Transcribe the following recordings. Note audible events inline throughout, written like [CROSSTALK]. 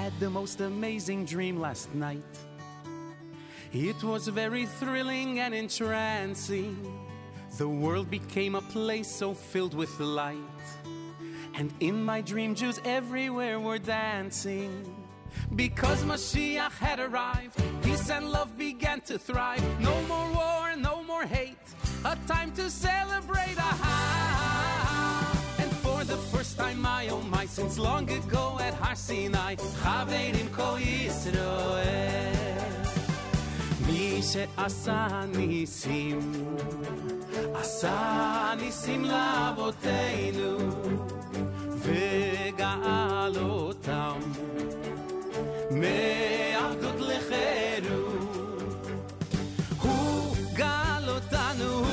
Had the most amazing dream last night. It was very thrilling and entrancing. The world became a place so filled with light. And in my dream, Jews everywhere were dancing. Because Mashiach had arrived, peace and love began to thrive. No more war, no more hate. A time to celebrate. Aha! And for the first time, my oh my, since long ago at Har Sinai, Chaverim Kol Yisroel. מי שעשה ניסים, עשה ניסים לאבותינו, וגאל אותם מעבדות לחירות. הוא גאל אותנו,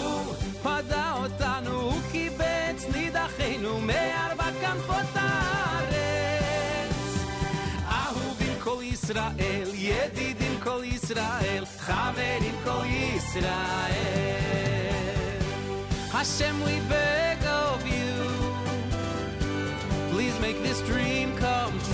Yisrael, Yedidim Kol Yisrael, Chaverim Kol Yisrael. Hashem, we beg of you, please make this dream come true.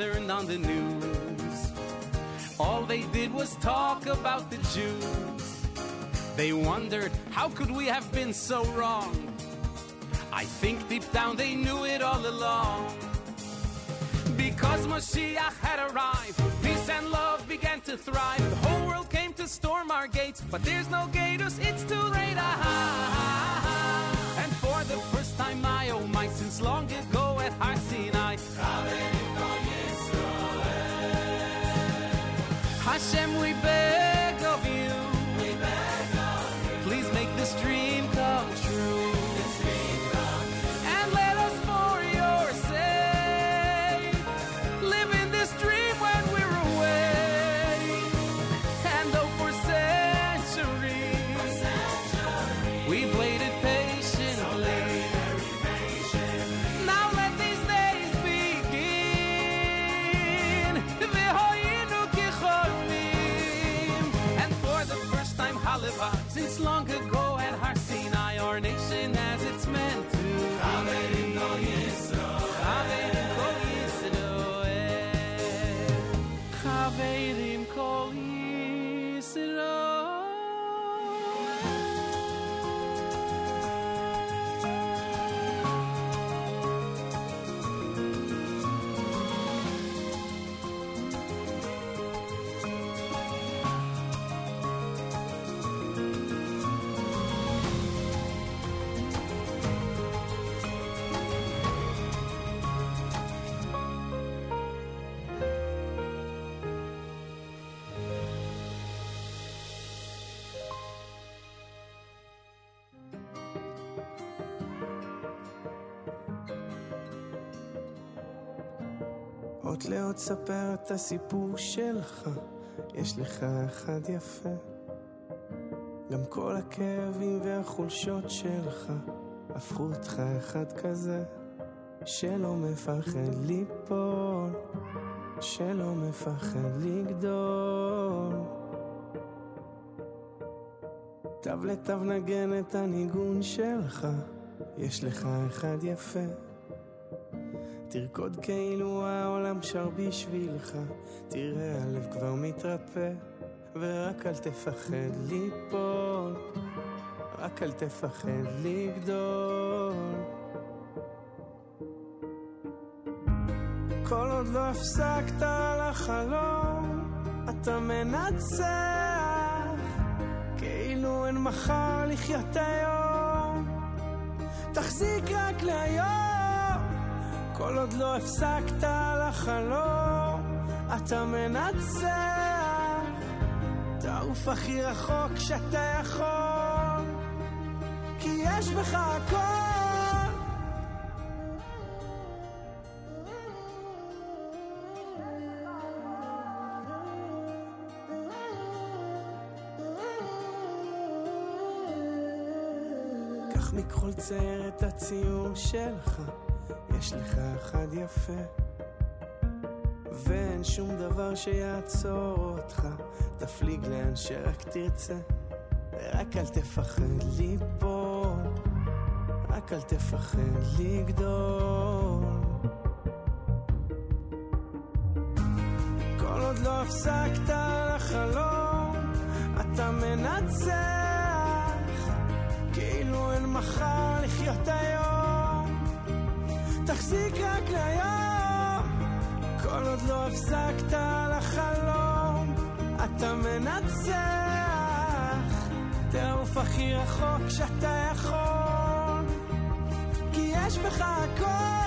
Turned on the news, all they did was talk about the Jews. They wondered, how could we have been so wrong? I think deep down they knew it all along. Because Moshiach had arrived, peace and love began to thrive. The whole world came to storm our gates, but there's no gators, it's too late. Ah, ah, ah, ah. Hashem, we beg עוד ספר את הסיפור שלך, יש לך אחד יפה. גם כל הכאבים והחולשות שלך, הפכו אותך אחד כזה, שלא מפחד ליפול, שלא מפחד לגדול. תו לתו נגן את הניגון שלך, יש לך אחד יפה. תרקוד כאילו העולם שר בשבילך, תראה הלב כבר מתרפא, ורק אל תפחד ליפול, רק אל תפחד לגדול. כל עוד לא הפסקת על החלום, אתה מנצח, כאילו אין מחר לחיות היום, תחזיק רק להיום, כל עוד לא הפסקת לחלום, אתה מנצח. תעוף הכי רחוק שאתה יכול, כי יש בך הכל. מכחול צייר את הציור שלך, יש לך אחד יפה. ואין שום דבר שיעצור אותך, תפליג לאן שרק תרצה. רק אל תפחד ליפול, רק אל תפחד לגדול. כל עוד לא הפסקת לחלום, אתה מנצח. מחר לחיות היום תחזיק רק ליום כל עוד לא הפסקת לחלום אתה מנצח. תעוף הכי רחוק שאתה יכול. כי יש בך הכל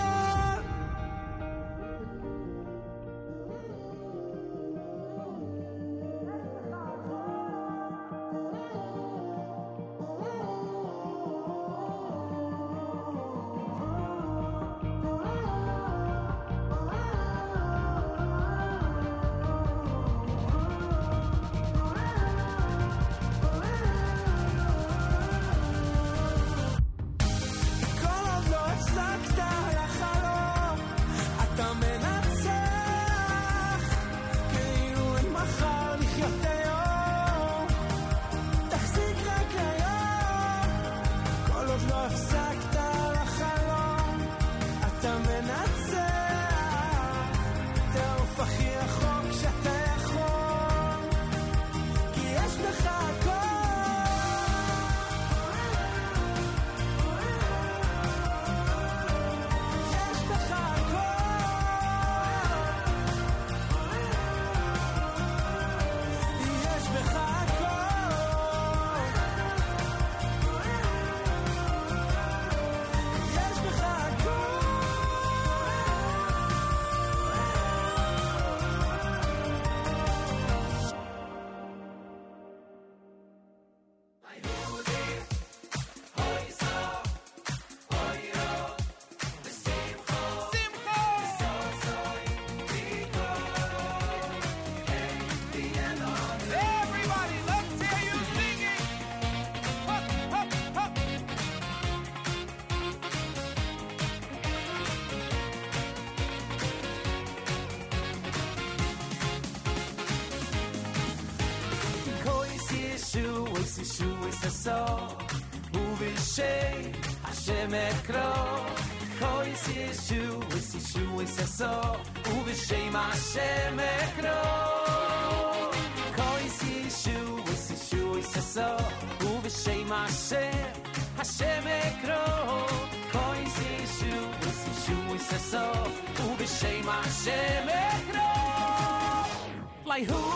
who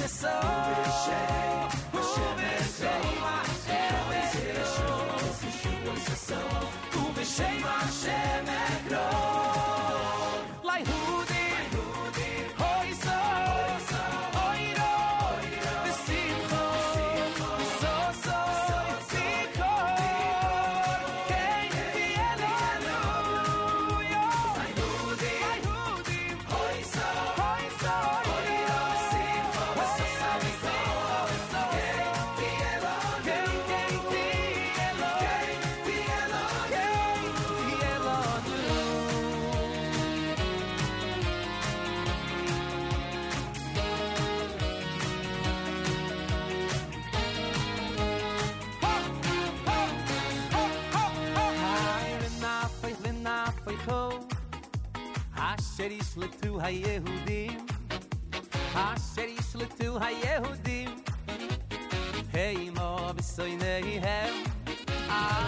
Texas. אשר ישלטו היהודים, אשר ישלטו היהודים, הימו בסויניהם,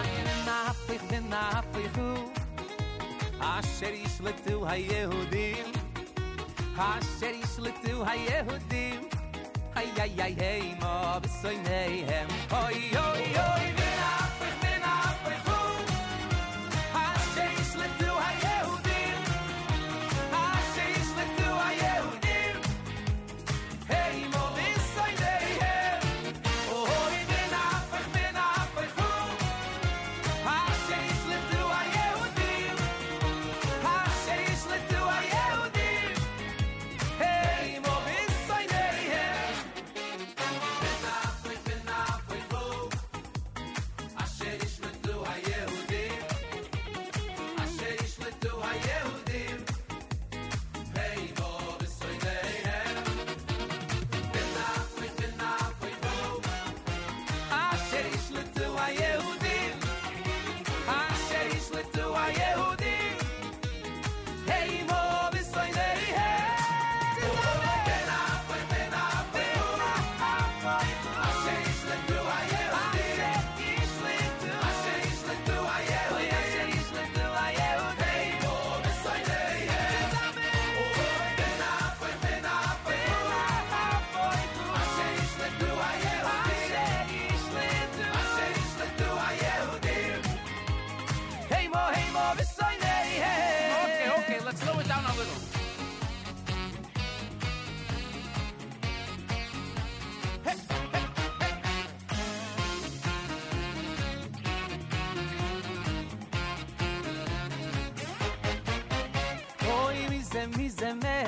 אין נהפך ונהפכו, אשר ישלטו היהודים, אשר ישלטו היהודים, היי היי היי הימו בסויניהם, se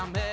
I'm.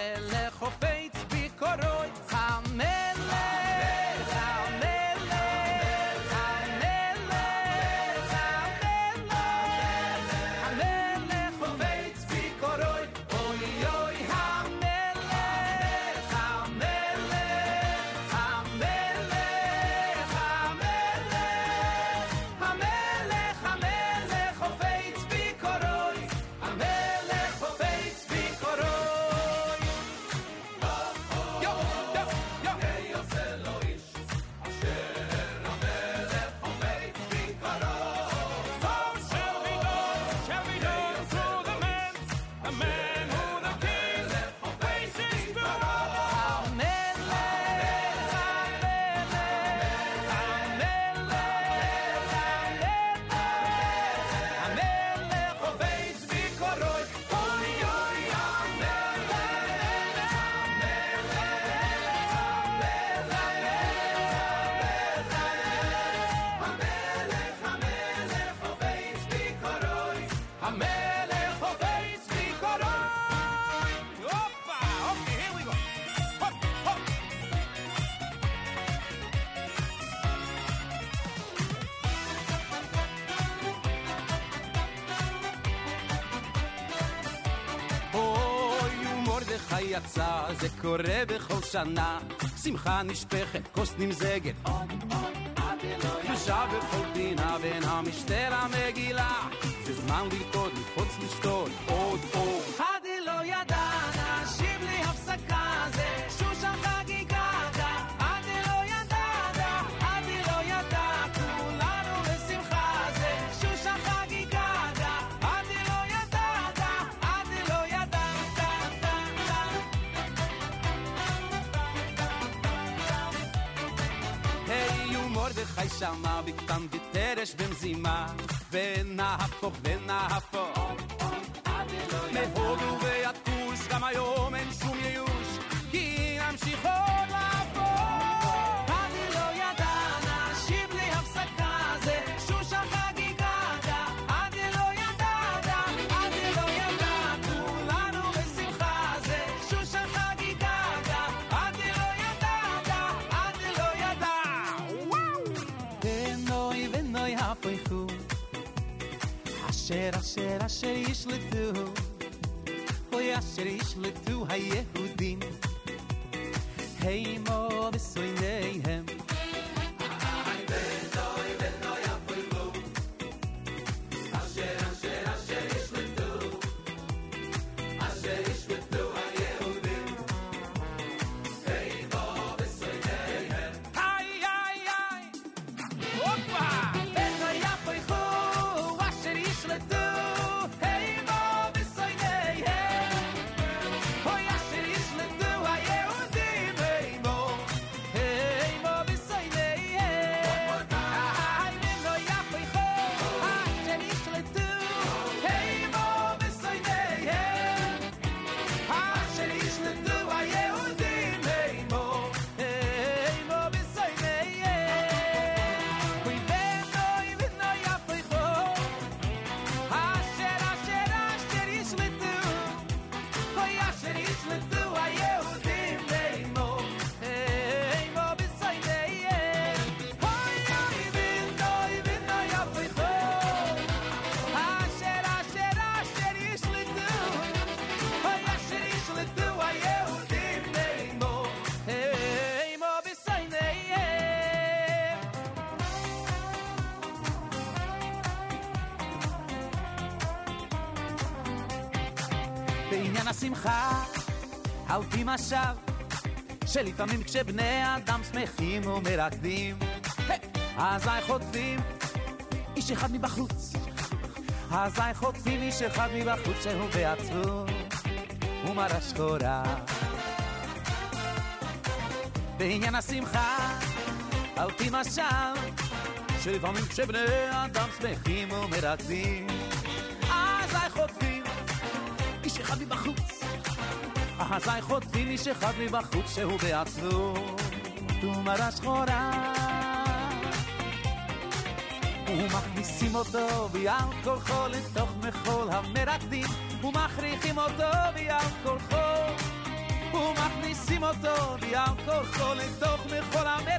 ככה יצא, זה קורה בכל שנה. שמחה נשפכת, כוס נמזגת. קדושה בכל פינה בין המשתה למגילה. זה זמן לרקוד, לקפוץ, לשתות. said, I said, I said, you slipped through. Oh, yeah, I said, you slipped through. בעניין השמחה, האותי משב, שלפעמים כשבני אדם שמחים ומרקדים, אזי חוטפים איש אחד מבחוץ, אזי חוטפים איש אחד מבחוץ שהוא בעצמו, ומרה שחורה. בעניין השמחה, האותי משב, שלפעמים כשבני אדם שמחים ומרקדים, אזי חוטפי מי שחב מבחוץ שהוא בעצמו ומרה שחורה. ומכניסים אותו ביער כל חול לתוך מחול המרקדים. ומכריחים אותו ביער כל חול. ומכניסים אותו ביער כל חול לתוך מחול המרקדים.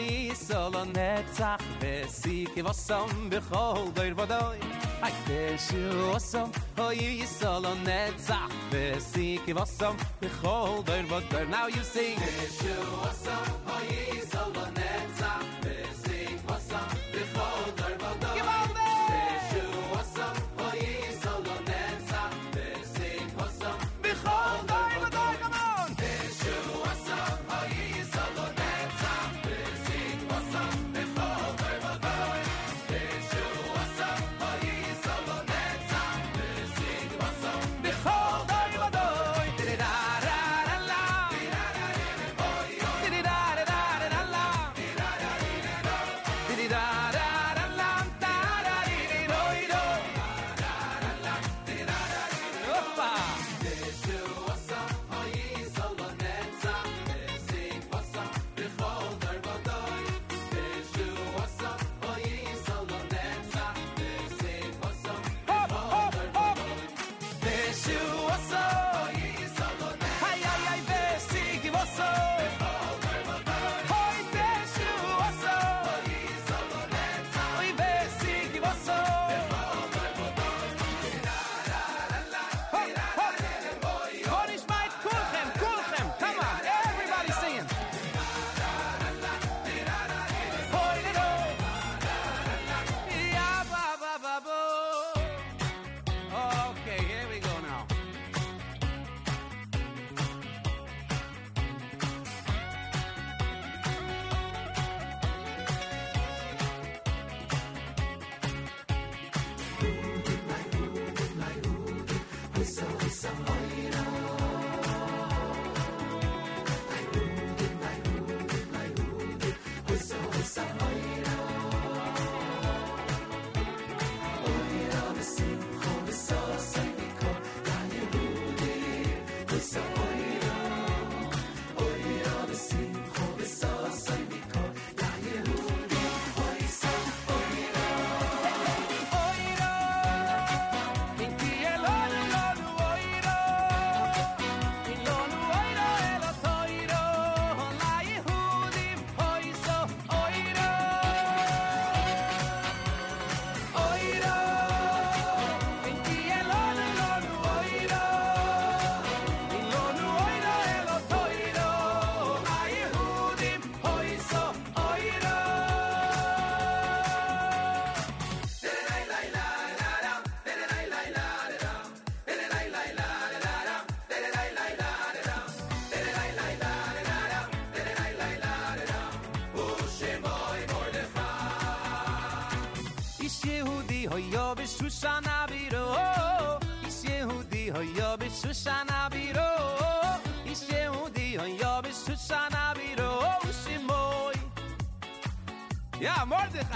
ih soll net zach bis ikh was sam ikh hol der wat da ih deso was sam oy ih soll net zach sing. Deso was sam oy ih soll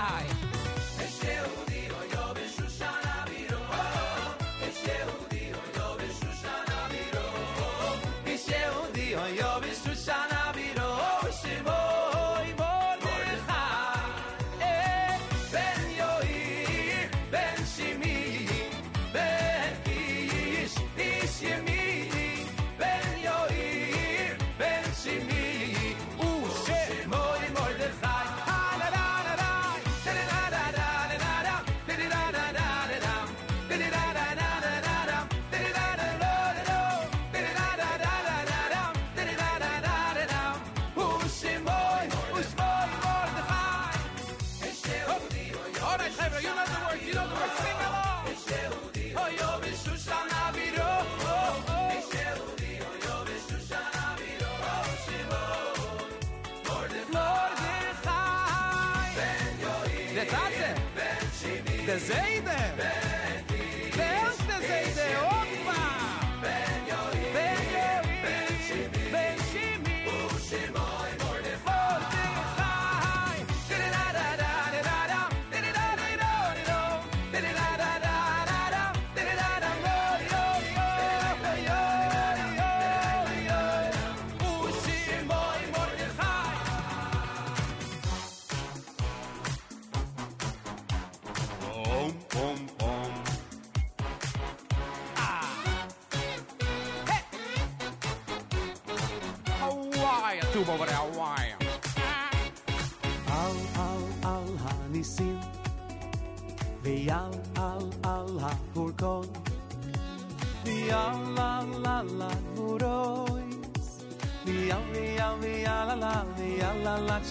high. says, hey,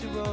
to roll.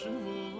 是我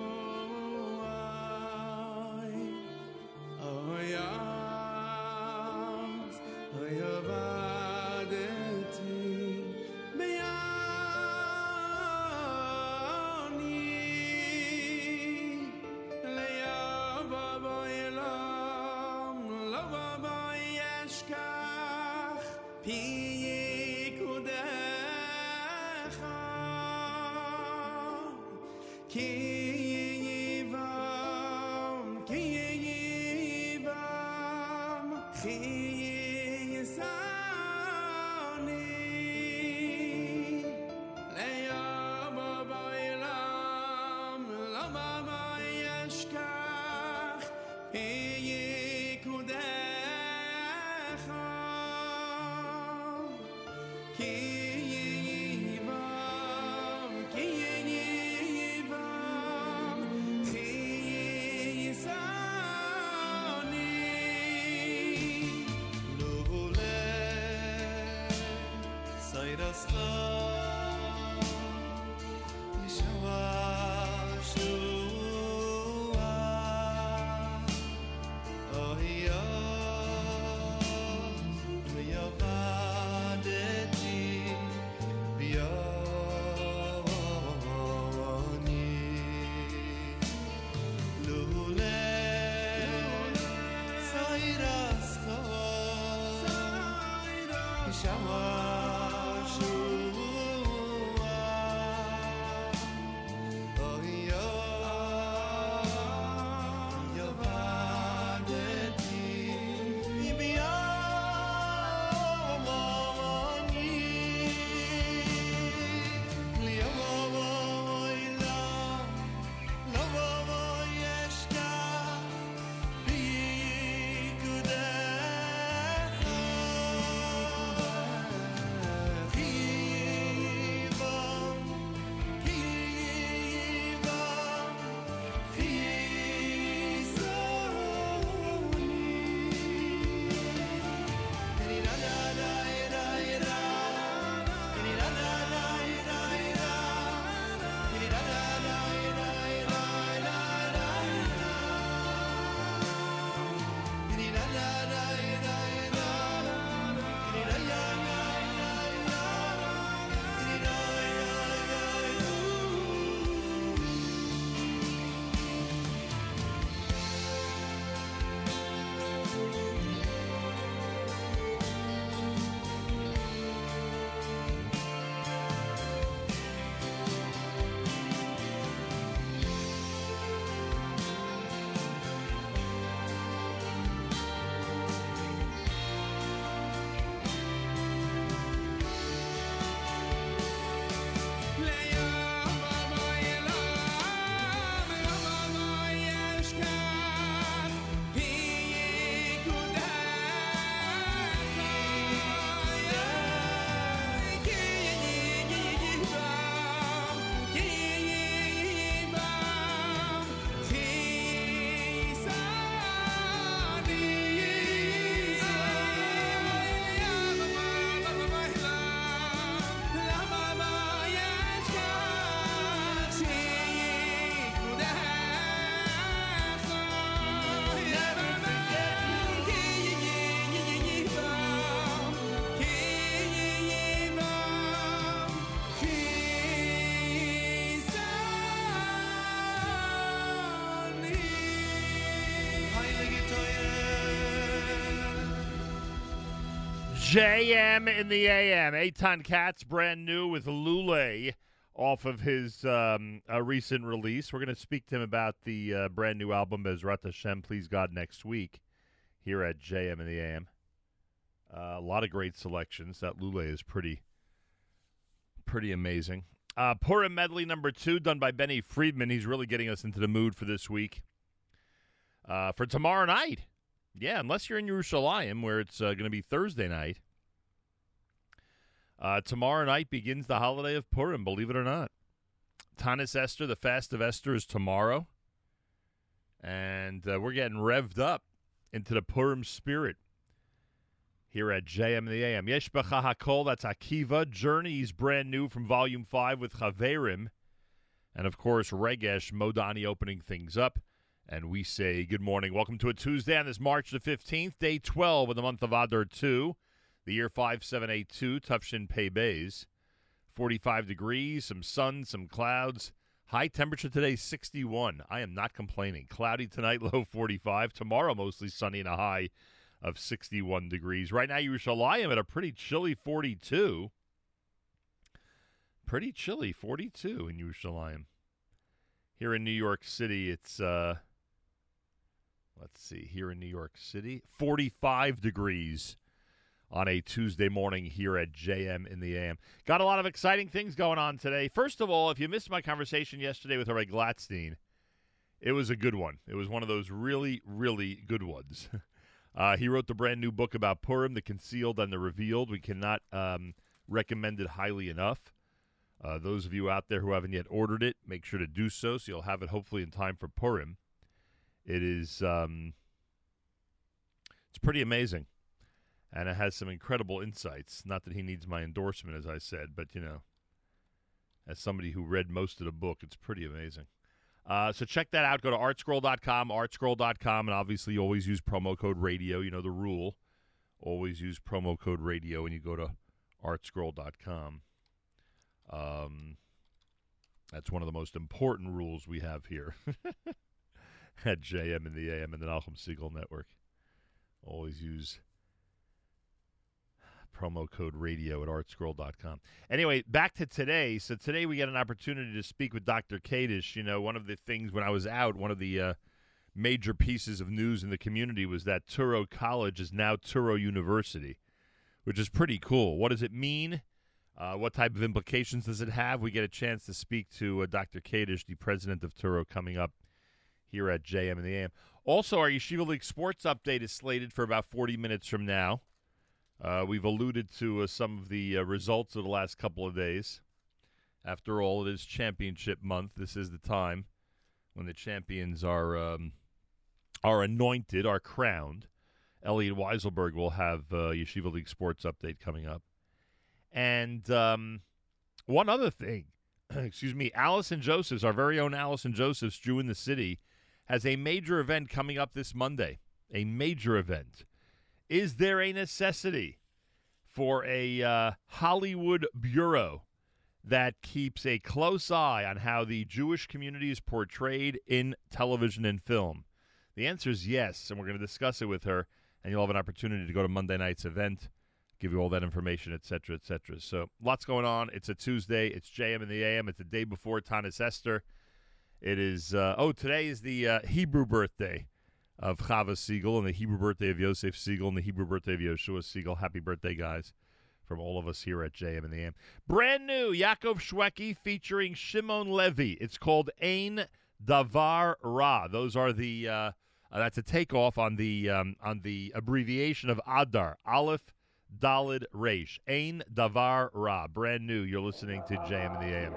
JM in the AM. Eitan Katz, brand new with Lule off of his um, recent release. We're going to speak to him about the uh, brand new album, Bezrat Hashem, Please God, next week here at JM in the AM. Uh, a lot of great selections. That Lule is pretty, pretty amazing. Uh, Purim medley number two, done by Benny Friedman. He's really getting us into the mood for this week. Uh, for tomorrow night, yeah, unless you're in Yerushalayim, where it's uh, going to be Thursday night. Uh, tomorrow night begins the holiday of Purim, believe it or not. Tanis Esther, the fast of Esther, is tomorrow. And uh, we're getting revved up into the Purim spirit here at JM the AM. Yesh Hakol, that's Akiva. Journeys brand new from Volume 5 with Chaverim. And of course, Regesh Modani opening things up. And we say good morning. Welcome to a Tuesday on this March the 15th, day 12 of the month of Adar 2, the year 5782, Tufshin Pei Bays. 45 degrees, some sun, some clouds. High temperature today, 61. I am not complaining. Cloudy tonight, [LAUGHS] low 45. Tomorrow, mostly sunny and a high of 61 degrees. Right now, Yerushalayim at a pretty chilly 42. Pretty chilly, 42 in Yerushalayim. Here in New York City, it's uh, let's see. Here in New York City, 45 degrees on a Tuesday morning here at JM in the AM. Got a lot of exciting things going on today. First of all, if you missed my conversation yesterday with Rav Glatstein, it was a good one. It was one of those really, really good ones. [LAUGHS] uh, he wrote the brand new book about Purim, The Concealed and the Revealed. We cannot um, recommend it highly enough. Uh, those of you out there who haven't yet ordered it, make sure to do so so you'll have it hopefully in time for Purim. It is um, it's pretty amazing and it has some incredible insights. Not that he needs my endorsement, as I said, but you know, as somebody who read most of the book, it's pretty amazing. Uh, so check that out. Go to artscroll.com, artscroll.com, and obviously always use promo code radio. You know the rule. Always use promo code radio when you go to artscroll.com. Um, that's one of the most important rules we have here [LAUGHS] [LAUGHS] at JM and the AM and the Nachum Segal Network. Always use promo code radio at artscroll.com. Anyway, back to today. So today we get an opportunity to speak with Dr. Kadish. You know, one of the things when I was out, one of the uh, major pieces of news in the community was that Touro College is now Touro University, which is pretty cool. What does it mean? Uh, what type of implications does it have? We get a chance to speak to uh, Dr. Kadish, the president of Touro, coming up here at JM and the AM. Also, our Yeshiva League sports update is slated for about 40 minutes from now. Uh, we've alluded to uh, some of the uh, results of the last couple of days. After all, it is championship month. This is the time when the champions are um, are anointed, are crowned. Elliot Weiselberg will have uh, Yeshiva League Sports update coming up. And um, one other thing, [CLEARS THROAT] excuse me, Allison Josephs, our very own Allison Josephs, Jew in the City, has a major event coming up this Monday. A major event. Is there a necessity for a uh, Hollywood bureau that keeps a close eye on how the Jewish community is portrayed in television and film? The answer is yes, and we're going to discuss it with her, and you'll have an opportunity to go to Monday night's event, give you all that information, etc., etc. So lots going on. It's a Tuesday. It's JM in the AM. It's the day before Tanis Esther. It is, uh, oh, today is the uh, Hebrew birthday of Chava Segal and the Hebrew birthday of Yosef Segal and the Hebrew birthday of Yoshua Segal. Happy birthday, guys, from all of us here at JM and the AM. Brand new Yaakov Shwekey featuring Shimon Levy. It's called Ain Davar Ra. Those are the uh, uh, that's a takeoff on the um, on the abbreviation of Adar Aleph Dalid Reish. Ain Davar Ra. Brand new. You're listening to JM and the AM.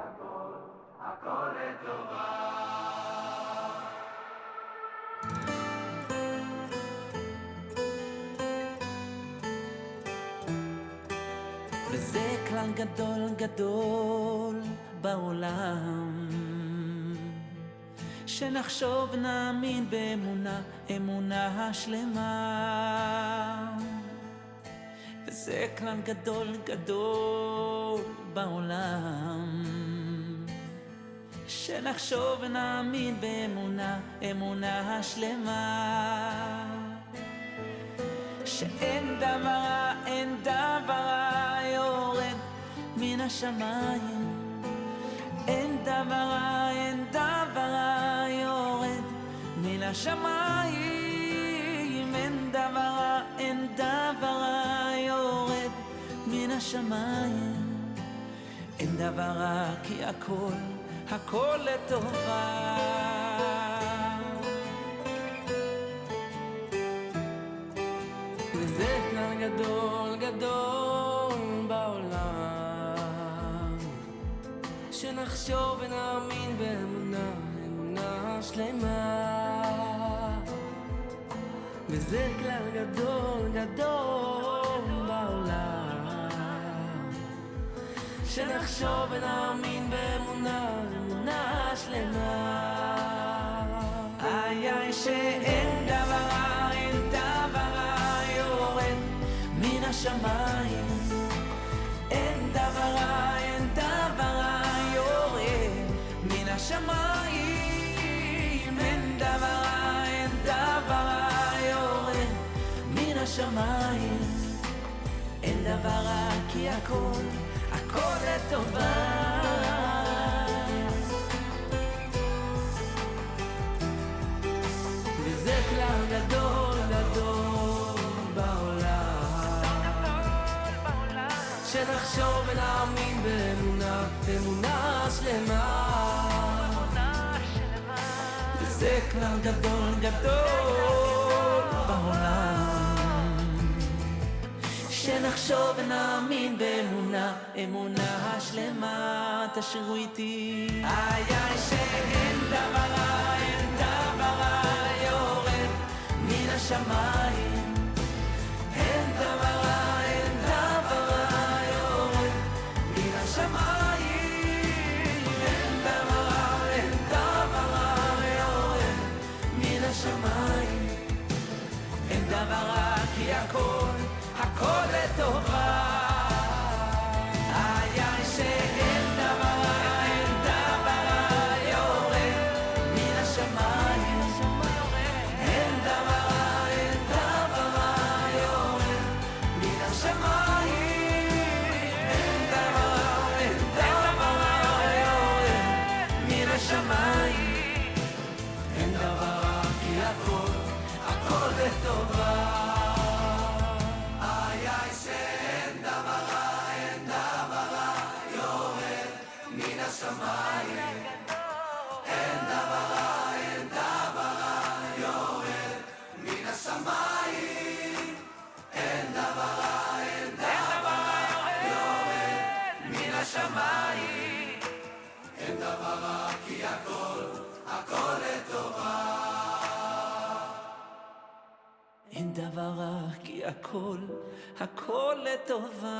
וזה כלל גדול גדול בעולם. שנחשוב ונאמין באמונה, אמונה השלמה. וזה כלל גדול גדול בעולם. שנחשוב ונאמין באמונה, אמונה השלמה. שאין דבר רע, אין דבר רע מן השמיים. אין דבר רע, אין דבר רע יורד מן השמיים. אין דבר רע, אין דבר רע יורד מן השמיים. אין דבר רע כי הכל, הכל לטובה. וזה כלל גדול גדול שנחשוב ונאמין באמונה, אמונה שלמה. וזה כלל גדול גדול בעולם. שנחשוב ונאמין באמונה, אמונה שלמה. איי שאין דבר רע, אין דבר רע יורד מן השמיים. אין דבר רע, השמיים, אין דבר אין דבר יורד מן השמיים, אין דבר כי הכל, הכל לטובה. וזה כלל גדול גדול בעולם, שנחשוב ונאמין באמונה, אמונה שלמה. כלל גדול גדול בעולם. שנחשוב ונאמין באמונה, אמונה השלמה תשאירו איתי. איי שאין דבר רע, אין דבר רע יורד מן השמיים הכל, הכל לטובה.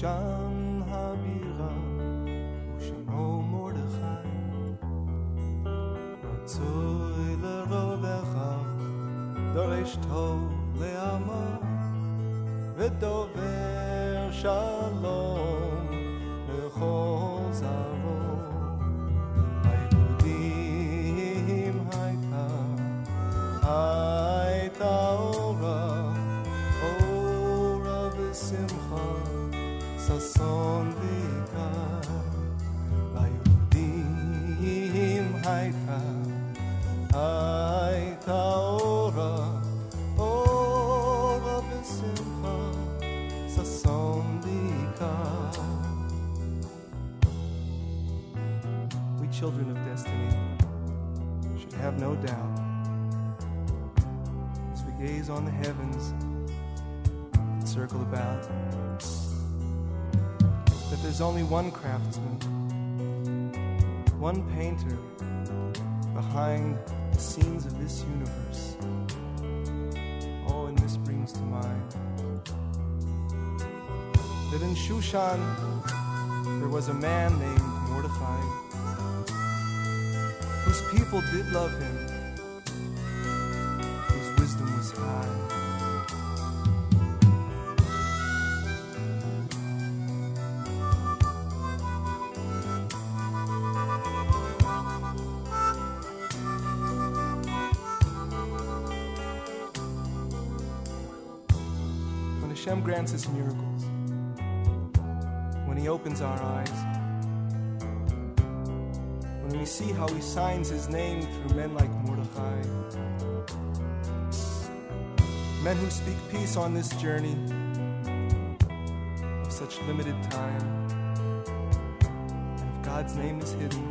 shine. There was a man named Mordecai, whose people did love him, whose wisdom was high. When Hashem grants us miracles, signs his name through men like Mordecai. Men who speak peace on this journey of such limited time. And if God's name is hidden,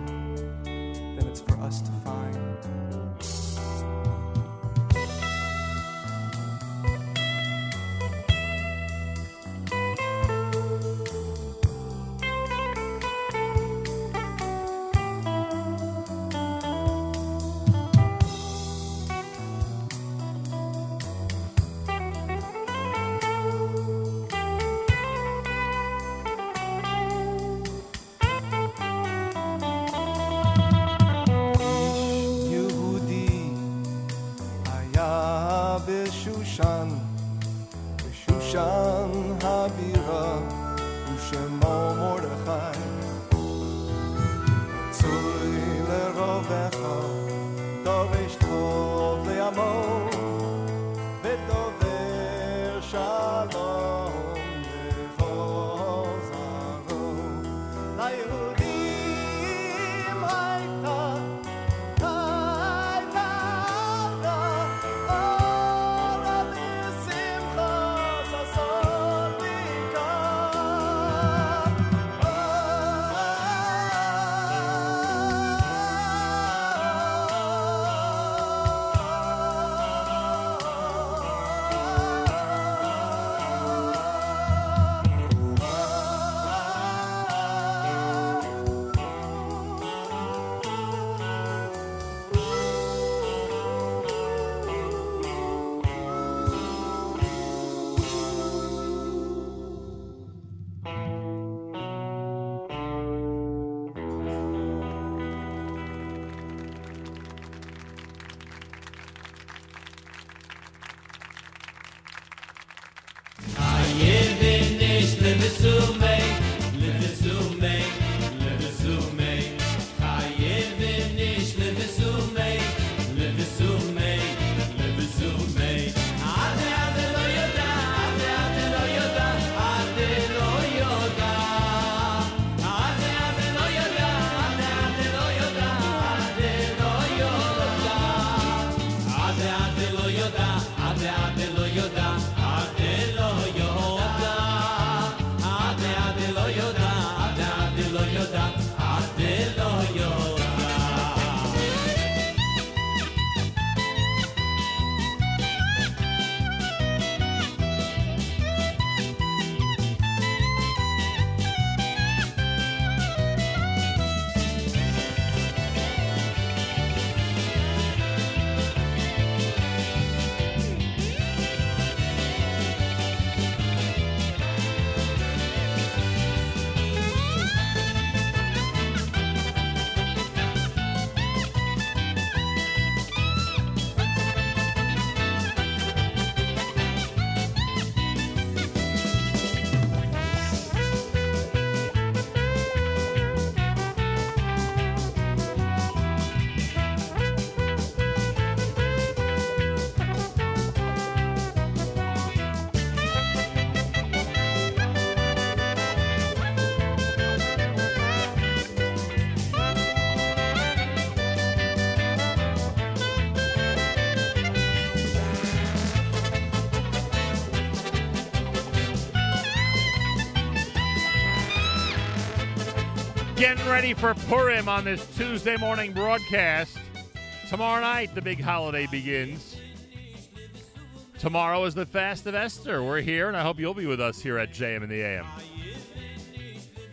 Getting ready for Purim on this Tuesday morning broadcast. Tomorrow night, the big holiday begins. Tomorrow is the Fast of Esther. We're here, and I hope you'll be with us here at JM in the AM.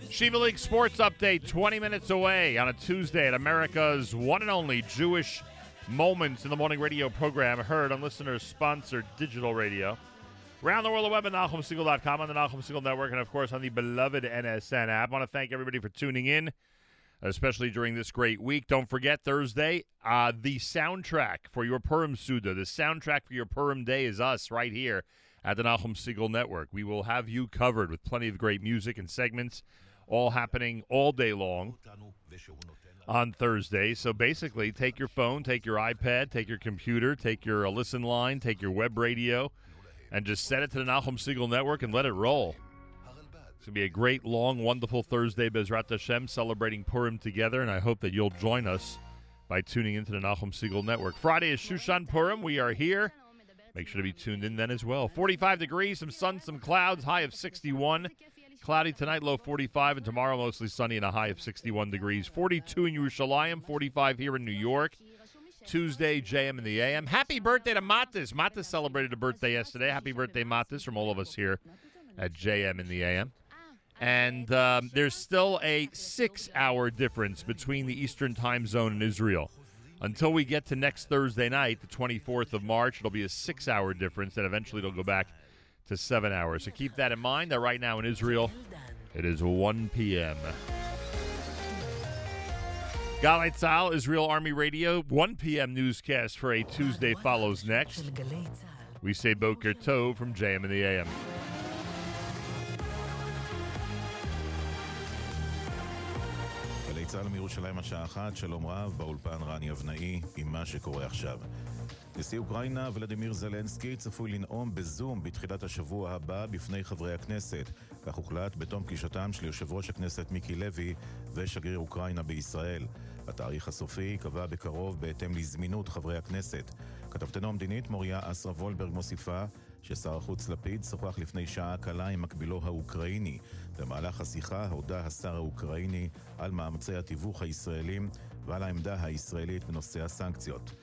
Yeshiva League Sports Update 20 minutes away on a Tuesday at America's one and only Jewish Moments in the Morning radio program, heard on listeners sponsored digital radio. Around the world, of web at NachumSegal.com, on the Nachum Segal Network, and of course on the beloved NSN app. I want to thank everybody for tuning in, especially during this great week. Don't forget Thursday, uh, the soundtrack for your Purim Seudah, the soundtrack for your Purim Day is us right here at the Nachum Segal Network. We will have you covered with plenty of great music and segments, all happening all day long on Thursday. So basically, take your phone, take your iPad, take your computer, take your listen line, take your web radio and just set it to the Nachum Segal Network and let it roll. It's going to be a great, long, wonderful Thursday, Bezrat Hashem, celebrating Purim together, and I hope that you'll join us by tuning into the Nachum Segal Network. Friday is Shushan Purim. We are here. Make sure to be tuned in then as well. 45 degrees, some sun, some clouds, high of 61. Cloudy tonight, low 45, and tomorrow mostly sunny and a high of 61 degrees. 42 in Yerushalayim, 45 here in New York. Tuesday, JM in the AM. Happy birthday to Matas. Matas celebrated a birthday yesterday. Happy birthday, Matas, from all of us here at JM in the AM. And um, there's still a six hour difference between the Eastern time zone and Israel. Until we get to next Thursday night, the 24th of March, it'll be a six hour difference, and eventually it'll go back to seven hours. So keep that in mind that right now in Israel, it is 1 p.m. Galei Tzahal, Israel Army Radio, 1 p.m. newscast for a Tuesday follows next. We say Boker Tov from JM in the AM. גלי צה"ל מירושלים השעה אחת, שלום רב, באולפן רני אבנאי, עם מה שקורה עכשיו. נשיא אוקראינה ולדימיר זלנסקי צפוי לנאום בזום בתחילת השבוע הבא בפני חברי הכנסת. כך הוחלט בתום פגישתם של יושב ראש הכנסת מיקי לוי ושגריר אוקראינה בישראל. התאריך הסופי ייקבע בקרוב בהתאם לזמינות חברי הכנסת. כתבתנו המדינית מוריה אסרה וולברג מוסיפה ששר החוץ לפיד שוחח לפני שעה קלה עם מקבילו האוקראיני. במהלך השיחה הודה השר האוקראיני על מאמצי התיווך הישראלים ועל העמדה הישראלית בנושא הסנקציות.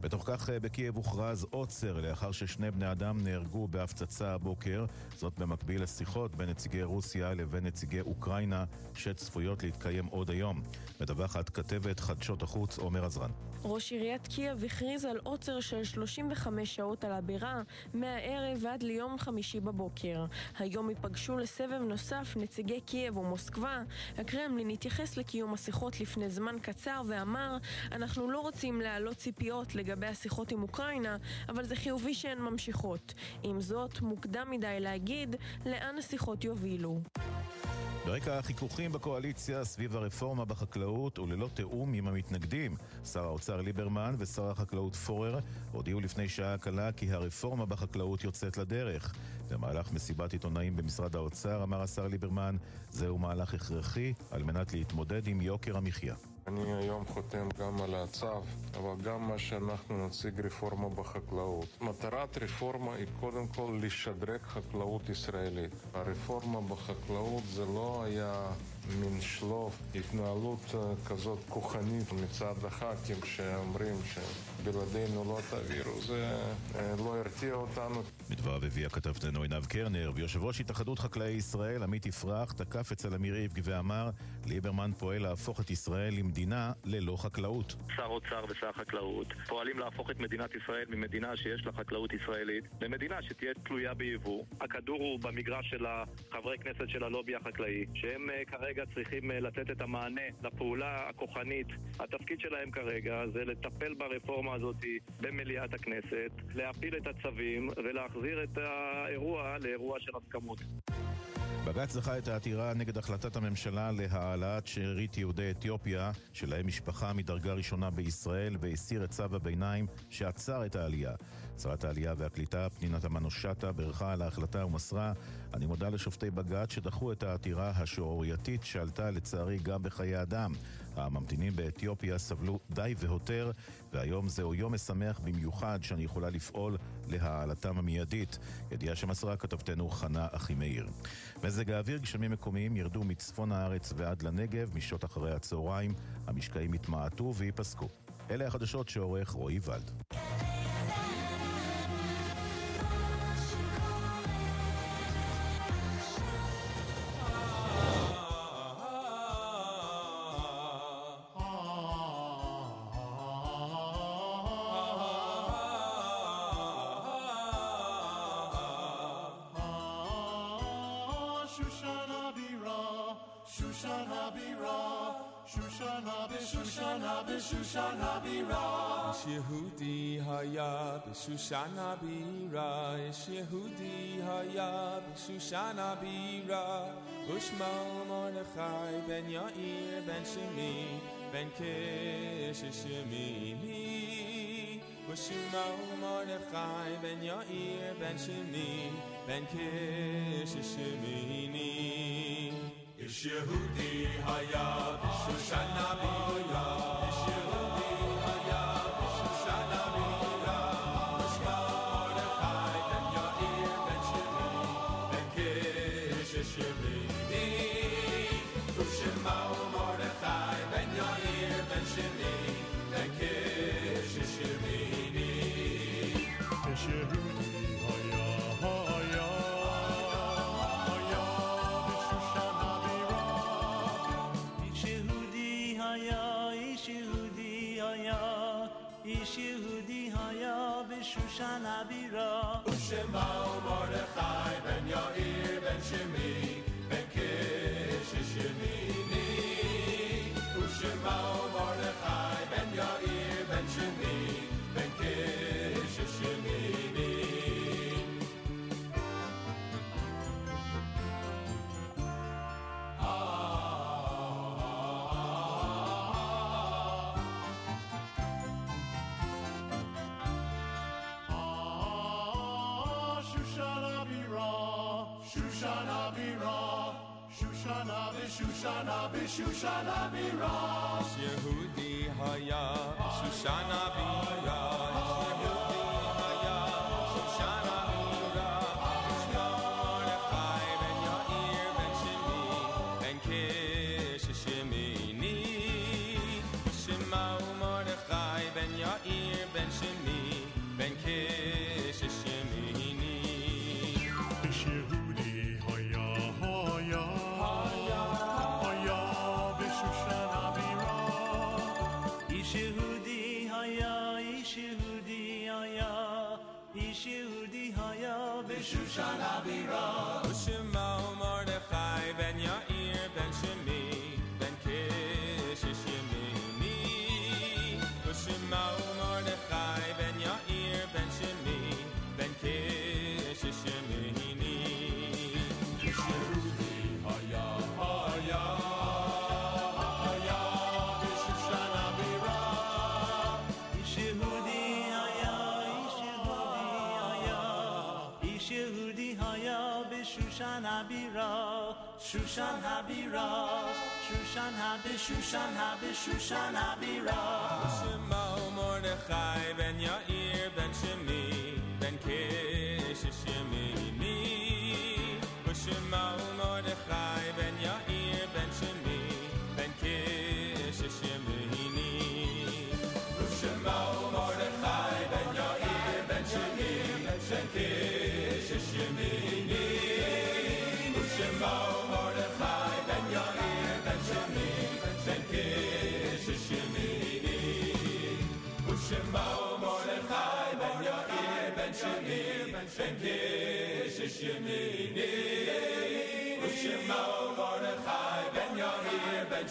בתוך כך בקייב הוכרז עוצר לאחר ששני בני אדם נהרגו בהפצצה הבוקר, זאת במקביל לשיחות בין נציגי רוסיה לבין נציגי אוקראינה שצפויות להתקיים עוד היום. מדווחת כתבת חדשות החוץ עומר עזרן. ראש עיריית קייב הכריז על עוצר של 35 שעות על הבירה, מהערב ועד ליום חמישי בבוקר. היום ייפגשו לסבב נוסף נציגי קייב ומוסקבה. הקרמלין התייחס לקיום השיחות לפני זמן קצר ואמר, אנחנו לא רוצים להעלות ציפיות לגבי השיחות עם אוקראינה, אבל זה חיובי שהן ממשיכות. עם זאת, מוקדם מדי להגיד לאן השיחות יובילו. ברקע החיכוכים בקואליציה סביב הרפורמה בחקלאות וללא תיאום עם המתנגדים, שר האוצר ליברמן ושר החקלאות פורר הודיעו לפני שעה קלה כי הרפורמה בחקלאות יוצאת לדרך. במהלך מסיבת עיתונאים במשרד האוצר אמר השר ליברמן, זהו מהלך הכרחי על מנת להתמודד עם יוקר המחיה. אני היום חותם גם על הצו, אבל גם מה שאנחנו נציג רפורמה בחקלאות. מטרת רפורמה היא קודם כל לשדרג חקלאות ישראלית. הרפורמה בחקלאות זה לא היה מין שלוף, התנהלות כזאת כוחנית מצד הח"כים שאומרים שבלעדינו לא תעבירו, זה לא הרתיע אותנו. בדבריו הביא כתבתנו עינב קרנר, ויושב ראש התאחדות חקלאי ישראל, עמית יפרח, תקף אצל אמיר איבגי ואמר, ליברמן פועל להפוך את ישראל למדינה ללא חקלאות. שר אוצר ושר חקלאות פועלים להפוך את מדינת ישראל ממדינה שיש לה חקלאות ישראלית למדינה שתהיה תלויה ביבוא. הכדור הוא במגרש של החברי כנסת של הלובי החקלאי, שהם כרגע צריכים לתת את המענה לפעולה הכוחנית. התפקיד שלהם כרגע זה לטפל ברפורמה הזאת במליאת הכנסת, להפיל את הצווים ולהחזיר את האירוע לאירוע של הסכמות. בג"ץ דחה את העתירה נגד החלטת הממשלה להעלאת שארית יהודי אתיופיה, שלהם משפחה מדרגה ראשונה בישראל, והסיר את צו הביניים שעצר את העלייה. שרת העלייה והקליטה, פנינה תמנו-שטה, בירכה על ההחלטה ומסרה אני מודה לשופטי בג"ץ שדחו את העתירה השערורייתית שעלתה לצערי גם בחיי אדם. הממתינים באתיופיה סבלו די והותר, והיום זהו יום משמח במיוחד שאני יכולה לפעול להעלתם המיידית. ידיעה שמסרה כתבתנו חנה אחימאיר. מזג האוויר, גשמים מקומיים ירדו מצפון הארץ ועד לנגב, משעות אחרי הצהריים, המשקעים יתמעטו וייפסקו. אלה החדשות שעורך רועי ולד. Shoshana Bira, Ish Yehudi Haya Shoshana Bira, Ushma Mordechai Ben Yair Ben Shemi Ben Kish Shemini, Ushma Mordechai Ben Yair Ben Shemi Ben Kish Shemini, Ish Yehudi Haya Shoshana Bira, shall I? Ushema Mordechai ben Yair ben Shimi Shoshana Shoshana Bira Yehudi Haya Shoshana Bira dünyaya Pişirdi haya ve Şuşan Abira Shushan Habira, Shushan Habi, Shushan Habi, Shushan Habira. Shimao Mordechai ben Yair ben Shimi ben Kish Shimi. Shimao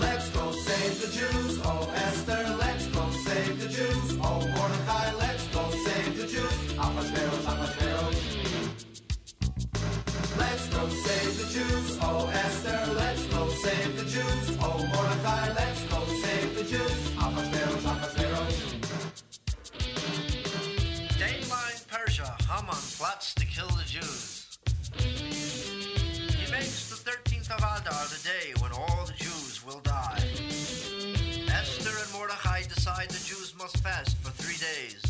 Let's go save the Jews, oh Esther, let's go save the Jews, oh Mordecai, let's go save the Jews, ah Casperos, ah Casperos. Let's go save the Jews, oh Esther, let's go save the Jews, oh Mordecai, let's go plots to kill the Jews. He makes the 13th of Adar the day when all the Jews will die. Esther and Mordechai decide the Jews must fast for three days.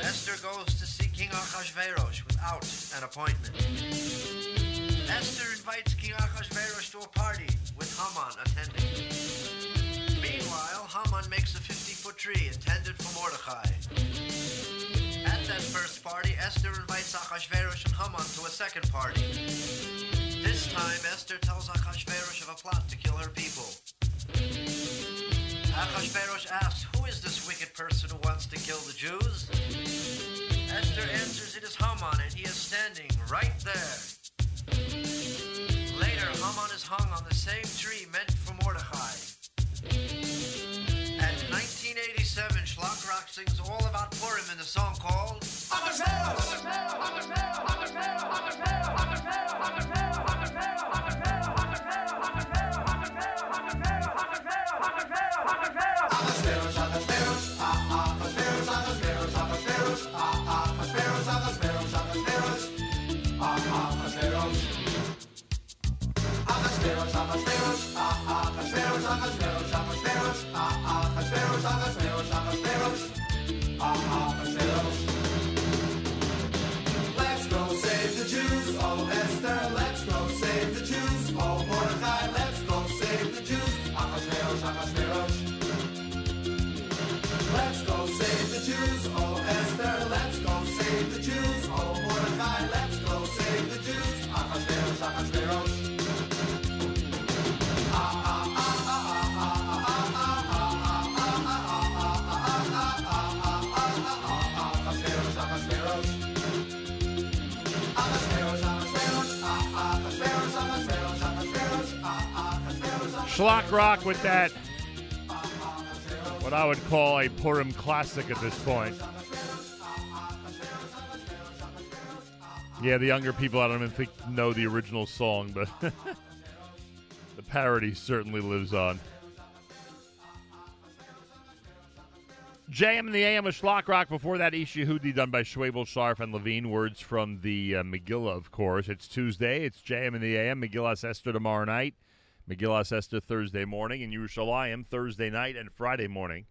Esther goes to see King Achashverosh without an appointment. Esther invites King Achashverosh to a party with Haman attending. Meanwhile, Haman makes a 50-foot tree intended for Mordechai. At that first party, Esther invites Achashverosh and Haman to a second party. This time, Esther tells Achashverosh of a plot to kill her people. Achashverosh asks, Who is this wicked person who wants to kill the Jews? Esther answers, It is Haman, and he is standing right there. Later, Haman is hung on the same tree meant for Mordechai. And in 1987, Shlock Rock sings all about Purim in the song called meus, amb els teus, ah, ah, els teus, amb els meus, amb els teus, ah, ah, els teus, amb els meus, ah, ah. Shlock Rock with that, what I would call a Purim classic at this point. Yeah, the younger people, I don't even think know the original song, but [LAUGHS] the parody certainly lives on. JM and the AM of Shlock Rock. Before that, Ish Yehudi done by Schwabel, Sharf, and Levine. Words from the uh, Megillah, of course. It's Tuesday. It's JM and the AM. Megillah Esther tomorrow night. Megillah Esther Thursday morning. And Yerushalayim Thursday night and Friday morning.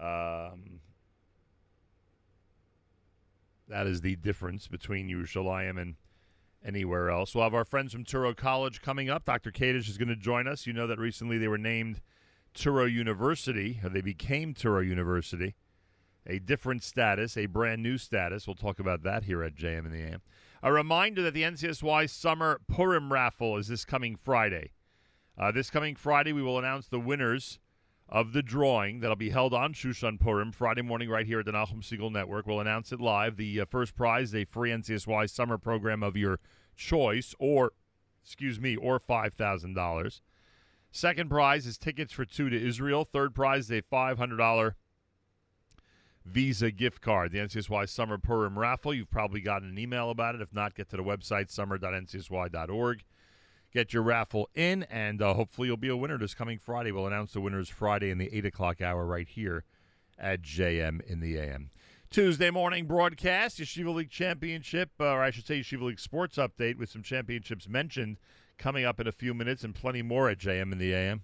Um, that is the difference between Yerushalayim and anywhere else. We'll have our friends from Touro College coming up. Dr. Kadish is going to join us. You know that recently they were named Touro University, or they became Touro University. A different status, a brand new status. We'll talk about that here at JM and the AM. A reminder that the NCSY Summer Purim Raffle is this coming Friday. Uh, this coming Friday, we will announce the winners of the drawing that'll be held on Shushan Purim Friday morning right here at the Nachum Segal Network. We'll announce it live. The uh, first prize, a free NCSY summer program of your choice, or, excuse me, or $5,000. Second prize is tickets for two to Israel. Third prize is a $500 Visa gift card. The NCSY Summer Purim Raffle. You've probably gotten an email about it. If not, get to the website summer.ncsy.org. Get your raffle in, and uh, hopefully you'll be a winner this coming Friday. We'll announce the winners Friday in the 8 o'clock hour right here at JM in the AM. Tuesday morning broadcast, Yeshiva League Championship, uh, or I should say Yeshiva League Sports Update with some championships mentioned coming up in a few minutes and plenty more at JM in the AM.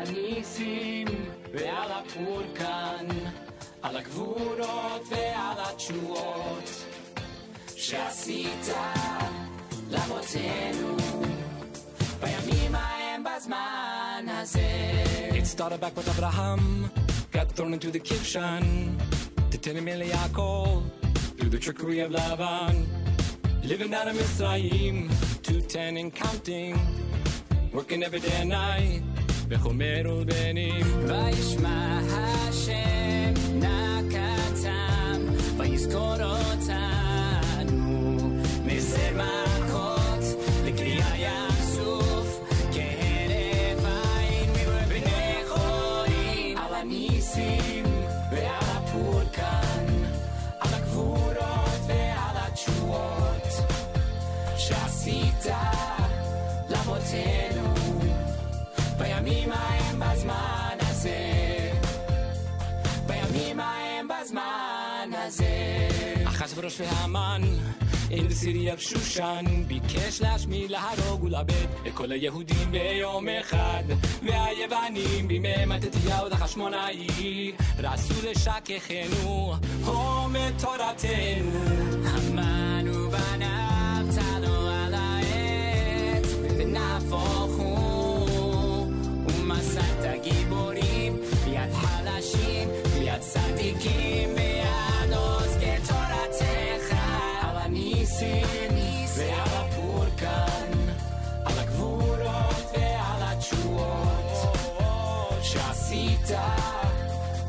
הניסים ועל הפורקן, על הגבורות ועל התשועות שעשית לאבותינו בימים ההם בזמן הזה. It started back with Abraham, got thrown into the kitchen to tell him Yaakov through the trickery of Laban. Living out of Mitzrayim, two ten and counting, working every day and night. בחומר ובנים. וישמע השם נקתם, ויזכור אותנו, מסר מכות לקריאה יחשוף, כהרף עין בני חורים, על הניסים ועל הפורקן, על הגבורות ועל התשועות, שעשית לאבותינו. منزه باید میم از منزه اخش فروش فی همان این سیری بشوشن بی کشلش می لحر و گلابت اکل یهودیم به یوم خد و یه بنیم بی ممت تیاو رسول شک خنو هم تارتنو همانو بنابتنو علایت به نفاخون חלשים ביד צדיקים ביד עוז כתורתך. על הניסים ועל הפורקן על הגבורות ועל התשועות שעשית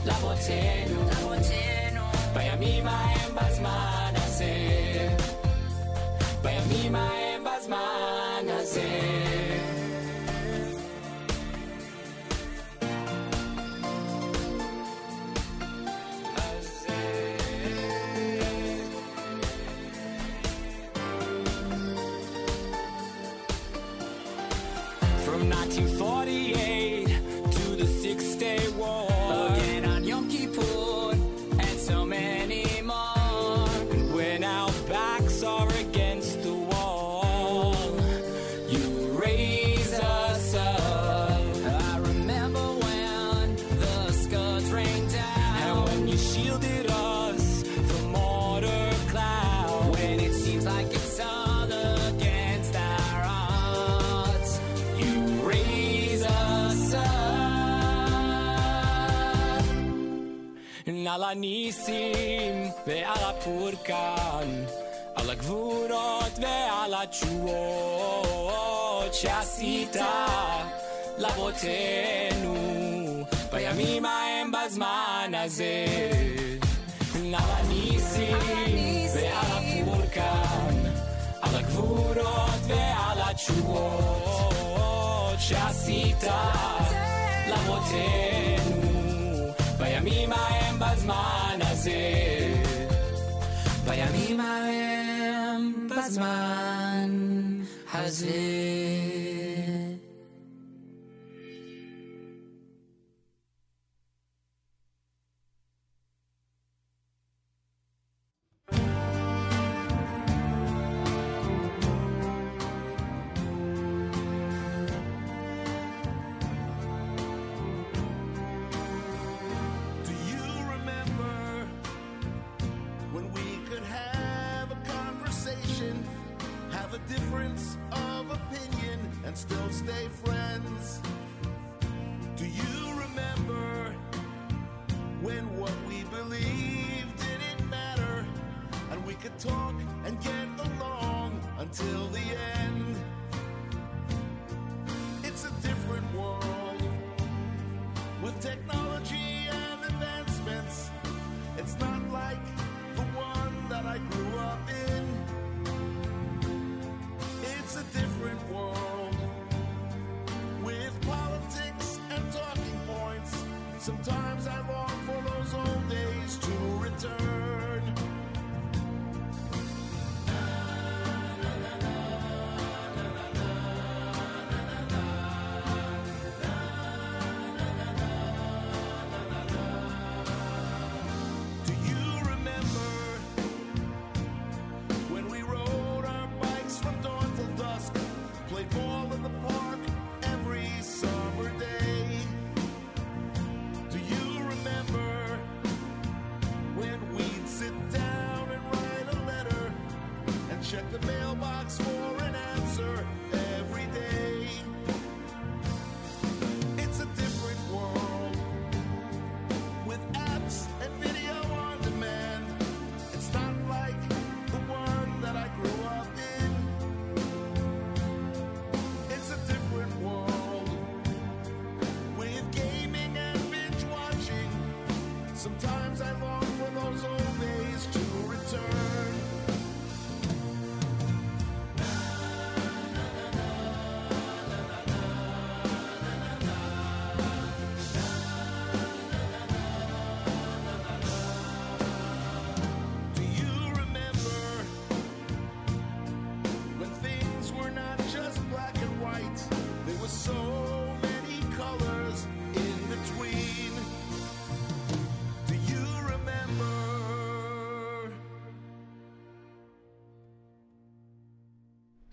לאבותינו בימים ההם בזמן על הניסים ועל הפורקן, על הגבורות ועל התשואות שעשית לאבותינו בימים ההם בזמן הזה. על הניסים ועל הפורקן, על הגבורות ועל התשואות שעשית לאבותינו בימים ההם בזמן הזה. בימים ההם בזמן הזה. And still stay friends? Do you remember when what we believed didn't matter, and we could talk and get along until the end? It's a different world with technology and advancements. It's not like the one that I grew up in. It's a different world Sometimes I long for those old days to return. Do you remember when we rode our bikes from dawn till dusk, played ball in the park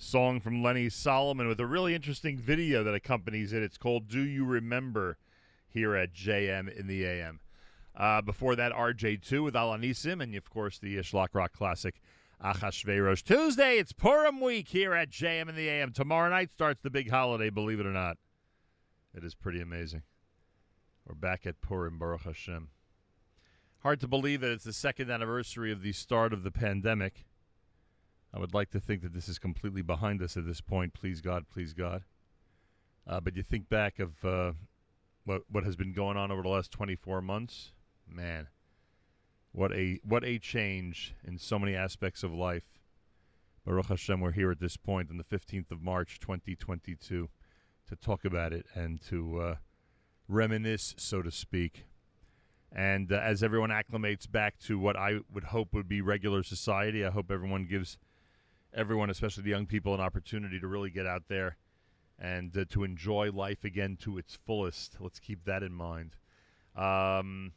song from Lenny Solomon with a really interesting video that accompanies it. It's called Do You Remember here at JM in the AM. Uh, before that, RJ2 with Alanisim, and of course the Shlock Rock classic Achashverosh. Tuesday, it's Purim week here at JM in the AM. Tomorrow night starts the big holiday, believe it or not. It is pretty amazing. We're back at Purim, Baruch Hashem. Hard to believe that it's the second anniversary of the start of the pandemic. I would like to think that this is completely behind us at this point. Please God, please God. Uh, but you think back of uh, what what has been going on over the last 24 months, man. What a what a change in so many aspects of life. Baruch Hashem, we're here at this point on the 15th of March, 2022, to talk about it and to uh, reminisce, so to speak. And uh, as everyone acclimates back to what I would hope would be regular society, I hope everyone gives everyone, especially the young people, an opportunity to really get out there and uh, to enjoy life again to its fullest. Let's keep that in mind. Um,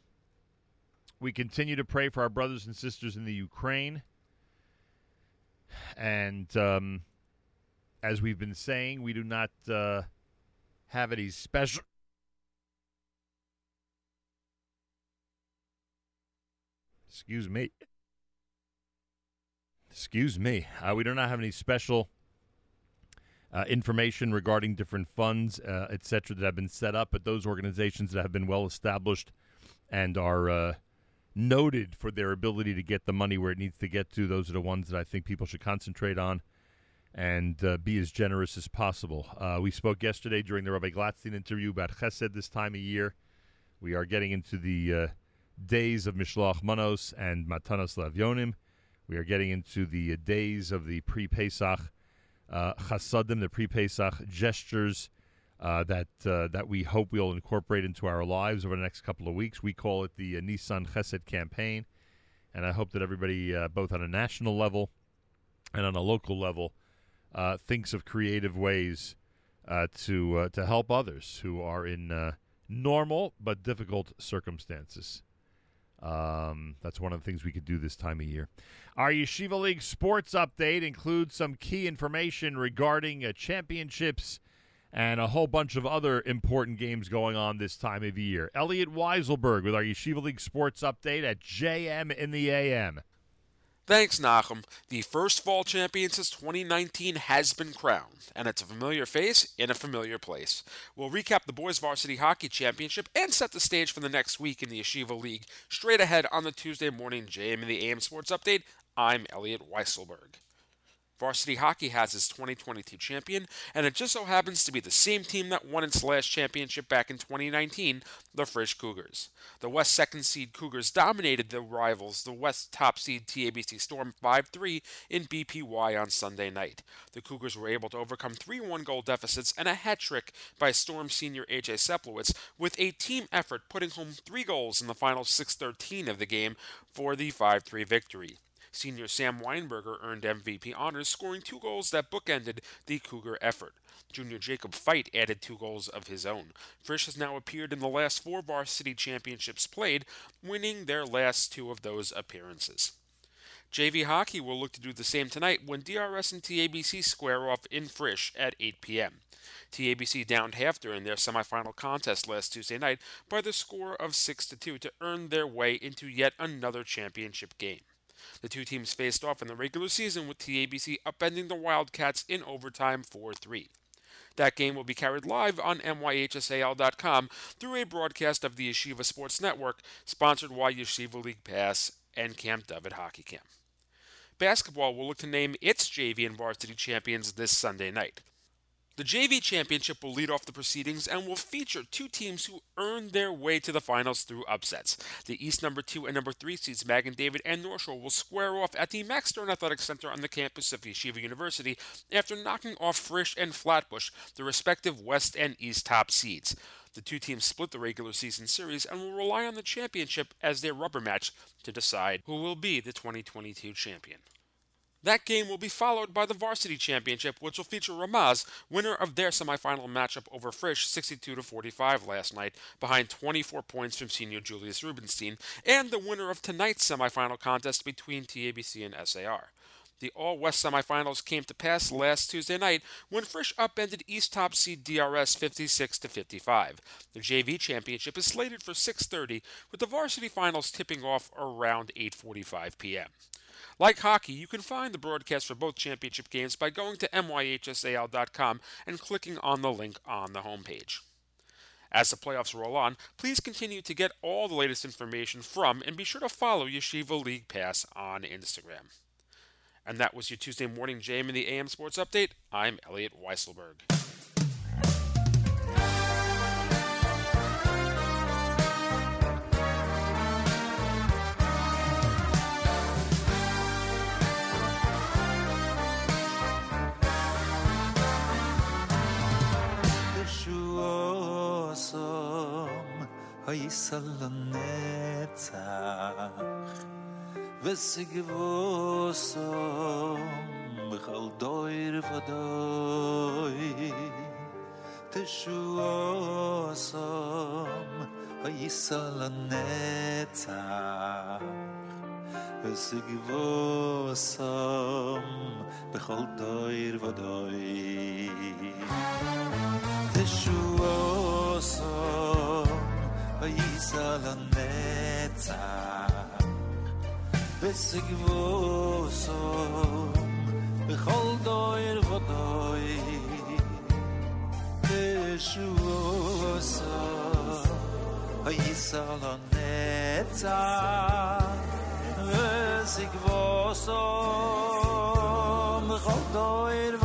we continue to pray for our brothers and sisters in the Ukraine. And um, as we've been saying, we do not uh, have any special. Excuse me. Excuse me. Uh, we do not have any special uh, information regarding different funds, uh, that have been set up, but those organizations that have been well established and are uh, noted for their ability to get the money where it needs to get to, those are the ones that I think people should concentrate on and uh, be as generous as possible. Uh, we spoke yesterday during the Rabbi Glatstein interview about Chesed this time of year. We are getting into the uh, days of Mishloach Manos and Matanos Lavyonim. We are getting into the days of the pre-Pesach uh, chasadim, the pre-Pesach gestures uh, that uh, that we hope we'll incorporate into our lives over the next couple of weeks. We call it the uh, Nissan Chesed campaign, and I hope that everybody, uh, both on a national level and on a local level, uh, thinks of creative ways to to help others who are in normal but difficult circumstances. Um, that's one of the things we could do this time of year. Our Yeshiva League sports update includes some key information regarding uh, championships and a whole bunch of other important games going on this time of year. Elliot Weiselberg with our Yeshiva League sports update at JM in the AM. Thanks, Nachum. The first fall champion since 2019 has been crowned, and it's a familiar face in a familiar place. We'll recap the Boys Varsity Hockey Championship and set the stage for the next week in the Yeshiva League straight ahead on the Tuesday morning JM in the AM Sports Update. I'm Elliot Weiselberg. Varsity Hockey has its 2022 champion, and it just so happens to be the same team that won its last championship back in 2019, the Frisch Cougars. The West second seed Cougars dominated the rivals, the West top seed TABC Storm 5 3 in BPY on Sunday night. The Cougars were able to overcome three one goal deficits and a hat trick by Storm senior AJ Seplowitz, with a team effort putting home three goals in the final 6 13 of the game for the 5 3 victory. Senior Sam Weinberger earned MVP honors, scoring two goals that bookended the Cougar effort. Junior Jacob Fight added two goals of his own. Frisch has now appeared in the last four varsity championships played, winning their last two of those appearances. JV Hockey will look to do the same tonight when DRS and TABC square off in Frisch at 8 p.m. TABC downed HAFTR during their semifinal contest last Tuesday night by the score of 6 2 to earn their way into yet another championship game. The two teams faced off in the regular season with TABC upending the Wildcats in overtime 4 3. That game will be carried live on MYHSAL.com through a broadcast of the Yeshiva Sports Network, sponsored by Yeshiva League Pass and Camp David Hockey Camp. Basketball will look to name its JV and varsity champions this Sunday night. The JV Championship will lead off the proceedings and will feature two teams who earned their way to the finals through upsets. The East number 2 and number 3 seeds Magen David and North Shore will square off at the Max Stern Athletic Center on the campus of Yeshiva University after knocking off Frisch and Flatbush, the respective West and East top seeds. The two teams split the regular season series and will rely on the championship as their rubber match to decide who will be the 2022 champion. That game will be followed by the Varsity Championship, which will feature Ramaz, winner of their semifinal matchup over Frisch 62 45 last night, behind 24 points from senior Julius Rubenstein, and the winner of tonight's semifinal contest between TABC and SAR. The All West semifinals came to pass last Tuesday night when Frisch upended East top seed DRS 56 to 55. The JV championship is slated for 6:30 with the varsity finals tipping off around 8:45 p.m. Like hockey, you can find the broadcast for both championship games by going to myhsal.com and clicking on the link on the homepage. As the playoffs roll on, please continue to get all the latest information from and be sure to follow Yeshiva League Pass on Instagram. And that was your Tuesday morning jam in the AM Sports Update. I'm Elliot Weiselberg. oisal netzach Wes gewosom Bechal doir vadoi Teshuosom Oisal netzach Wes gewosom Bechal doir vadoi Teshuosom Yisrael Netzach Besig Vosom Bechol Doir Vodoy Beshu Vosom Yisrael Netzach Besig Vosom Bechol Doir Vodoy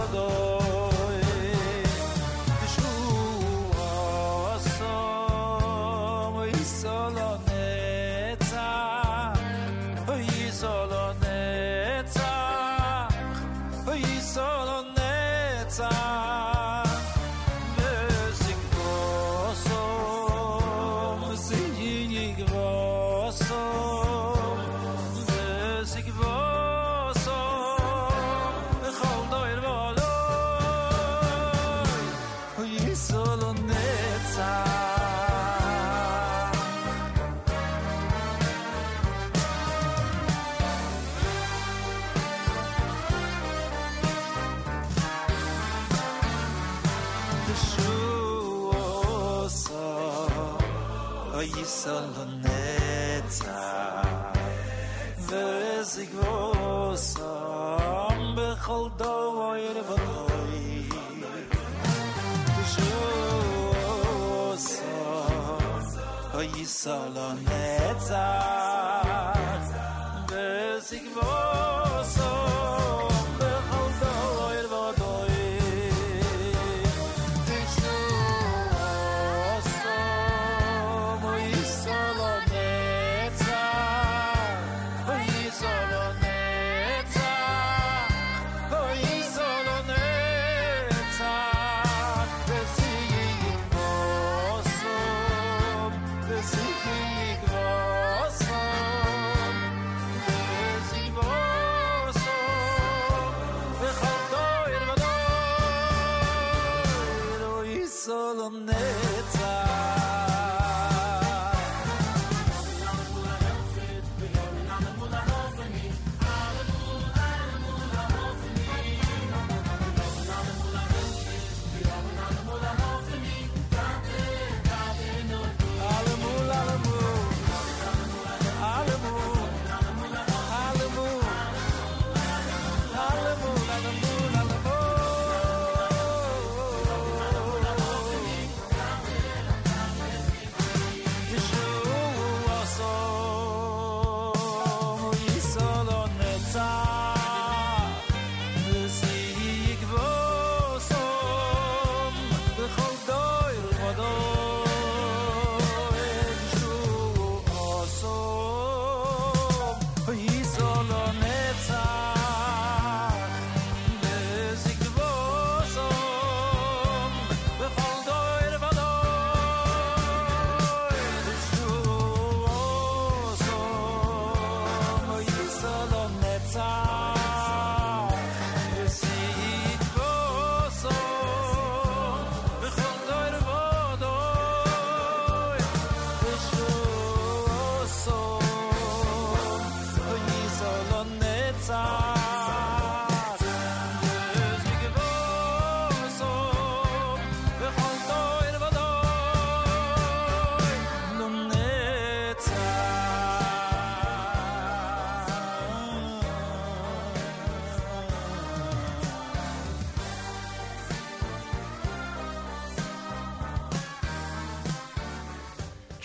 Teshosam Yisol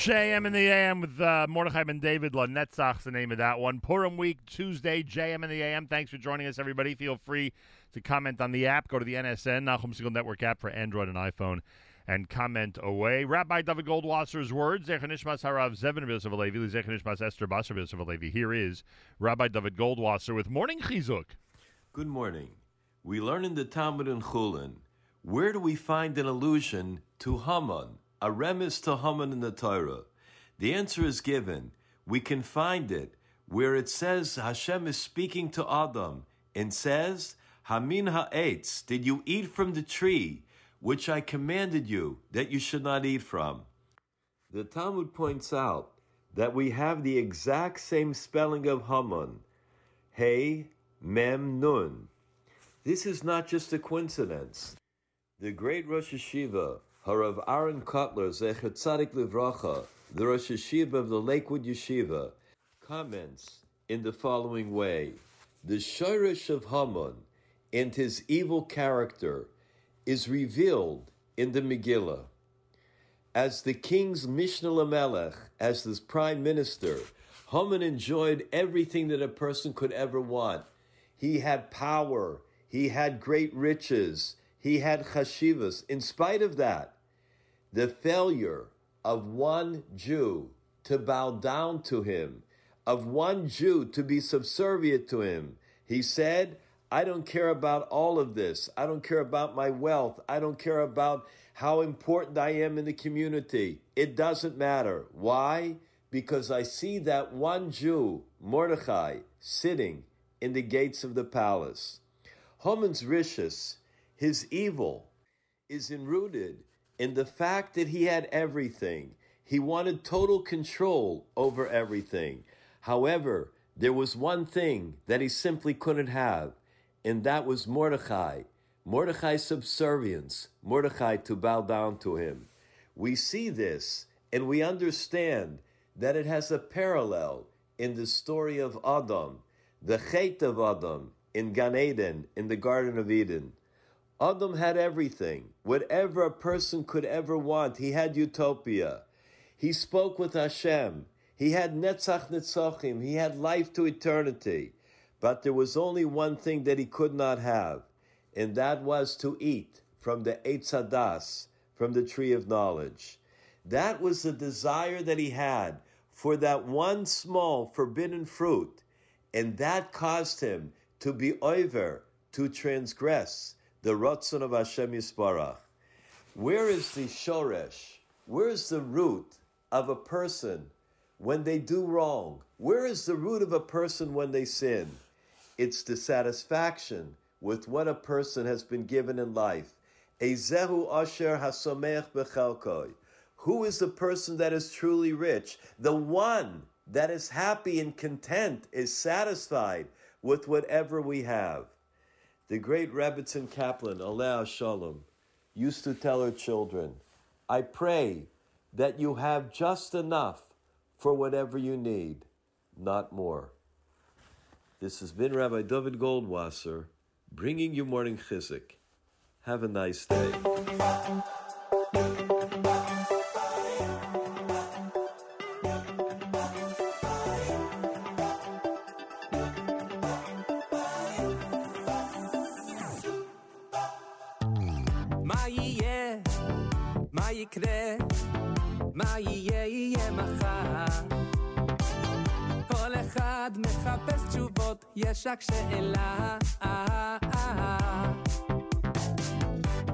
JM in the AM with uh, Mordechai and David Lanetzach's the name of that one. Purim week, Tuesday, JM in the AM. Thanks for joining us, everybody. Feel free to comment on the app. Go to the NSN, Nachum Segal Network app for Android and iPhone, and comment away. Rabbi David Goldwasser's words, Zecher Nishmas Harav Zevin Yosef Alevi, Zecher Nishmas Esther Basar Yosef Alevi. Here is Rabbi David Goldwasser with Morning Chizuk. Good morning. We learn in the Talmud and Chulin, where do we find an allusion to Haman, a remez to Haman in the Torah? The answer is given. We can find it where it says Hashem is speaking to Adam and says, Hamin ha'etz, did you eat from the tree which I commanded you that you should not eat from? The Talmud points out that we have the exact same spelling of Haman, Hey, Mem, Nun. This is not just a coincidence. The great Rosh Yeshiva, Harav Aaron Kotler, Zecher Tzadik Livracha, the Rosh Yeshiva of the Lakewood Yeshiva, comments in the following way The Shoresh of Haman and his evil character is revealed in the Megillah. As the king's Mishneh Lamelech, as the prime minister, Haman enjoyed everything that a person could ever want. He had power, he had great riches, he had chashivas. In spite of that, the failure of one Jew to bow down to him, of one Jew to be subservient to him, he said, I don't care about all of this. I don't care about my wealth. I don't care about how important I am in the community. It doesn't matter. Why? Because I see that one Jew, Mordechai, sitting in the gates of the palace. Haman's rishus, his evil, is enrooted in the fact that he had everything. He wanted total control over everything. However, there was one thing that he simply couldn't have, and that was Mordechai. Mordechai's subservience, Mordechai to bow down to him. We see this and we understand that it has a parallel in the story of Adam, the Chet of Adam in Gan Eden, in the Garden of Eden. Adam had everything, whatever a person could ever want. He had utopia. He spoke with Hashem. He had Netzach Netzachim. He had life to eternity. But there was only one thing that he could not have, and that was to eat from the Eitz Hadas, from the tree of knowledge. That was the desire that he had for that one small forbidden fruit, and that caused him to be over, to transgress the Ratzon of Hashem Yisbarach. Where is the Shoresh? Where is the root of a person when they do wrong? Where is the root of a person when they sin? It's the satisfaction with what a person has been given in life. Ezehu asher hasomech bechalkoi. Who is the person that is truly rich? The one that is happy and content, is satisfied with whatever we have. The great Rebbitzin Kaplan, Aleh Shalom, used to tell her children, I pray that you have just enough for whatever you need, not more. This has been Rabbi David Goldwasser bringing you morning chizuk. Have a nice day. רק שאלה.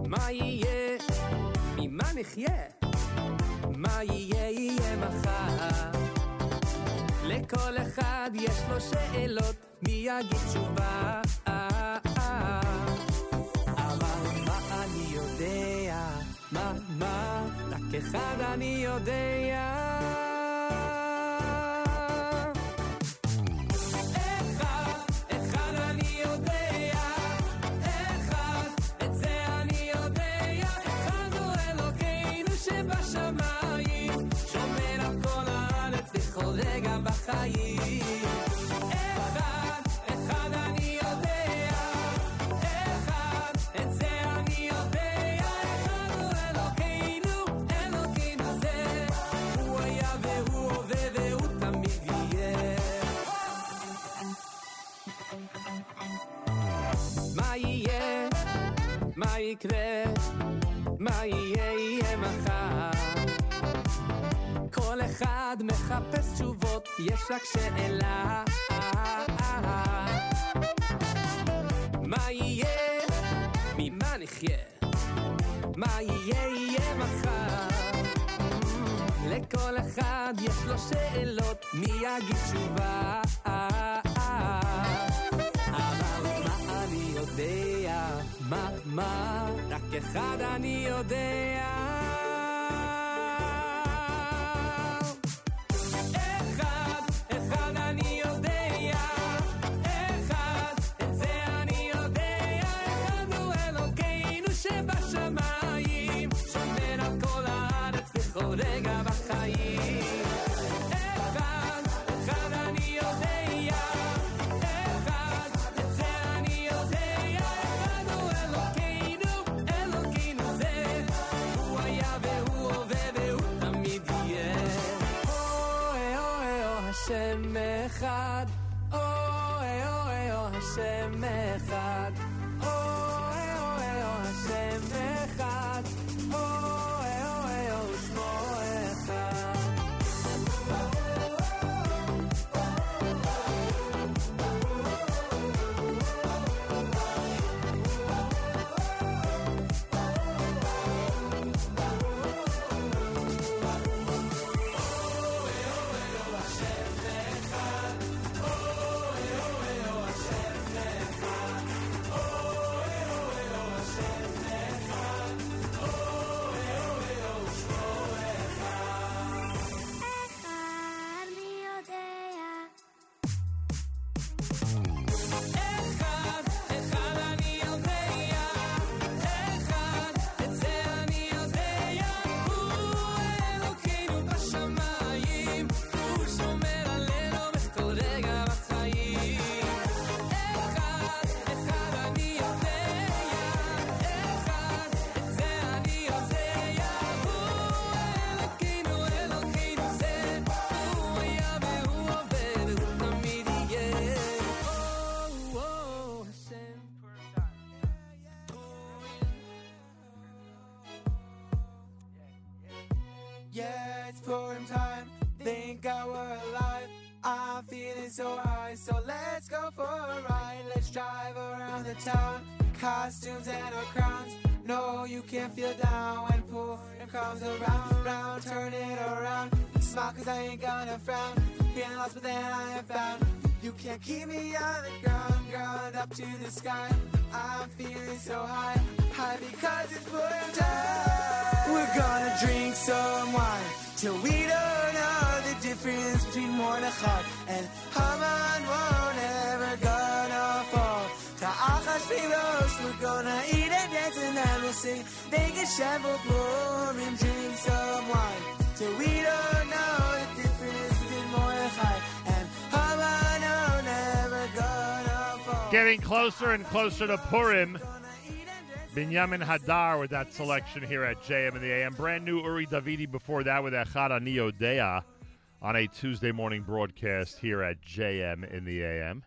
מה יהיה? ממה נחיה? מה יהיה יהיה מחר? לכל אחד יש לו שאלות, מי יגיד תשובה? אבל מה אני יודע? מה, מה? רק אחד אני יודע. יקרה? מה יהיה יהיה מחר? כל אחד מחפש תשובות, יש רק שאלה. מה יהיה? ממה נחיה? מה יהיה יהיה מחר? לכל אחד יש לו שאלות, מי יגיד תשובה? יודע? מה, מה? רק אחד אני יודע. Can't keep me on the ground, ground up to the sky. I'm feeling so high, high because it's Purim time. We're gonna drink some wine till we don't know the difference between Mordechai and Haman. Won't ever gonna fall. To Achashverosh, we're gonna eat and dance and then we'll sing. Make a shamble Purim, drink some wine till we don't know Getting closer and closer to Purim. Binyamin Hadar with that selection here at JM in the AM. Brand new Uri Davidi before that with Echad Ani Odea on a Tuesday morning broadcast here at JM in the AM.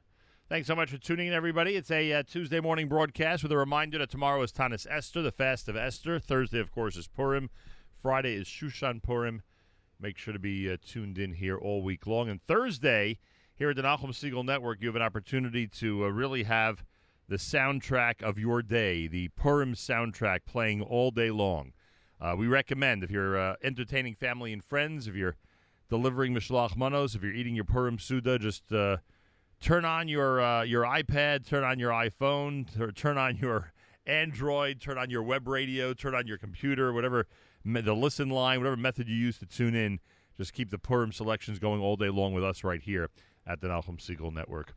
Thanks so much for tuning in, everybody. It's a uh, Tuesday morning broadcast with a reminder that tomorrow is Tanis Esther, the fast of Esther. Thursday, of course, is Purim. Friday is Shushan Purim. Make sure to be uh, tuned in here all week long. And Thursday, here at the Nachum Segal Network, you have an opportunity to uh, really have the soundtrack of your day, the Purim soundtrack, playing all day long. Uh, we recommend if you're uh, entertaining family and friends, if you're delivering mishloach Manos, if you're eating your Purim Seudah, just uh, turn on your uh, your iPad, turn on your iPhone, turn on your Android, turn on your web radio, turn on your computer, whatever the listen line, whatever method you use to tune in. Just keep the Purim selections going all day long with us right here at the Nachum Segal Network.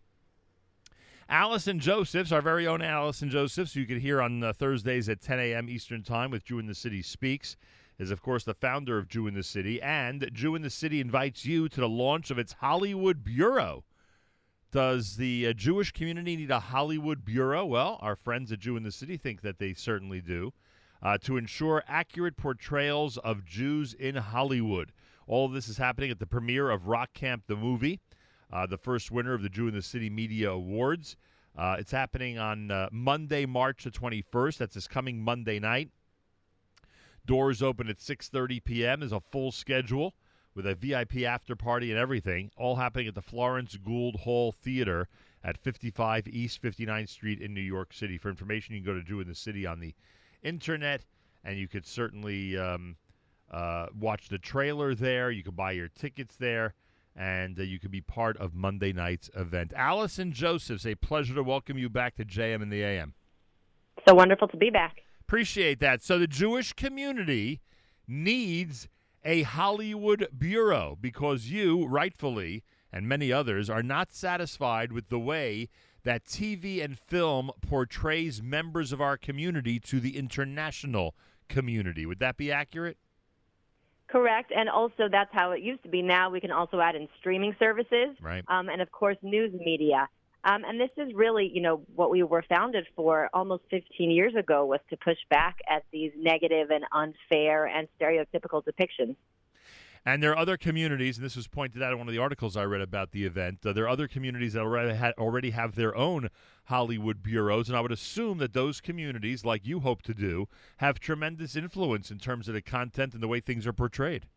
Allison Josephs, our very own Allison Josephs, who you can hear on uh, Thursdays at 10 a.m. Eastern Time with Jew in the City Speaks, is of course the founder of Jew in the City, and Jew in the City invites you to the launch of its Hollywood Bureau. Does the uh, Jewish community need a Hollywood Bureau? Well, our friends at Jew in the City think that they certainly do. Uh, to ensure accurate portrayals of Jews in Hollywood. All of this is happening at the premiere of Rock Camp the movie, uh, the first winner of the Jew in the City Media Awards. Uh, it's happening on uh, Monday, March the 21st. That's this coming Monday night. Doors open at 6:30 p.m. There's a full schedule with a VIP after party and everything, all happening at the Florence Gould Hall Theater at 55 East 59th Street in New York City. For information, you can go to Jew in the City on the internet, and you could certainly um, uh, watch the trailer there. You can buy your tickets there, and uh, you can be part of Monday night's event. Allison Josephs, a pleasure to welcome you back to JM in the AM. So wonderful to be back. Appreciate that. So the Jewish community needs a Hollywood bureau because you, rightfully, and many others are not satisfied with the way that TV and film portrays members of our community to the international community. Would that be accurate? Correct, and also that's how it used to be. Now we can also add in streaming services, Right. um, and of course news media. Um, and this is really, you know, what we were founded for almost 15 years ago was to push back at these negative and unfair and stereotypical depictions. And there are other communities, and this was pointed out in one of the articles I read about the event. Uh, there are other communities that already, ha- already have their own Hollywood bureaus, and I would assume that those communities, like you hope to do, have tremendous influence in terms of the content and the way things are portrayed.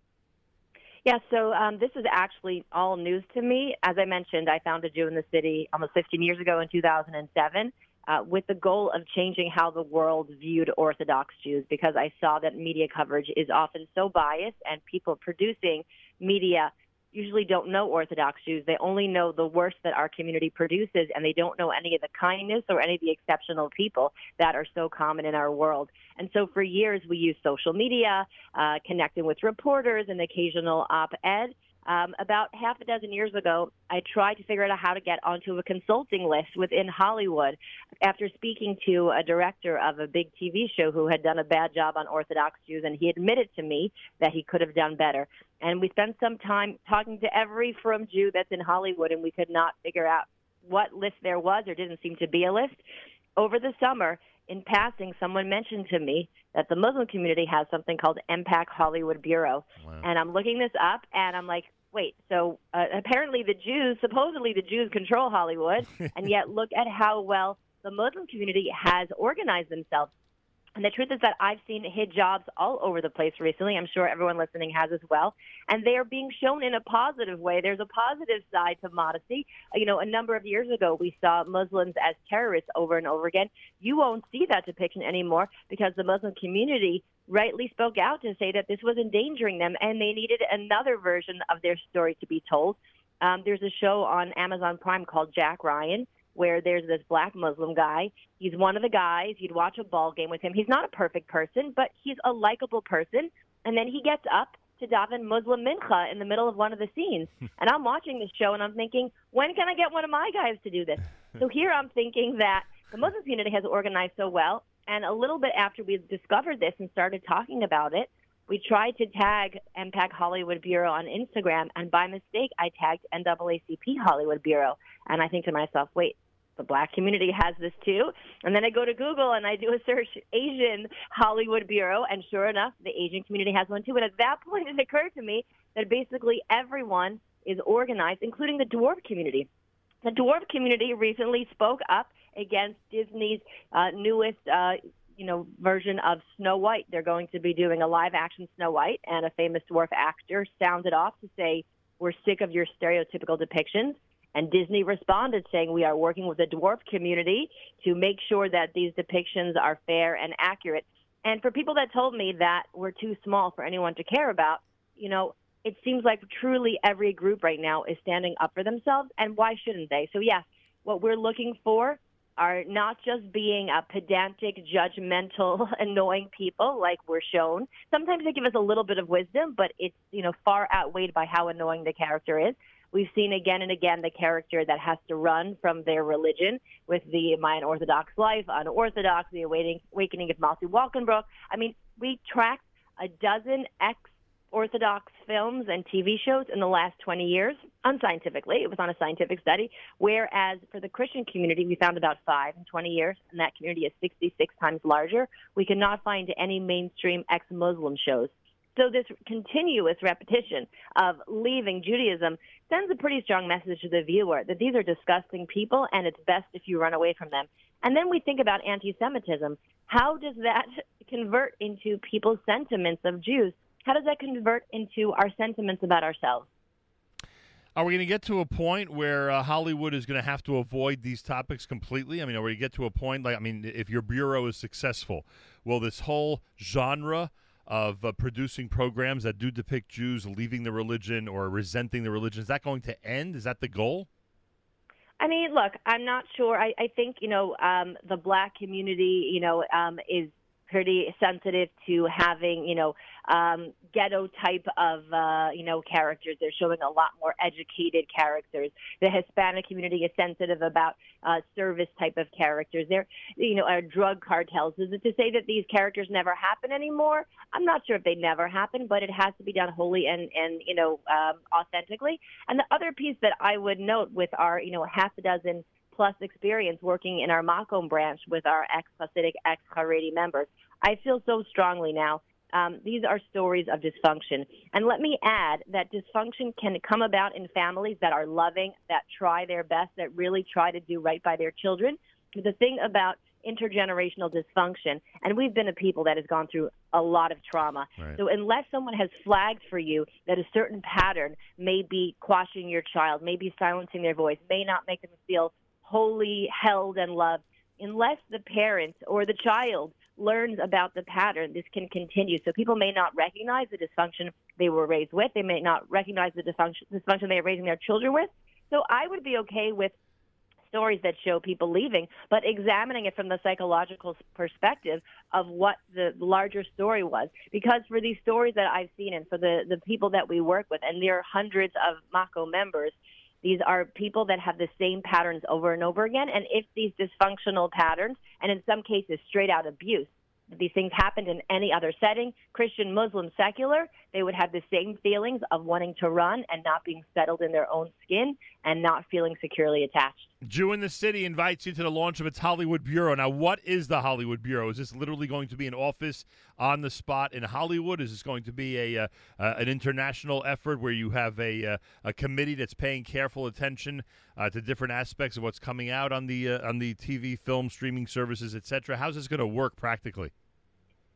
Yeah, so um, this is actually all news to me. As I mentioned, I founded Jew in the City almost 15 years ago in 2007 uh, with the goal of changing how the world viewed Orthodox Jews because I saw that media coverage is often so biased and people producing media usually don't know Orthodox Jews. They only know the worst that our community produces, and they don't know any of the kindness or any of the exceptional people that are so common in our world. And so for years, we used social media, uh, connecting with reporters, and occasional op ed. Um, about half a dozen years ago, I tried to figure out how to get onto a consulting list within Hollywood after speaking to a director of a big TV show who had done a bad job on Orthodox Jews, and he admitted to me that he could have done better. And we spent some time talking to every from Jew that's in Hollywood, and we could not figure out what list there was. There didn't seem to be a list. Over the summer, in passing, someone mentioned to me that the Muslim community has something called MPAC Hollywood Bureau. And I'm looking this up, and I'm like, wait, so uh, apparently the Jews, supposedly the Jews control Hollywood, [LAUGHS] and yet look at how well the Muslim community has organized themselves. And the truth is that I've seen hijabs all over the place recently. I'm sure everyone listening has as well. And they are being shown in a positive way. There's a positive side to modesty. You know, a number of years ago, we saw Muslims as terrorists over and over again. You won't see that depiction anymore because the Muslim community rightly spoke out to say that this was endangering them and they needed another version of their story to be told. Um, there's a show on Amazon Prime called Jack Ryan where there's this black Muslim guy. He's one of the guys. You'd watch a ball game with him. He's not a perfect person, but he's a likable person. And then he gets up to daven Muslim mincha in the middle of one of the scenes. [LAUGHS] and I'm watching this show and I'm thinking, when can I get one of my guys to do this? so here I'm thinking that the Muslim community has organized so well. And a little bit after we discovered this and started talking about it, we tried to tag MPAC Hollywood Bureau on Instagram, and by mistake, I tagged NAACP Hollywood Bureau. And I think to myself, wait, the black community has this too. And then I go to Google and I do a search Asian Hollywood Bureau, and sure enough, the Asian community has one too. And at that [LAUGHS] point, it occurred to me that basically everyone is organized, including the dwarf community. The dwarf community recently spoke up against Disney's uh, newest, uh, you know, version of Snow White. They're going to be doing a live action Snow White, and a famous dwarf actor sounded off to say, "We're sick of your stereotypical depictions." And Disney responded saying, We are working with the dwarf community to make sure that these depictions are fair and accurate. And for people that told me that we're too small for anyone to care about, you know, it seems like truly every group right now is standing up for themselves, and why shouldn't they? So, yes, what we're looking for are not just being a pedantic, judgmental, [LAUGHS] annoying people like we're shown. Sometimes they give us a little bit of wisdom, but it's, you know, far outweighed by how annoying the character is. We've seen again and again the character that has to run from their religion with the My Unorthodox Life, Unorthodox, The Awakening, Awakening of Motti Wolkenbruch. I mean, we tracked a dozen ex Orthodox films and TV shows in the last 20 years, unscientifically. It was on a scientific study. Whereas for the Christian community, we found about five in 20 years, and that community is 66 times larger. We cannot find any mainstream ex Muslim shows. So this continuous repetition of leaving Judaism sends a pretty strong message to the viewer that these are disgusting people and it's best if you run away from them. And then we think about anti-Semitism. How does that [LAUGHS] convert into people's sentiments of Jews? How does that convert into our sentiments about ourselves? Are we going to get to a point where uh, Hollywood is going to have to avoid these topics completely? I mean, are we get to a point like I mean, if your bureau is successful, will this whole genre of uh, producing programs that do depict Jews leaving the religion or resenting the religion is that going to end? Is that the goal? I mean, look, I'm not sure. I, I think you know um, the black community, you know, um, is pretty sensitive to having, you know, um, ghetto type of, uh, you know, characters. They're showing a lot more educated characters. The Hispanic community is sensitive about uh, service type of characters. They're, you know, are drug cartels. Is it to say that these characters never happen anymore? I'm not sure if they never happen, but it has to be done wholly and, and you know, um, authentically. And the other piece that I would note with our, you know, half a dozen plus experience working in our Makom branch with our ex-Hasidic, ex-Haredi members. I feel so strongly now. Um, these are stories of dysfunction. And let me add that dysfunction can come about in families that are loving, that try their best, that really try to do right by their children. The thing about intergenerational dysfunction, and we've been a people that has gone through a lot of trauma. Right. So unless someone has flagged for you that a certain pattern may be quashing your child, may be silencing their voice, may not make them feel wholly held and loved, unless the parent or the child learns about the pattern, this can continue. So people may not recognize the dysfunction they were raised with. They may not recognize the dysfunction, dysfunction they are raising their children with. So I would be okay with stories that show people leaving, but examining it from the psychological perspective of what the larger story was. Because for these stories that I've seen and for the, the people that we work with, and there are hundreds of Makom members, these are people that have the same patterns over and over again. And if these dysfunctional patterns, and in some cases straight out abuse, these things happened in any other setting, Christian, Muslim, secular, they would have the same feelings of wanting to run and not being settled in their own skin and not feeling securely attached. Jew in the City invites you to the launch of its Hollywood Bureau. Now, what is the Hollywood Bureau? Is this literally going to be an office on the spot in Hollywood? Is this going to be a uh, uh, an international effort where you have a uh, a committee that's paying careful attention uh, to different aspects of what's coming out on the uh, on the TV, film, streaming services, etc.? How's this going to work practically?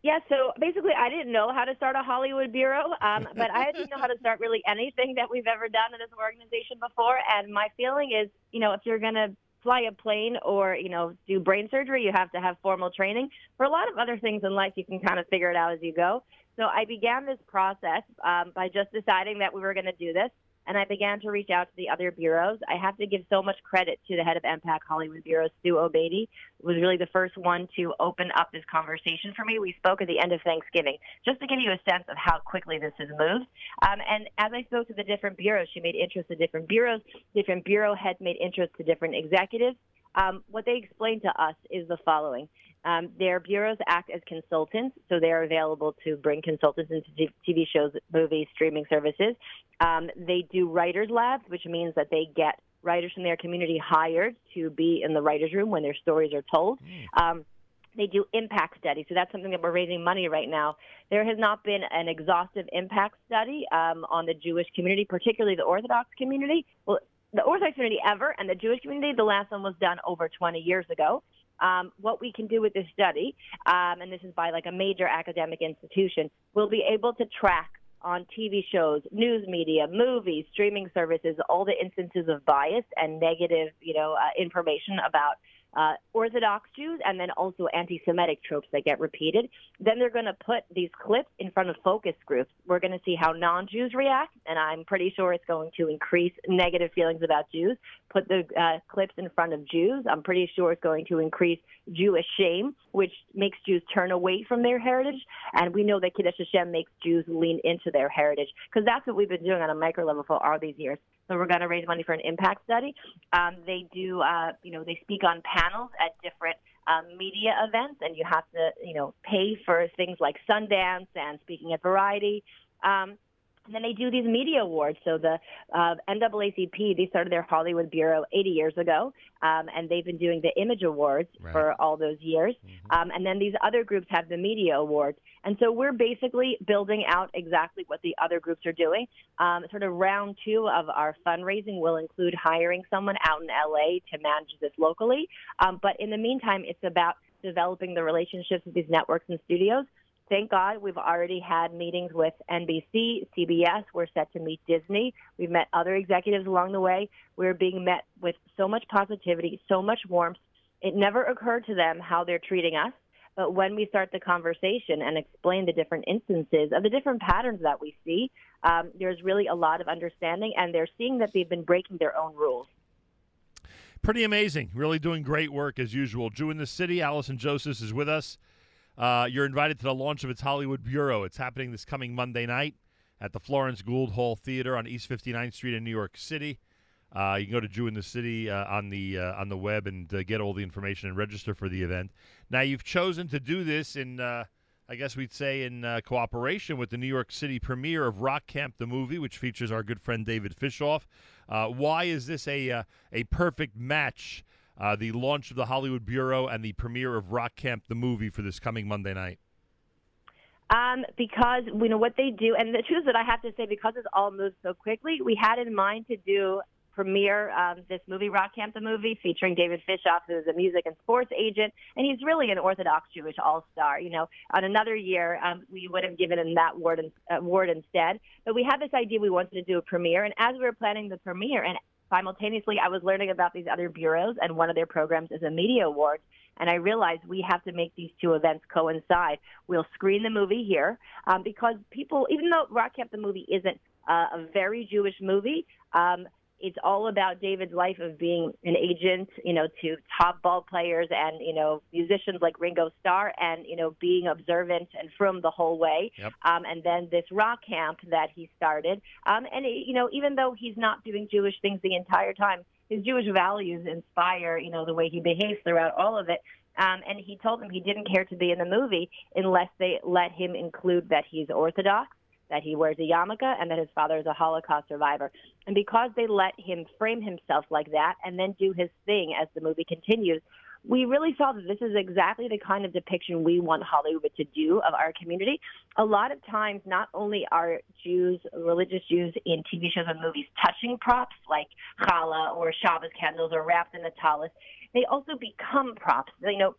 Yeah, so basically, I didn't know how to start a Hollywood bureau, um, but I didn't know how to start really anything that we've ever done in this organization before. And my feeling is, you know, if you're going to fly a plane or, you know, do brain surgery, you have to have formal training. For a lot of other things in life, you can kind of figure it out as you go. So I began this process um, by just deciding that we were going to do this and I began to reach out to the other bureaus. I have to give so much credit to the head of MPAC Hollywood Bureau, Sue Obeidi, was really the first one to open up this conversation for me. We spoke at the end of Thanksgiving, just to give you a sense of how quickly this has moved. Um, and as I spoke to the different bureaus, she made interest to different bureaus. Different bureau heads made interest to different executives. Um, what they explained to us is the following. Um, their bureaus act as consultants, so they are available to bring consultants into TV shows, movies, streaming services. Um, they do writers' labs, which means that they get writers from their community hired to be in the writers' room when their stories are told. Um, they do impact studies, so that's something that we're raising money right now. There has not been an exhaustive impact study um, on the Jewish community, particularly the Orthodox community. Well, the Orthodox community ever, and the Jewish community, the last one was done over 20 years ago um, what we can do with this study, um, and this is by like a major academic institution, we'll be able to track on TV shows, news media, movies, streaming services, all the instances of bias and negative, you know, uh, information about uh, Orthodox Jews and then also anti-Semitic tropes that get repeated. Then they're going to put these clips in front of focus groups. We're going to see how non-Jews react, and I'm pretty sure it's going to increase negative feelings about Jews. Put the uh, clips in front of Jews. I'm pretty sure it's going to increase Jewish shame, which makes Jews turn away from their heritage. And we know that Kiddush Hashem makes Jews lean into their heritage because that's what we've been doing on a micro level for all these years. So we're going to raise money for an impact study. Um, they do, uh, you know, they speak on panels at different um, media events, and you have to, you know, pay for things like Sundance and speaking at Variety. Um, And then they do these media awards. So the uh, NAACP, they started their Hollywood Bureau 80 years ago, um, and they've been doing the Image Awards Right. for all those years. Um, and then these other groups have the Media Awards. And so we're basically building out exactly what the other groups are doing. Um, sort of round two of our fundraising will include hiring someone out in LA to manage this locally. Um, but in the meantime, it's about developing the relationships with these networks and studios. Thank God we've already had meetings with NBC, CBS. We're set to meet Disney. We've met other executives along the way. We're being met with so much positivity, so much warmth. It never occurred to them how they're treating us. But when we start the conversation and explain the different instances of the different patterns that we see, um, there's really a lot of understanding, and they're seeing that they've been breaking their own rules. Pretty amazing. Really doing great work as usual. Jew in the City, Allison Joseph is with us. Uh, you're invited to the launch of its Hollywood Bureau. It's happening this coming Monday night at the Florence Gould Hall Theater on East 59th Street in New York City. Uh, you can go to Jew in the City uh, on the uh, on the web and uh, get all the information and register for the event. Now you've chosen to do this in, uh, I guess we'd say, in uh, cooperation with the New York City premiere of Rock Camp the movie, which features our good friend David Fishof. Why is this a a perfect match? Uh, the launch of the Hollywood Bureau and the premiere of Rock Camp the movie for this coming Monday night. Um, because you know what they do, and the truth is that I have to say, because it's all moved so quickly, we had in mind to do premiere um, this movie, Rock Camp the movie, featuring David Fishof, who's a music and sports agent, and he's really an Orthodox Jewish all star. You know, on another year, um, we would have given him that award, in, award instead. But we had this idea we wanted to do a premiere, and as we were planning the premiere, and simultaneously I was learning about these other bureaus, and one of their programs is a media award. And I realized we have to make these two events coincide. We'll screen the movie here um, because people, even though Rock Camp the movie isn't uh, a very Jewish movie, um, it's all about David's life of being an agent, you know, to top ball players and you know musicians like Ringo Starr, and you know being observant and from the whole way. Yep. Um, and then this rock camp that he started, um, and it, you know even though he's not doing Jewish things the entire time, his Jewish values inspire you know the way he behaves throughout all of it. Um, and he told them he didn't care to be in the movie unless they let him include that he's Orthodox that he wears a yarmulke and that his father is a Holocaust survivor. And because they let him frame himself like that and then do his thing as the movie continues, we really saw that this is exactly the kind of depiction we want Hollywood to do of our community. A lot of times, not only are Jews, religious Jews in TV shows and movies, touching props like challah or Shabbos candles or wrapped in a tallis, they also become props. You know,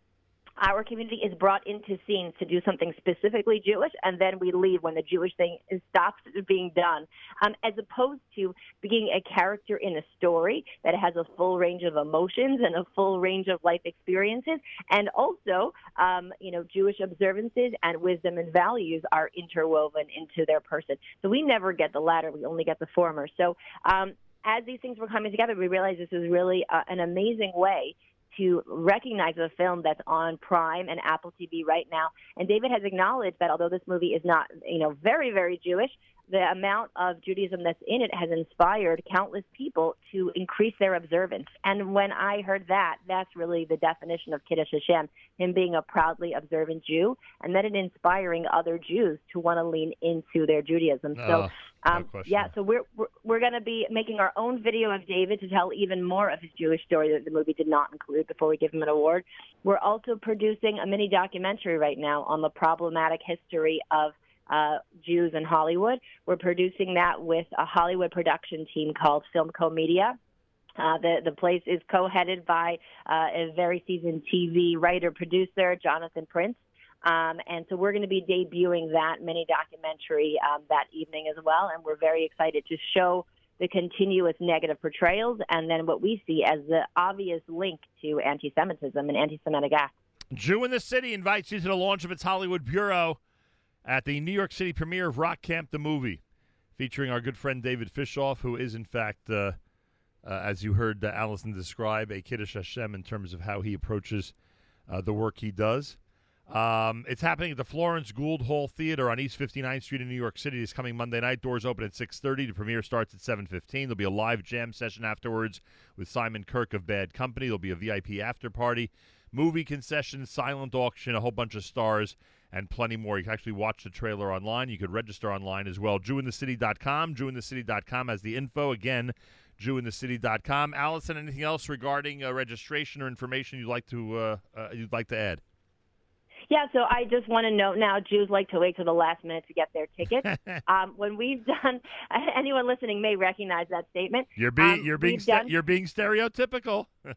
our community is brought into scenes to do something specifically Jewish, and then we leave when the Jewish thing is, stops being done, um, as opposed to being a character in a story that has a full range of emotions and a full range of life experiences, and also, um, you know, Jewish observances and wisdom and values are interwoven into their person. So we never get the latter; we only get the former. So. Um, as these things were coming together, we realized this was really uh, an amazing way to recognize a film that's on Prime and Apple TV right now. And David has acknowledged that although this movie is not, you know, very, very Jewish, the amount of Judaism that's in it has inspired countless people to increase their observance. And when I heard that, that's really the definition of Kiddush Hashem, him being a proudly observant Jew, and then it inspiring other Jews to want to lean into their Judaism. Oh, so, no um, question. yeah, so we're we're, we're going to be making our own video of David to tell even more of his Jewish story that the movie did not include before we give him an award. We're also producing a mini documentary right now on the problematic history of uh, Jews in Hollywood. We're producing that with a Hollywood production team called Filmco Media. Uh, the the place is co-headed by uh, a very seasoned TV writer producer Jonathan Prince. Um, and so we're going to be debuting that mini documentary um, that evening as well. And we're very excited to show the continuous negative portrayals and then what we see as the obvious link to anti Semitism and anti Semitic acts. Jew in the City invites you to the launch of its Hollywood Bureau at the New York City premiere of Rock Camp the movie, featuring our good friend David Fishof, who is, in fact, uh, uh, as you heard uh, Allison describe, a Kiddush Hashem in terms of how he approaches uh, the work he does. Um, it's happening at the Florence Gould Hall Theater on East 59th Street in New York City this coming Monday night. Doors open at 6.30. The premiere starts at 7.15. There'll be a live jam session afterwards with Simon Kirke of Bad Company. There'll be a VIP after party, movie concession, silent auction, a whole bunch of stars, and plenty more. You can actually watch the trailer online. You could register online as well. JewInTheCity.com. JewInTheCity.com has the info. Again, JewInTheCity.com. Allison, anything else regarding uh, registration or information you'd like to uh, uh, you'd like to add? Yeah, so I just want to note now, Jews like to wait till the last minute to get their tickets. [LAUGHS] um, when we've done, [LAUGHS] anyone listening may recognize that statement. You're being Um, you're being done- you're being stereotypical. [LAUGHS]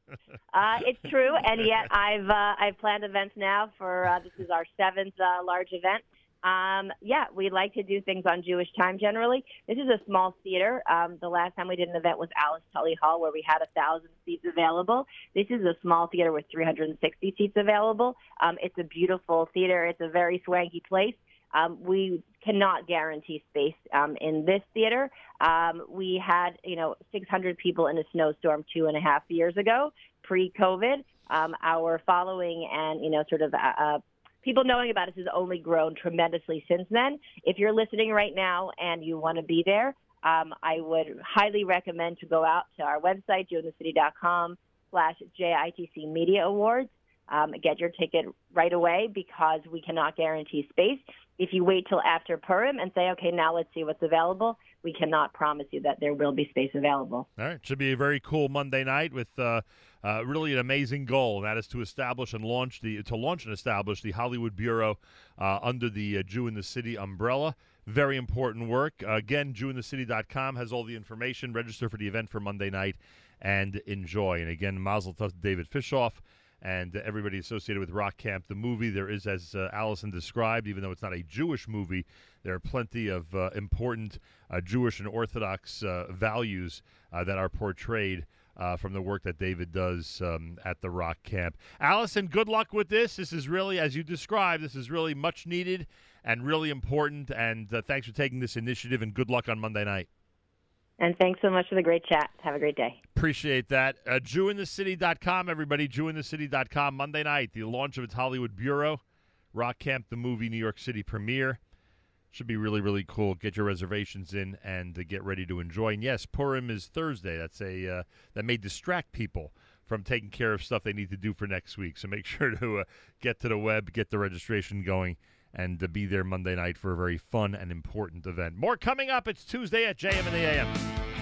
Uh, it's true, and yet I've uh, I've planned events now for uh, this is our seventh uh, large event. Um, yeah, we like to do things on Jewish time generally. This is a small theater. Um, the last time we did an event was Alice Tully Hall, where we had a thousand seats available. This is a small theater with 360 seats available. Um, it's a beautiful theater. It's a very swanky place. Um, we cannot guarantee space um, in this theater. Um, we had, you know, 600 people in a snowstorm two and a half years ago, pre-COVID. Um, our following and, you know, sort of uh, people knowing about us has only grown tremendously since then. If you're listening right now and you want to be there, um, I would highly recommend to go out to our website, jewinthecity.com slash JITC Media Awards. Um, get your ticket right away because we cannot guarantee space. If you wait till after Purim and say, okay, now let's see what's available, we cannot promise you that there will be space available. All right, should be a very cool Monday night with uh, uh, really an amazing goal, that is to establish and launch the to launch and establish the Hollywood Bureau uh, under the uh, Jew in the City umbrella. Very important work. Again, JewInTheCity.com has all the information. Register for the event for Monday night and enjoy. And again, Mazel Tov to David Fishof and everybody associated with Rock Camp, the movie. There is, as uh, Allison described, even though it's not a Jewish movie, there are plenty of uh, important uh, Jewish and Orthodox uh, values uh, that are portrayed. Uh, from the work that David does um, at the Rock Camp. Allison, good luck with this. This is really, as you described, this is really much needed and really important. And uh, thanks for taking this initiative and good luck on Monday night. And thanks so much for the great chat. Have a great day. Appreciate that. Uh, JewInTheCity.com, everybody. JewInTheCity.com. Monday night, the launch of its Hollywood Bureau. Rock Camp, the movie, New York City premiere. Should be really, really cool. Get your reservations in and uh, get ready to enjoy. And yes, Purim is Thursday. That's a uh, that may distract people from taking care of stuff they need to do for next week. So make [LAUGHS] sure to uh, get to the web, get the registration going, and to be there Monday night for a very fun and important event. More coming up. It's Tuesday at JM and the AM.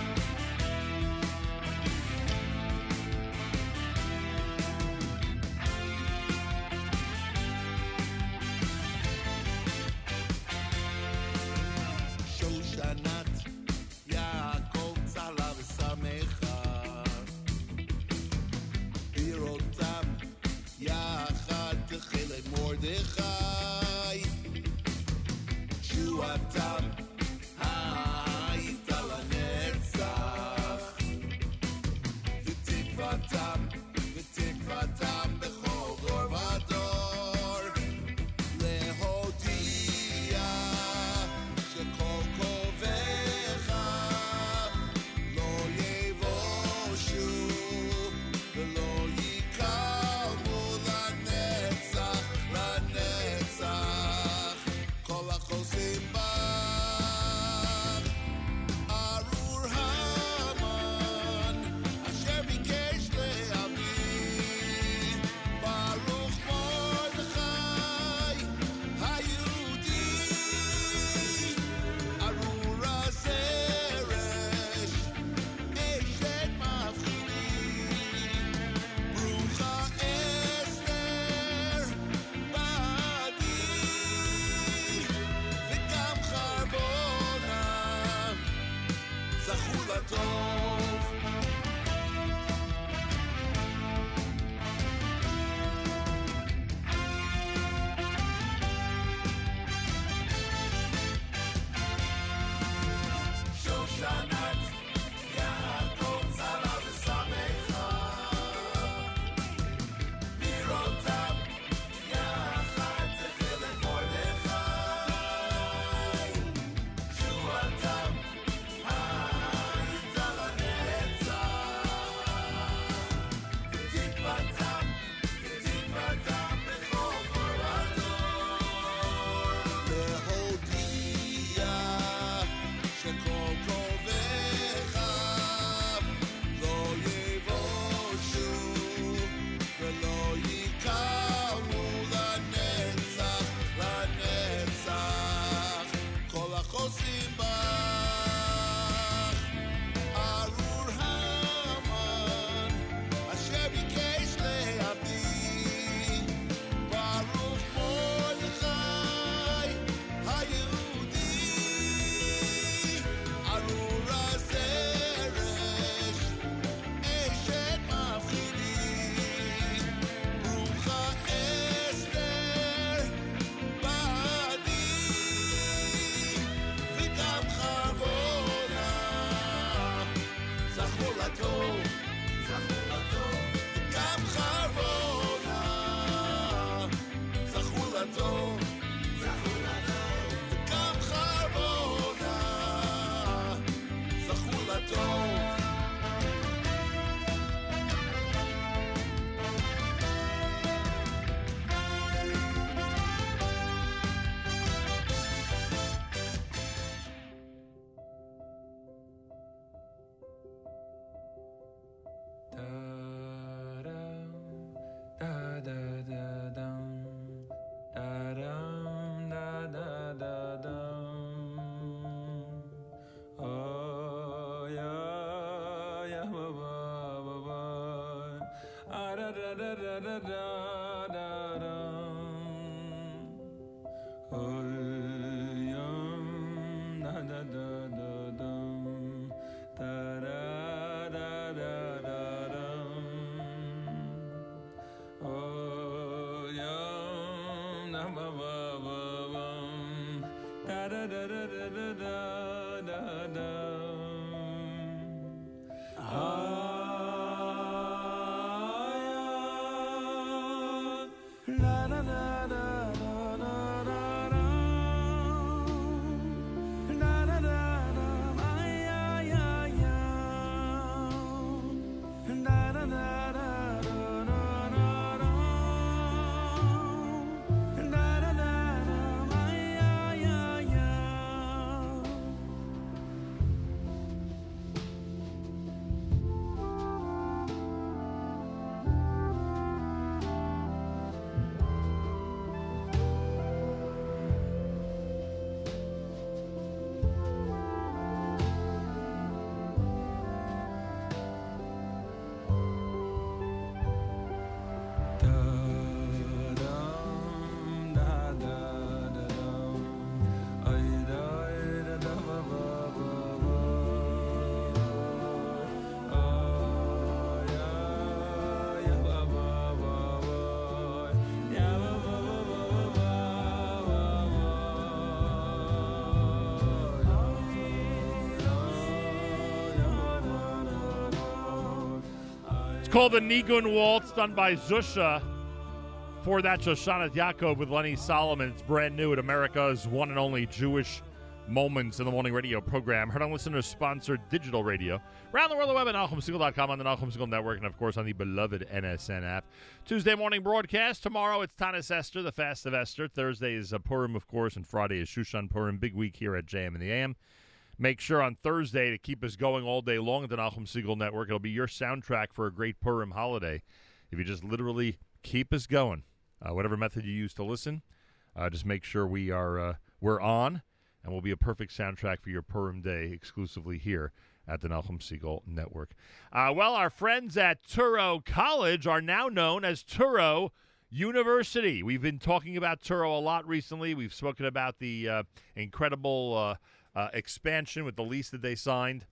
Called the Nigun Waltz, done by Zusha. For that, Shoshana Yaakov with Lenny Solomon. It's brand new at America's one and only Jewish Moments in the Morning radio program. Heard on listeners sponsored digital radio. Around the world, the web at NachumSegal.com on the Nachum Segal Network, and of course on the beloved NSN app. Tuesday morning broadcast. Tomorrow it's Taanis Esther, the Fast of Esther. Thursday is uh, Purim, of course, and Friday is Shushan Purim. Big week here at JM in the AM. Make sure on Thursday to keep us going all day long at the Nachum Segal Network. It'll be your soundtrack for a great Purim holiday. If you just literally keep us going, uh, whatever method you use to listen, uh, just make sure we are uh, we're on, and we'll be a perfect soundtrack for your Purim day exclusively here at the Nachum Segal Network. Uh, well, our friends at Touro College are now known as Touro University. We've been talking about Touro a lot recently. We've spoken about the uh, incredible uh, expansion with the lease that they signed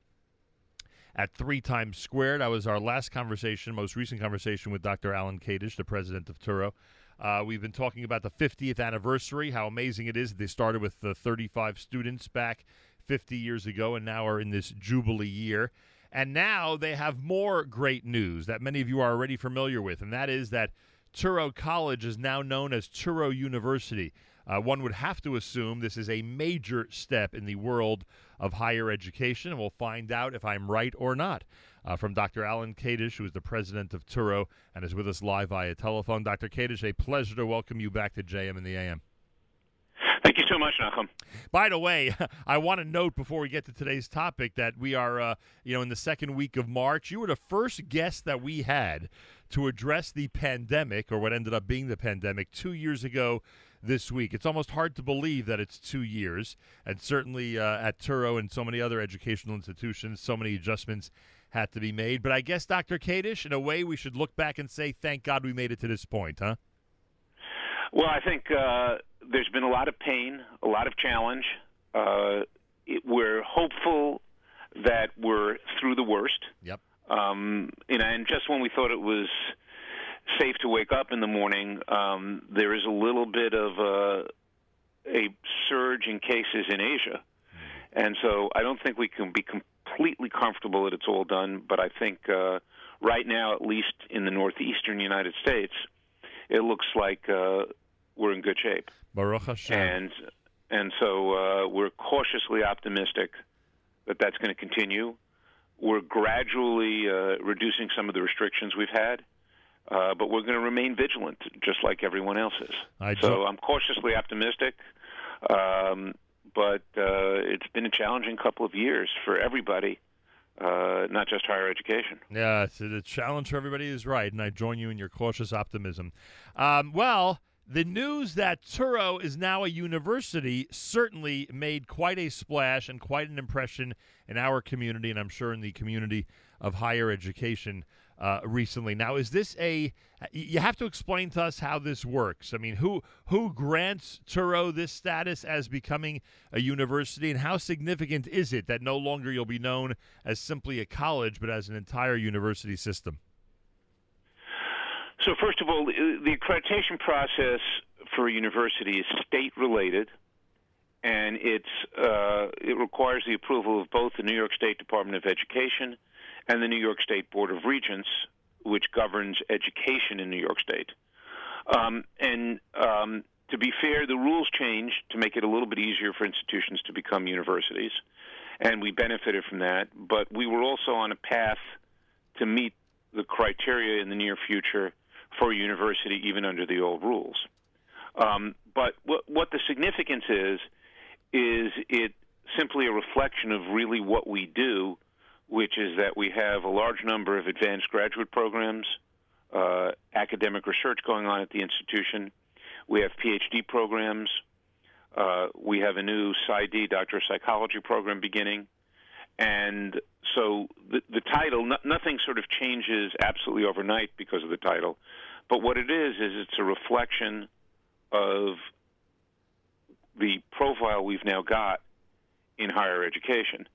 at three Times Square. That was our last conversation, most recent conversation with Dr. Alan Kadish, the president of Touro. Uh, we've been talking about the 50th anniversary, how amazing it is that they started with the 35 students back 50 years ago and now are in this Jubilee year. And now they have more great news that many of you are already familiar with, and that is that Touro College is now known as Touro University. Uh, one would have to assume this is a major step in the world of higher education, and we'll find out if I'm right or not. Uh, from Dr. Alan Kadish, who is the president of Touro and is with us live via telephone. Dr. Kadish, a pleasure to welcome you back to JM in the AM. Thank you so much, Nachum. By the way, [LAUGHS] I want to note before we get to today's topic that we are, uh, you know, in the second week of March. You were the first guest that we had to address the pandemic, or what ended up being the pandemic, two years ago this week. It's almost hard to believe that it's two years, and certainly uh, at Touro and so many other educational institutions, so many adjustments had to be made. But I guess, Dr. Kadish, in a way, we should look back and say, thank God we made it to this point, huh? Well, I think uh, there's been a lot of pain, a lot of challenge. Uh, it, we're hopeful that we're through the worst. Yep. Um, you know, and just when we thought it was safe to wake up in the morning, um, there is a little bit of a, a surge in cases in Asia. And so I don't think we can be completely comfortable that it's all done, but I think uh, right now, at least in the northeastern United States, it looks like uh, we're in good shape. Baruch Hashem. And and so uh, we're cautiously optimistic that that's going to continue. We're gradually uh, reducing some of the restrictions we've had, uh, but we're going to remain vigilant, just like everyone else is. I so I'm cautiously optimistic, um, but uh, it's been a challenging couple of years for everybody. Uh, not just higher education. Yeah, it's, the challenge for everybody is right, and I join you in your cautious optimism. Um, well, the news that Touro is now a university certainly made quite a splash and quite an impression in our community, and I'm sure in the community of higher education uh, recently. Now, is this a? You have to explain to us how this works. I mean, who who grants Touro this status as becoming a university, and how significant is it that no longer you'll be known as simply a college, but as an entire university system? So, first of all, the accreditation process for a university is state related, and it's uh, it requires the approval of both the New York State Department of Education and the New York State Board of Regents, which governs education in New York State. Um, and um, to be fair, the rules changed to make it a little bit easier for institutions to become universities, and we benefited from that. But we were also on a path to meet the criteria in the near future for a university, even under the old rules. Um, but what, what the significance is, is it simply a reflection of really what we do, which is that we have a large number of advanced graduate programs, uh, academic research going on at the institution. We have PhD programs. Uh, we have a new PsyD, Doctor of Psychology program beginning. And so the, the title, no, nothing sort of changes absolutely overnight because of the title. But what it is, is it's a reflection of the profile we've now got in higher education.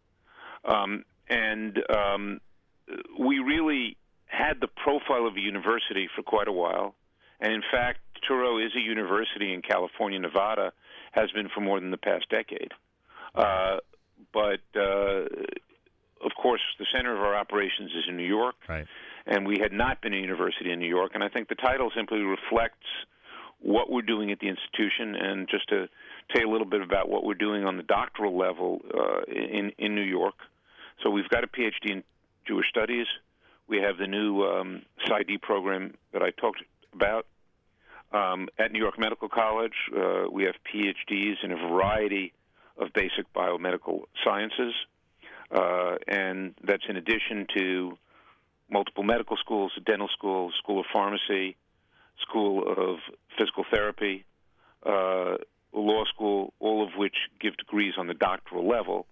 Um, and um, we really had the profile of a university for quite a while. And in fact, Touro is a university in California, Nevada, has been for more than the past decade. Uh, but uh, of course, the center of our operations is in New York. Right. And we had not been a university in New York. And I think the title simply reflects what we're doing at the institution. And just to tell you a little bit about what we're doing on the doctoral level uh, in, in New York. So we've got a PhD in Jewish Studies. We have the new um, PsyD program that I talked about. Um, at New York Medical College, uh, we have PhDs in a variety of basic biomedical sciences, uh, and that's in addition to multiple medical schools, dental school, school of pharmacy, school of physical therapy, uh, law school, all of which give degrees on the doctoral level.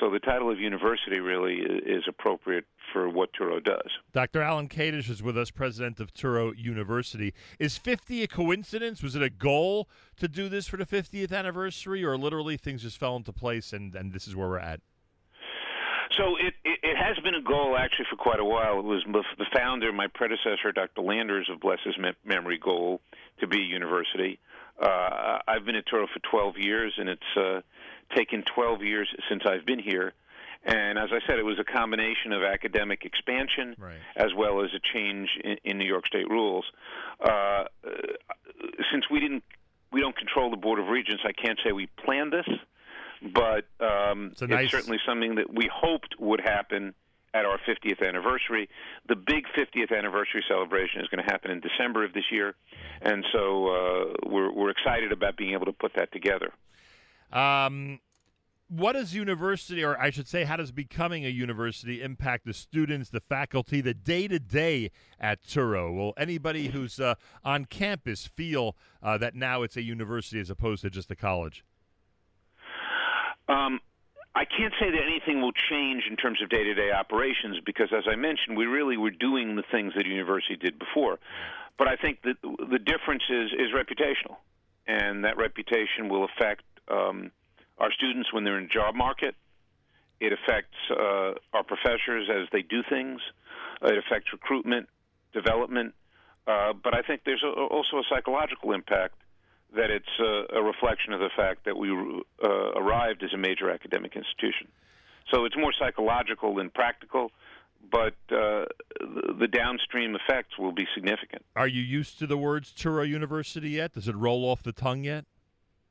So the title of university really is appropriate for what Touro does. Dr. Alan Kadish is with us, president of Touro University. Is 50 a coincidence? Was it a goal to do this for the 50th anniversary, or literally things just fell into place and, and this is where we're at? So it, it, it has been a goal actually for quite a while. It was the founder, my predecessor, Dr. Lander's of bless his memory, goal to be a university. Uh, I've been at Touro for 12 years, and it's uh, taken 12 years since I've been here. And as I said, it was a combination of academic expansion right. as well as a change in, in New York State rules. Uh, since we didn't, we don't control the Board of Regents, I can't say we planned this, but um, it's, nice... it's certainly something that we hoped would happen at our 50th anniversary. The big 50th anniversary celebration is going to happen in December of this year, and so uh, we're we're excited about being able to put that together. Um, what does university, or I should say, how does becoming a university impact the students, the faculty, the day to day at Touro? Will anybody who's uh, on campus feel uh, that now it's a university as opposed to just a college? Um, I can't say that anything will change in terms of day to day operations because, as I mentioned, we really were doing the things that a university did before. But I think that the difference is, is reputational, and that reputation will affect um, our students when they're in the job market. It affects uh, our professors as they do things. It affects recruitment, development. Uh, but I think there's a, also a psychological impact that it's a, a reflection of the fact that we uh, arrived as a major academic institution. So it's more psychological than practical, but uh, the, downstream effects will be significant. Are you used to the words Touro University yet? Does it roll off the tongue yet?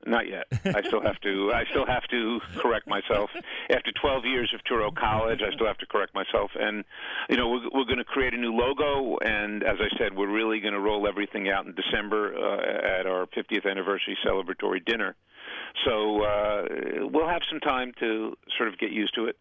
Not yet. I still have to. I still have to correct myself. After 12 years of Touro College, I still have to correct myself. And you know, we're, we're going to create a new logo. And as I said, we're really going to roll everything out in December uh, at our 50th anniversary celebratory dinner. So uh, we'll have some time to sort of get used to it.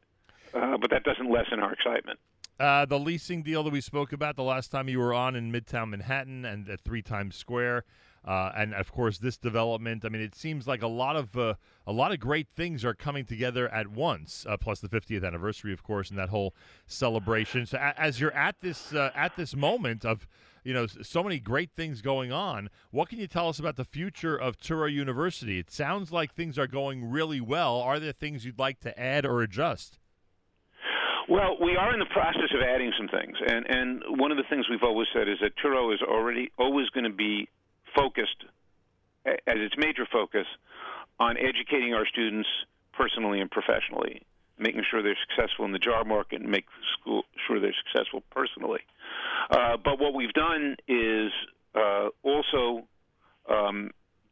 Uh, but that doesn't lessen our excitement. Uh, the leasing deal that we spoke about the last time you were on in Midtown Manhattan and at Three Times Square. Uh, and of course, this development. I mean, it seems like a lot of uh, a lot of great things are coming together at once. Uh, plus the 50th anniversary, of course, and that whole celebration. So, a- as you're at this uh, at this moment of you know so many great things going on, what can you tell us about the future of Touro University? It sounds like things are going really well. Are there things you'd like to add or adjust? Well, we are in the process of adding some things, and and one of the things we've always said is that Touro is already always going to be focused as its major focus on educating our students personally and professionally, making sure they're successful in the job market and make school, sure they're successful personally. Uh, but what we've done is uh, also um,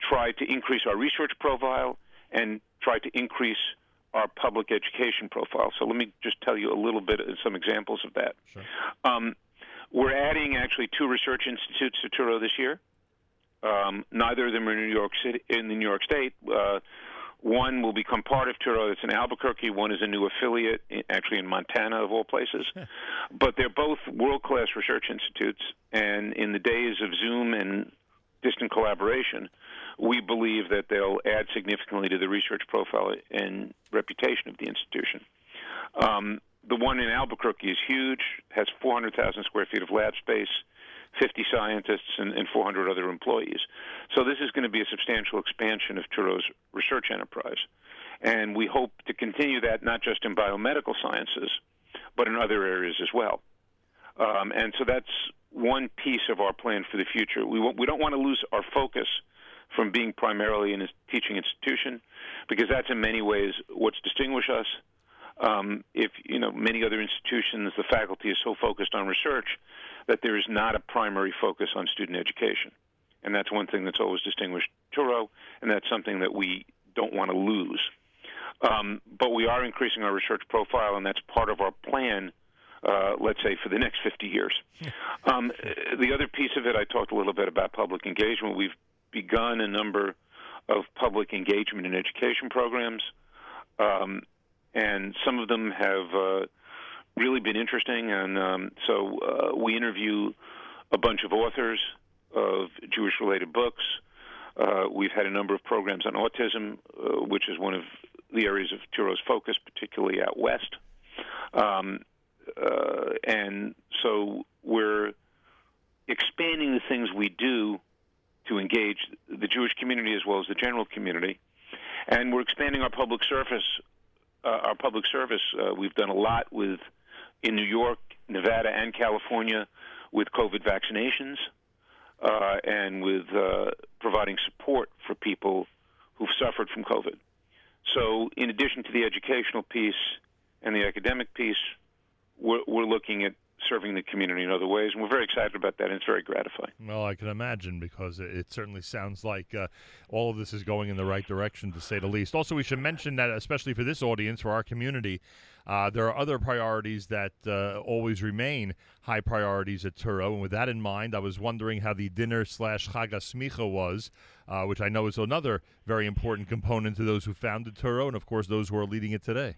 try to increase our research profile and try to increase our public education profile. So let me just tell you a little bit of some examples of that. Um, we're adding actually two research institutes to Touro this year. Um, neither of them are in New York City, in the New York State. Uh, one will become part of Touro. It's in Albuquerque. One is a new affiliate, in, actually in Montana, of all places. [LAUGHS] but they're both world-class research institutes. And in the days of Zoom and distant collaboration, we believe that they'll add significantly to the research profile and reputation of the institution. Um, the one in Albuquerque is huge, has 400,000 square feet of lab space, 50 scientists, and, and 400 other employees. So this is going to be a substantial expansion of Touro's research enterprise. And we hope to continue that not just in biomedical sciences, but in other areas as well. Um, and so that's one piece of our plan for the future. We, we don't want to lose our focus from being primarily a teaching institution, because that's in many ways what's distinguished us. Um, if you know many other institutions, the faculty is so focused on research that there is not a primary focus on student education, and that's one thing that's always distinguished Touro, and that's something that we don't want to lose. Um, but we are increasing our research profile, and that's part of our plan. Uh, let's say for the next 50 years. [LAUGHS] Um, the other piece of it, I talked a little bit about public engagement. We've begun a number of public engagement and education programs, um, and some of them have uh, really been interesting. And um, so uh, we interview a bunch of authors of Jewish-related books. Uh, we've had a number of programs on autism, uh, which is one of the areas of Touro's focus, particularly out west. Um, uh, and so we're expanding the things we do to engage the Jewish community as well as the general community. And we're expanding our public service. Uh, our public service. Uh, we've done a lot with in New York, Nevada, and California with COVID vaccinations, uh, and with uh, providing support for people who've suffered from COVID. So, in addition to the educational piece and the academic piece, we're, we're looking at serving the community in other ways, and we're very excited about that, and it's very gratifying. Well, I can imagine because it, certainly sounds like uh, all of this is going in the right direction, to say the least. Also, we should mention that, especially for this audience, for our community, uh, there are other priorities that uh, always remain high priorities at Touro. And with that in mind, I was wondering how the dinner slash Chag HaSmicha was, uh, which I know is another very important component to those who founded Touro, and of course those who are leading it today.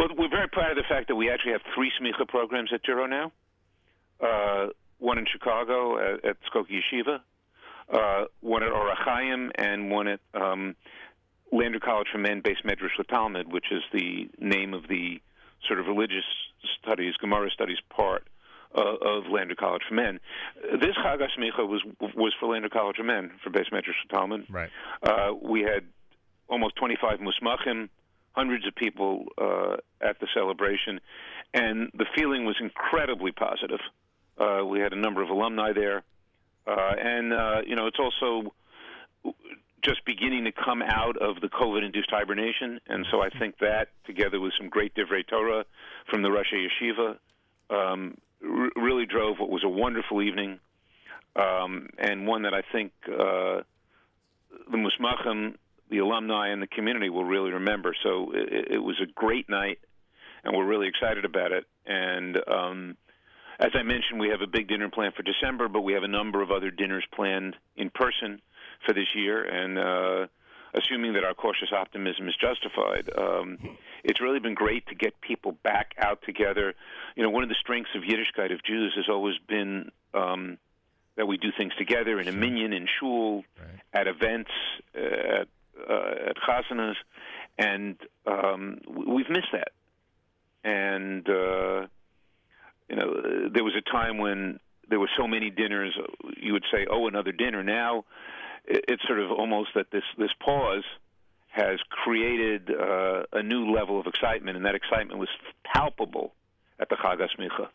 Well, we're very proud of the fact that we actually have three smicha programs at Touro now. Uh, one in Chicago at, at Skokie Yeshiva, uh, one at Orach Chaim, and one at um, Lander College for Men, Beis Medrash Talmud, which is the name of the sort of religious studies, Gemara studies part uh, of Lander College for Men. This Chag HaSmicha was was for Lander College for Men for Beis Medrash Talmud. Right. Uh, we had almost 25 musmachim, hundreds of people uh, at the celebration, and the feeling was incredibly positive. Uh, we had a number of alumni there, uh, and uh, you know it's also just beginning to come out of the COVID-induced hibernation, and so I think that, together with some great divrei Torah from the Rosh Yeshiva, um, r- really drove what was a wonderful evening, um, and one that I think uh, the Musmachim, the alumni, and the community will really remember. So it, it was a great night, and we're really excited about it. And um, as I mentioned, we have a big dinner planned for December, but we have a number of other dinners planned in person for this year, and uh, assuming that our cautious optimism is justified, um, it's really been great to get people back out together. You know, one of the strengths of Yiddishkeit of Jews has always been um, that we do things together in a minyan, in shul, at events, uh, at uh, at chasanas, and um, we've missed that. And uh, you know, there was a time when there were so many dinners, you would say, "Oh, another dinner." Now, it's sort of almost that this this pause has created uh, a new level of excitement, and that excitement was palpable at the Chag HaSmicha.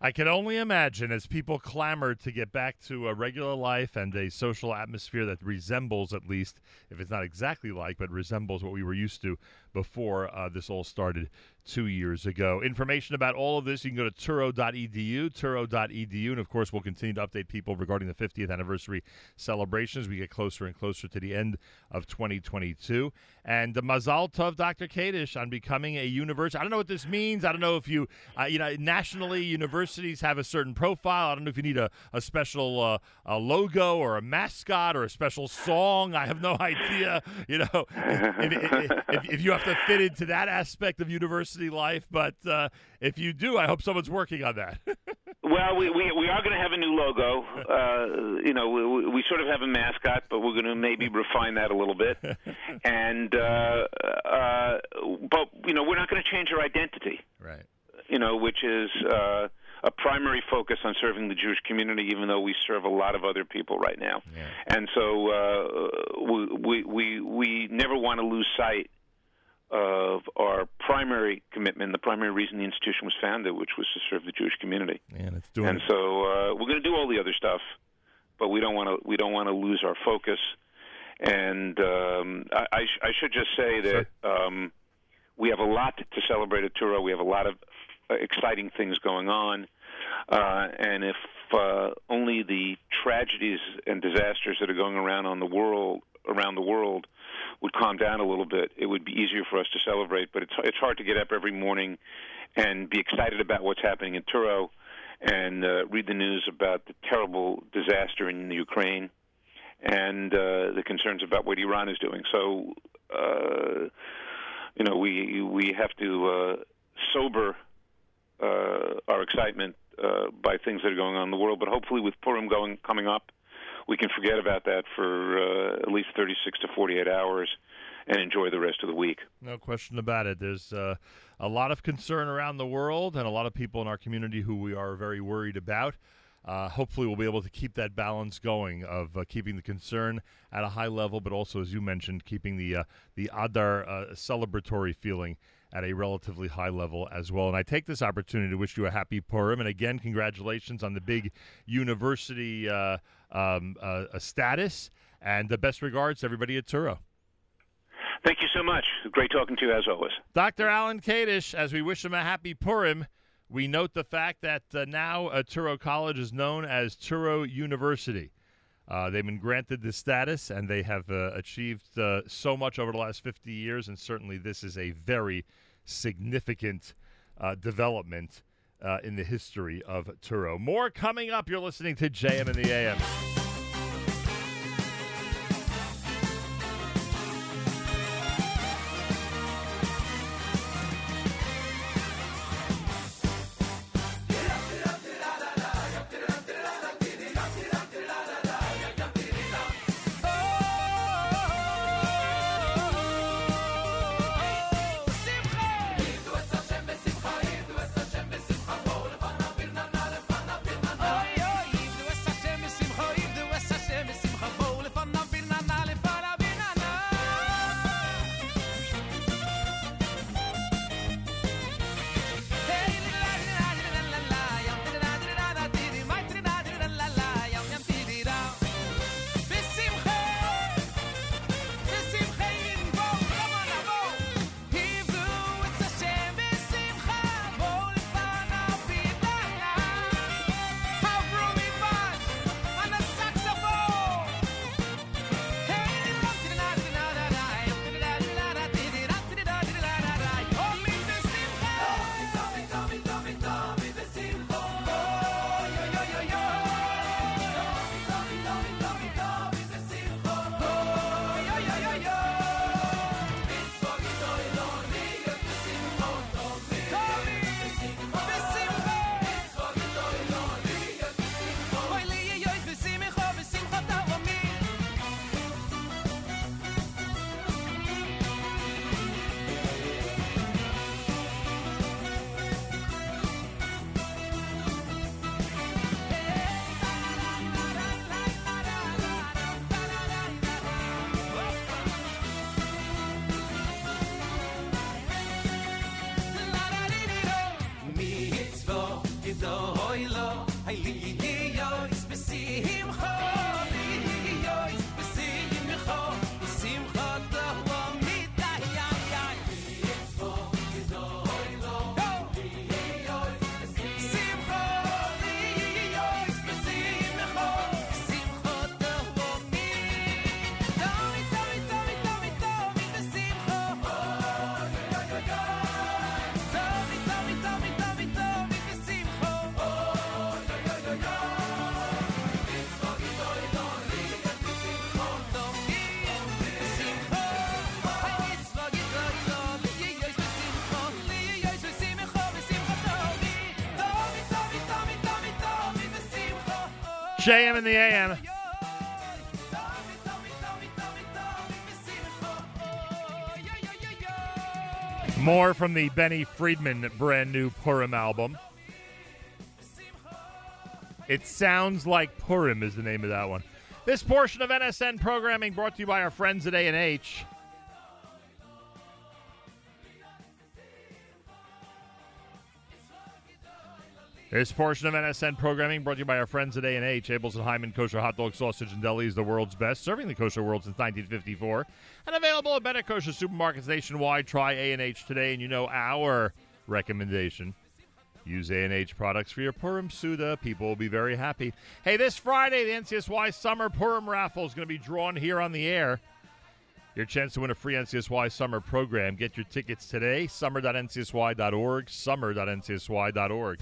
I can only imagine as people clamor to get back to a regular life and a social atmosphere that resembles, at least, if it's not exactly like, but resembles what we were used to before uh, this all started two years ago. Information about all of this, you can go to touro.edu, touro.edu, and of course, we'll continue to update people regarding the 50th anniversary celebrations. We get closer and closer to the end of 2022. And the Mazal Tov, Dr. Kadish, on becoming a university. I don't know what this means. I don't know if you, uh, you know, nationally, universities have a certain profile. I don't know if you need a, a special uh, a logo or a mascot or a special song. I have no [LAUGHS] idea. You know, if, if, if, if you have to fit into that aspect of university life. But uh, if you do, I hope someone's working on that. [LAUGHS] Well, we we, we are going to have a new logo. Uh, you know, we, we sort of have a mascot, but we're going to maybe refine that a little bit. [LAUGHS] And uh, uh, but you know, we're not going to change our identity. Right. You know, which is uh, a primary focus on serving the Jewish community, even though we serve a lot of other people right now. Yeah. And so uh, we, we we we never want to lose sight of our primary commitment, the primary reason the institution was founded, which was to serve the Jewish community. And it's doing and so uh, we're going to do all the other stuff, but we don't want to we don't want to lose our focus. And um, I, I, sh- I should just say that um, we have a lot to celebrate at Touro. We have a lot of uh, exciting things going on, uh, and if uh, only the tragedies and disasters that are going around on the world around the world would calm down a little bit, it would be easier for us to celebrate. But it's it's hard to get up every morning and be excited about what's happening in Touro and uh, read the news about the terrible disaster in Ukraine and uh, the concerns about what Iran is doing. So, uh, you know, we we have to uh, sober uh, our excitement uh, by things that are going on in the world. But hopefully, with Purim going coming up, we can forget about that for uh, at least 36 to 48 hours and enjoy the rest of the week. No question about it. There's uh, a lot of concern around the world and a lot of people in our community who we are very worried about. Uh, hopefully, we'll be able to keep that balance going of uh, keeping the concern at a high level, but also, as you mentioned, keeping the uh, the Adar uh, celebratory feeling at a relatively high level as well. And I take this opportunity to wish you a happy Purim, and again, congratulations on the big university uh, um, uh, status, and the best regards to everybody at Touro. Thank you so much. Great talking to you as always. Dr. Alan Kadish, as we wish him a happy Purim, we note the fact that uh, now uh, Touro College is known as Touro University. Uh, they've been granted this status, and they have uh, achieved uh, so much over the last 50 years, and certainly this is a very significant uh, in the history of Touro. More coming up. You're listening to JM in the AM. Lee. JM in the AM. More from the Benny Friedman brand new Purim album. It sounds like Purim is the name of that one. This portion of NSN programming brought to you by our friends at A&H. This portion of NSN programming brought to you by our friends at A&H. Abeles and Heymann Kosher Hot Dog Sausage and Deli is the world's best, serving the kosher world since 1954. And available at better kosher supermarkets nationwide. Try A&H today, and you know our recommendation. Use A&H products for your Purim Seudah. People will be very happy. Hey, this Friday, the NCSY Summer Purim Raffle is going to be drawn here on the air. Your chance to win a free NCSY summer program. Get your tickets today. Summer.ncsy.org. Summer.ncsy.org.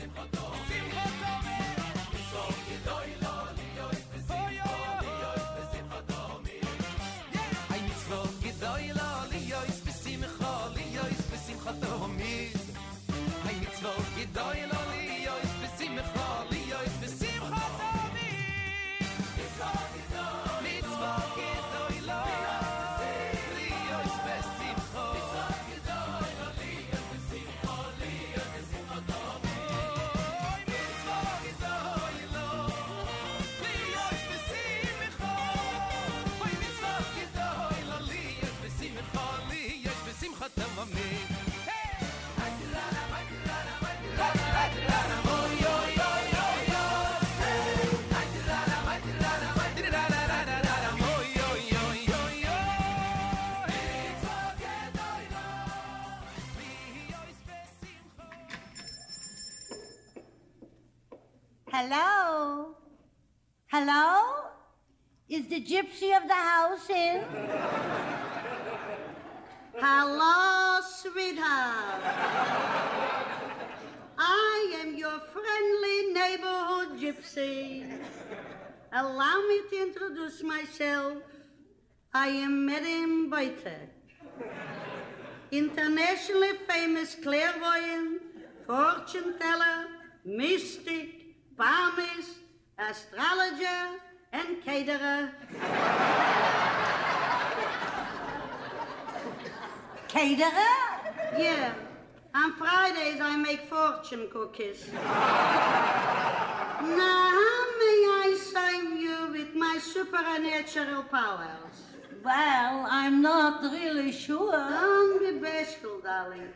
Hello? Hello? Is the gypsy of the house in? Hello, sweetheart. I am your friendly neighborhood gypsy. Allow me to introduce myself. I am Miriam Beitek, internationally famous clairvoyant, fortune teller, mystic, palmist, astrologer, and caterer. caterer? Yeah. On Fridays, I make fortune cookies. now, how may I serve you with my supernatural powers? Well, I'm not really sure. Don't be bashful, darling.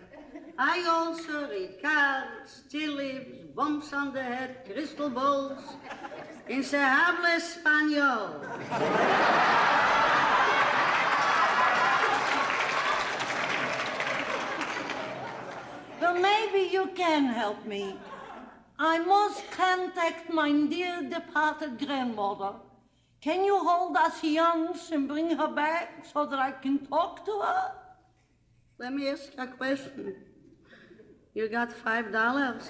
I also read cards, tea leaves, bumps on the head, crystal balls. In se habla español. Well, maybe you can help me. I must contact my dear departed grandmother. Can you hold us youngs and bring her back so that I can talk to her? Let me ask a question. You got five dollars?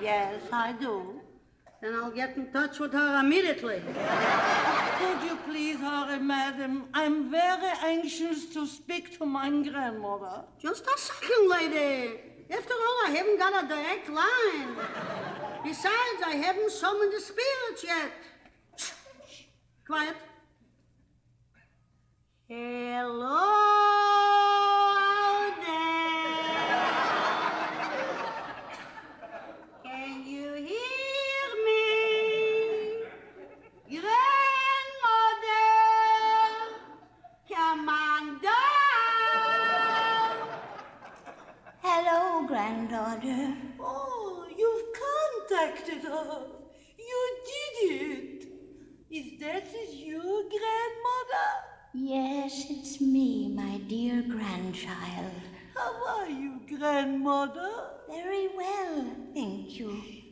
yes, I do. Then I'll get in touch with her immediately. Could you please hurry, madam? I'm very anxious to speak to my grandmother. Just a second, lady. After all, I haven't got a direct line. Besides, I haven't summoned the spirits yet. Quiet. Hello You did it. Is that you, grandmother? Yes, it's me, my dear grandchild. How are you, grandmother? Very well, thank you.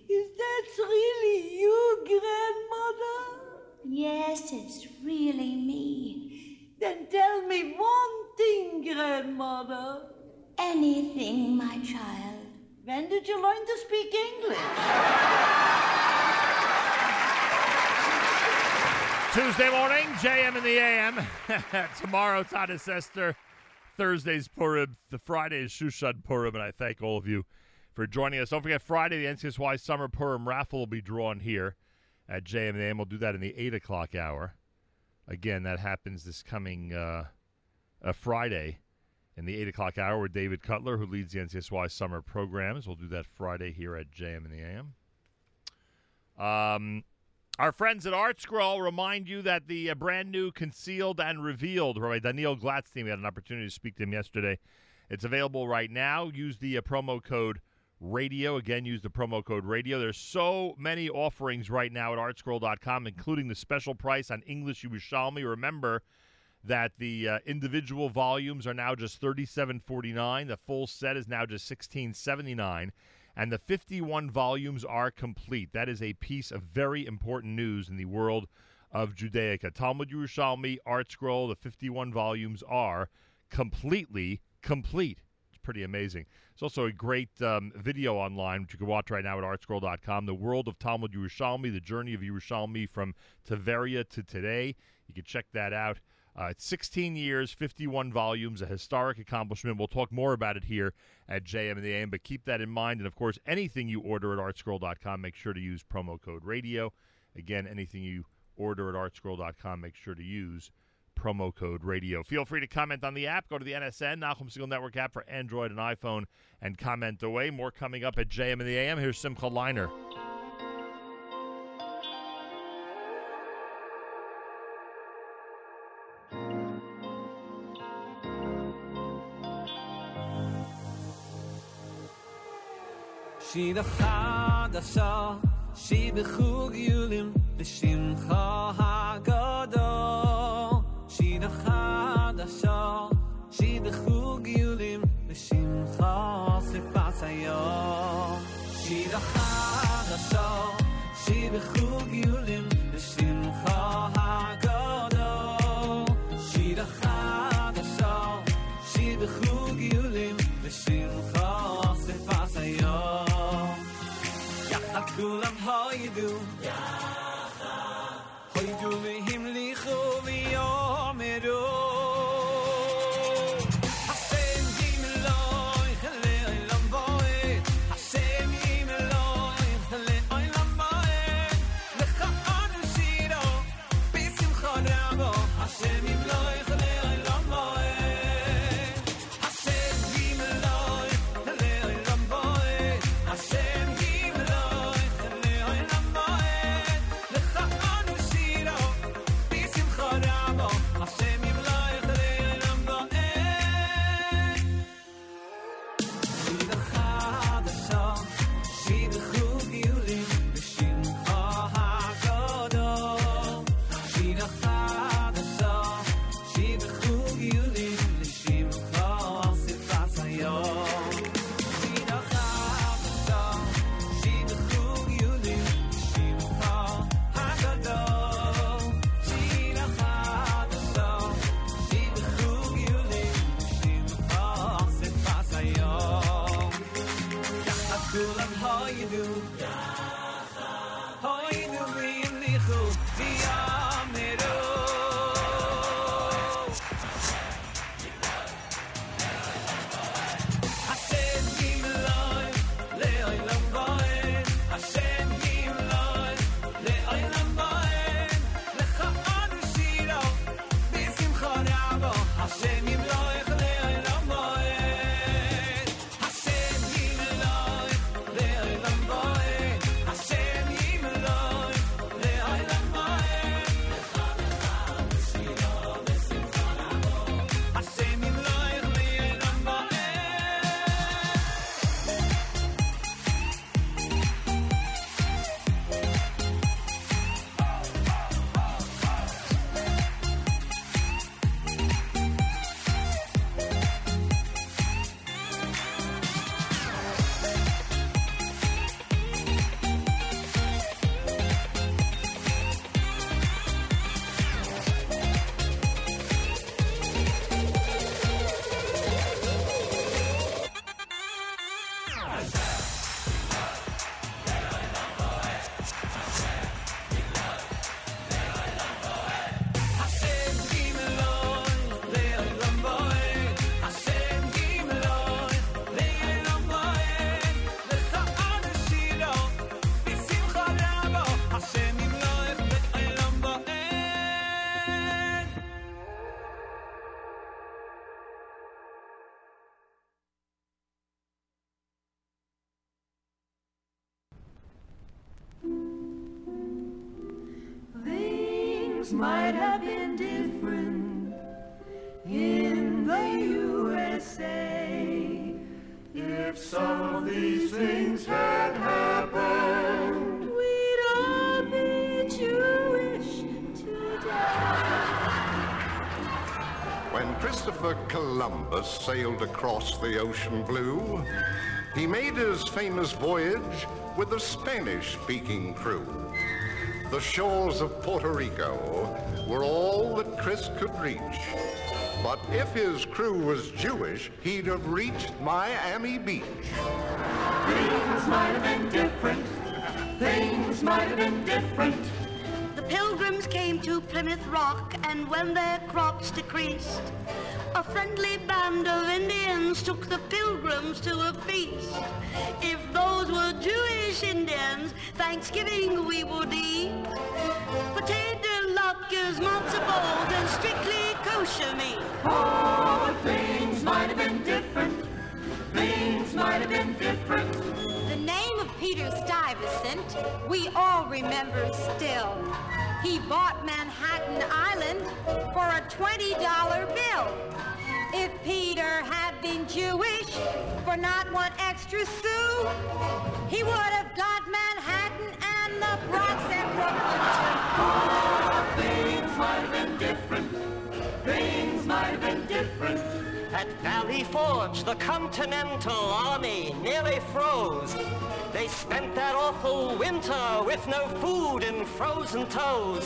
Is that really you, grandmother? Yes, it's really me. Then tell me one thing, grandmother. Anything, my child. When did you learn to speak English? Tuesday morning, JM in the AM. [LAUGHS] Tomorrow, Tadas Esther. Thursday's Purim. The Friday is Purim, and I thank all of you for joining us. Don't forget, Friday, the NCSY Summer Purim raffle will be drawn here. at JM and the AM. We'll do that in the 8 o'clock hour. Again, that happens this coming uh, uh, Friday in the 8 o'clock hour with David Cutler, who leads the NCSY summer programs. We'll do that Friday here at JM and the AM. Um, our friends at Art Scroll remind you that the uh, brand new Concealed and Revealed, Rabbi Daniel Glatstein, we had an opportunity to speak to him yesterday. It's available right now. Use the uh, promo code radio. Again, use the promo code radio. There's so many offerings right now at artscroll.com, including the special price on English Yerushalmi. Remember that the uh, individual volumes are now just $37.49. The full set is now just $16.79 and the 51 volumes are complete. That is a piece of very important news in the world of Judaica. Talmud Yerushalmi, Art Scroll, the 51 volumes are completely complete. It's pretty amazing. It's also a great um, video online, which you can watch right now at artscroll.com. The world of Talmud Yerushalmi, the journey of Yerushalmi from Tiberia to today. You can check that out. Uh, it's 16 years, 51 volumes, a historic accomplishment. We'll talk more about it here at JM and the AM, but keep that in mind. And of course, anything you order at artscroll.com, make sure to use promo code radio. Again, anything you order at artscroll.com, make sure to use promo code radio. Feel free to comment on the app. Go to the NSN, Nachum Segal Network app for Android and iPhone, and comment away. More coming up at JM and the AM. Here's Simcha Leiner. שיר חדשה, שיר בחוג יולים, בשמחה הגדול. שיר חדשה, שיר בחוג יולים, בשמחה שפת היום. שיר חדשה, שיר בחוג יולים, כולם הוידו, Things might have been different in the USA. If some of these things had happened, we'd all be Jewish today. When Christopher Columbus sailed across the ocean blue, he made his famous voyage with a Spanish-speaking crew. The shores of Puerto Rico were all that Chris could reach. But if his crew was Jewish, he'd have reached Miami Beach. Things might have been different. Things might have been different. The pilgrims came to Plymouth Rock, and when their crops decreased, a friendly band of Indians took the pilgrims to a feast. If those were Jewish Indians, Thanksgiving we would eat. Potato latkes, matzo balls, and strictly kosher meat. Oh, things might have been different. Things might have been different. The name of Peter Stuyvesant we all remember still. He bought Manhattan Island for a $20 bill. If Peter had been Jewish for not one extra sou, he would have got Manhattan and the Bronx and Brooklyn Things might have been different. Things might have been different. At Valley Forge, the Continental Army nearly froze. They spent that awful winter with no food and frozen toes.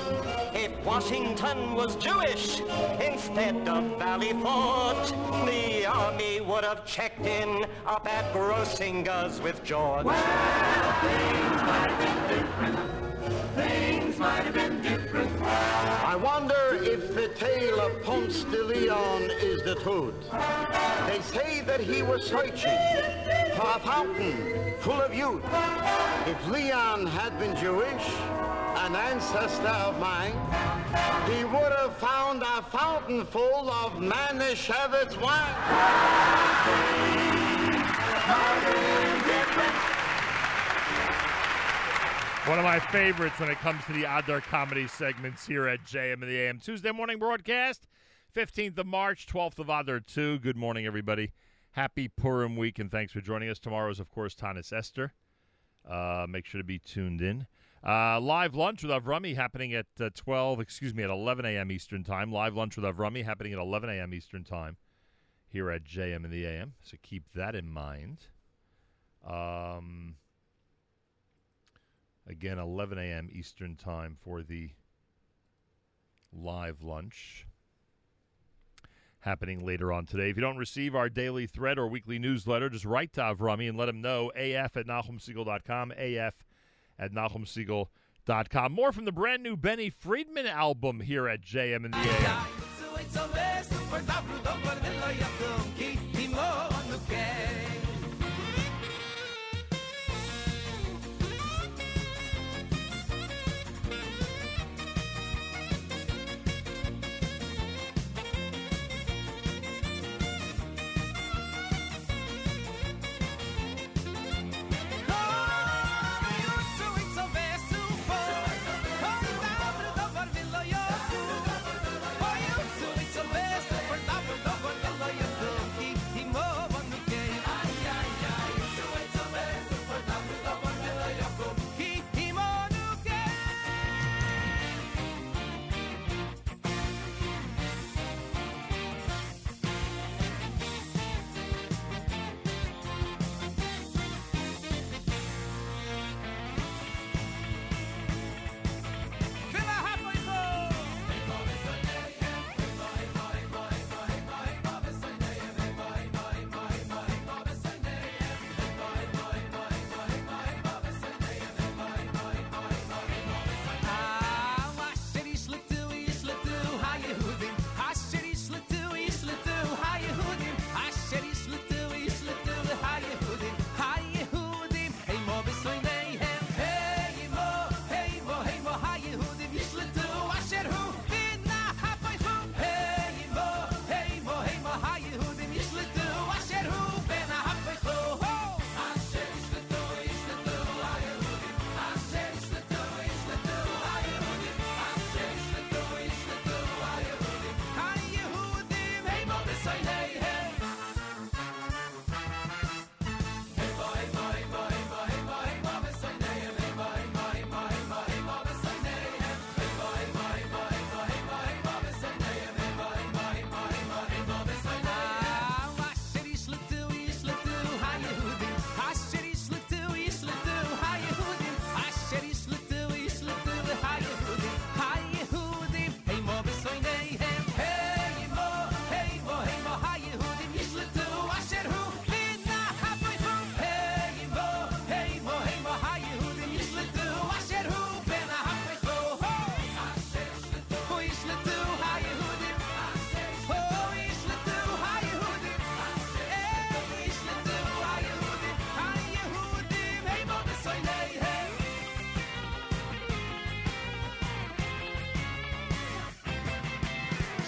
If Washington was Jewish instead of Valley Forge, the army would have checked in up at Grossinger's with George. Things might have been different. Things might have been different. I wonder if the tale of Ponce de Leon is the truth. They say that he was searching for a fountain full of youth. If Leon had been Jewish, an ancestor of mine, he would have found a fountain full of Manischewitz wine. One of my favorites when it comes to the Adar comedy segments here at JM and the AM Tuesday morning broadcast, 15th of March, 12th of Adar 2. Good morning, everybody. Happy Purim week, and thanks for joining us. Tomorrow is, of course, Taanis Esther. Uh, make sure to be tuned in. Uh, live lunch with Avrami happening at uh, 12, excuse me, at 11 a.m. Eastern Time. Live lunch with Avrami happening at 11 a.m. Eastern Time here at JM and the AM. So keep that in mind. Um, again, 11 a.m. Eastern Time for the live lunch happening later on today. If you don't receive our daily thread or weekly newsletter, just write to Avrami and let him know. AF at NachumSegal.com. AF at NachumSegal.com. More from the brand new Benny Friedman album here at JM and the AM.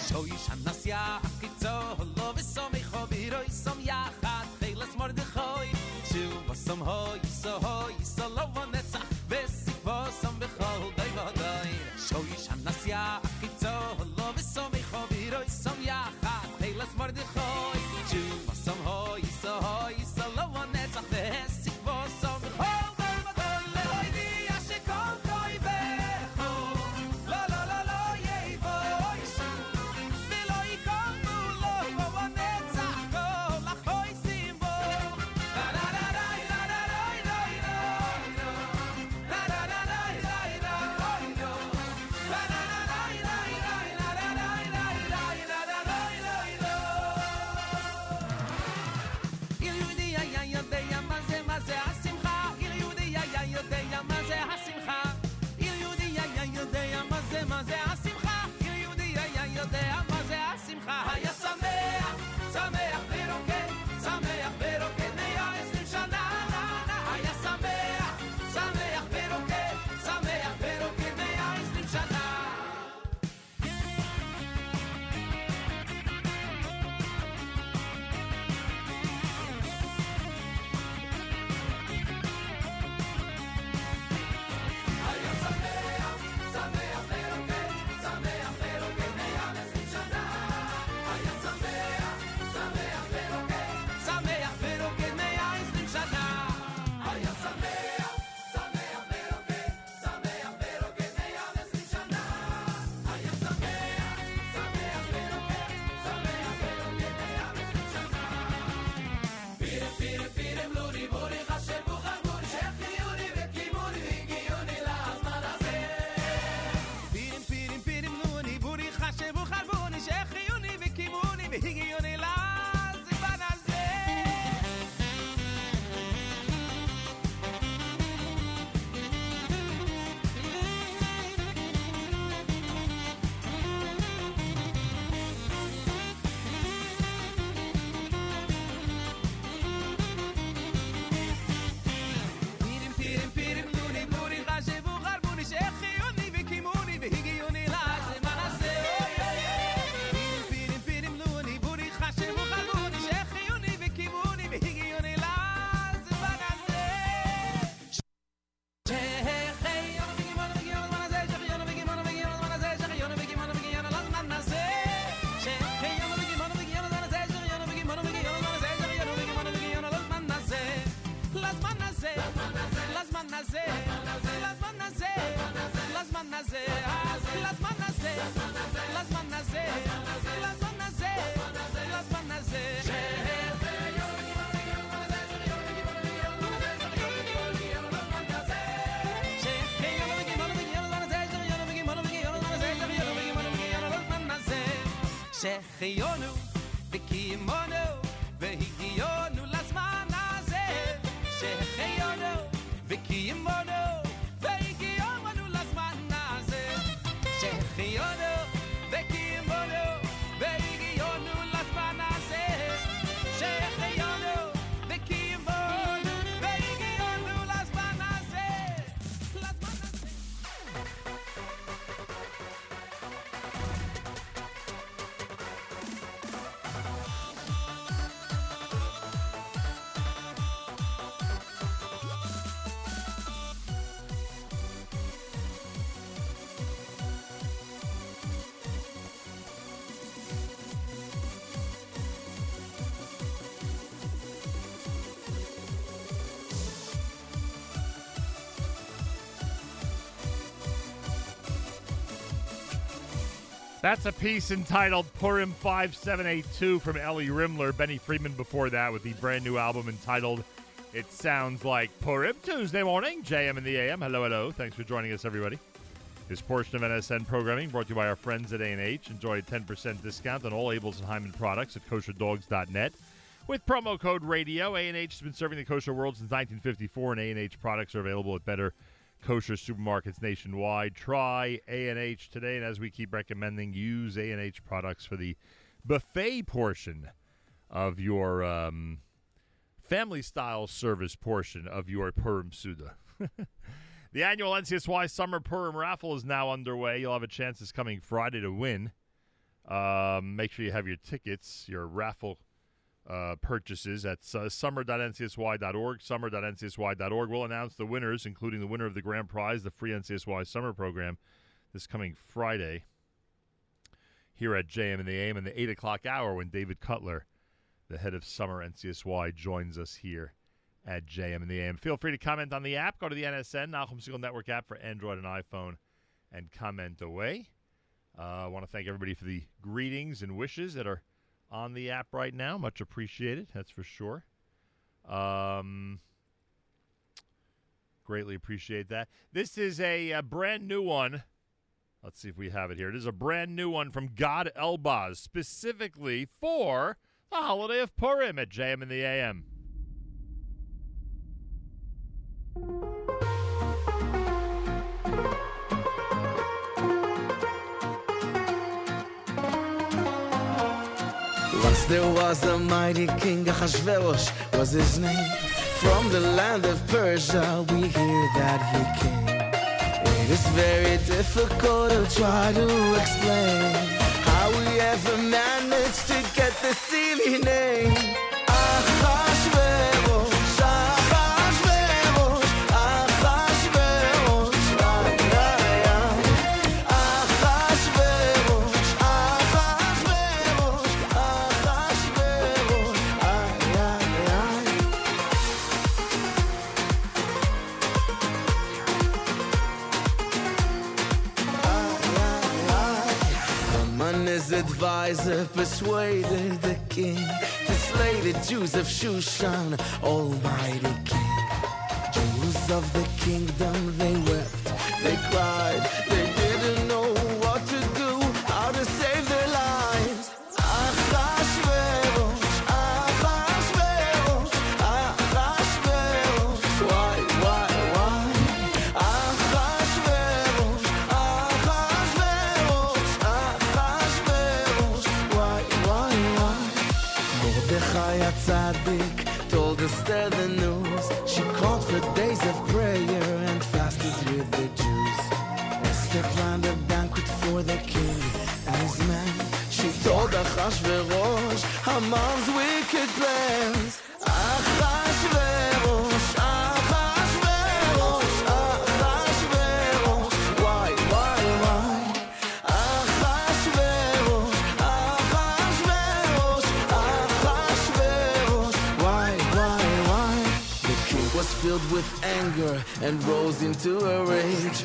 Soy sanacia aquí solo Zeg Jonu, That's a piece entitled Purim 5782 from Ellie Rimler. Benny Friedman before that with the brand new album entitled It Sounds Like Purim. Tuesday morning, JM in the AM. Hello, hello. Thanks for joining us, everybody. This portion of NSN programming brought to you by our friends at A&H. Enjoy a 10% discount on all Abeles and Heymann products at kosherdogs.net. With promo code RADIO, A&H has been serving the kosher world since 1954, and A&H products are available at better kosher supermarkets nationwide. Try A&H today, and as we keep recommending, use A&H products for the buffet portion of your um, family-style service portion of your Purim Seudah. [LAUGHS] the annual NCSY Summer Purim Raffle is now underway. You'll have a chance this coming Friday to win Um, make sure you have your tickets, your raffle uh, purchases at uh, summer.ncsy.org. Summer.ncsy.org. We'll announce the winners, including the winner of the grand prize, the free NCSY summer program, this coming Friday here at JM and the AM in the 8 o'clock hour when David Cutler, the head of Summer NCSY, joins us here at JM and the AM. Feel free to comment on the app. Go to the NSN, Nachum Segal Network app for Android and iPhone, and comment away. Uh, I want to thank everybody for the greetings and wishes that are on the app right now. Much appreciated, that's for sure. Um, greatly appreciate that. This is a, a brand new one. Let's see if we have it here. It is a brand new one from Gad Elbaz, specifically for the holiday of Purim at JM in the AM. There was a mighty king, Ahasuerus was his name. From the land of Persia, we hear that he came. It is very difficult to try to explain how we ever managed to get this silly name. Advisor, persuaded the king to slay the Jews of Shushan, Almighty King. Jews of the kingdom, they wept, they cried, Esther the news. She called for days of prayer and fasted with the Jews. Esther planned a banquet for the king and his men. She told Achashverosh Haman's and rose into a rage.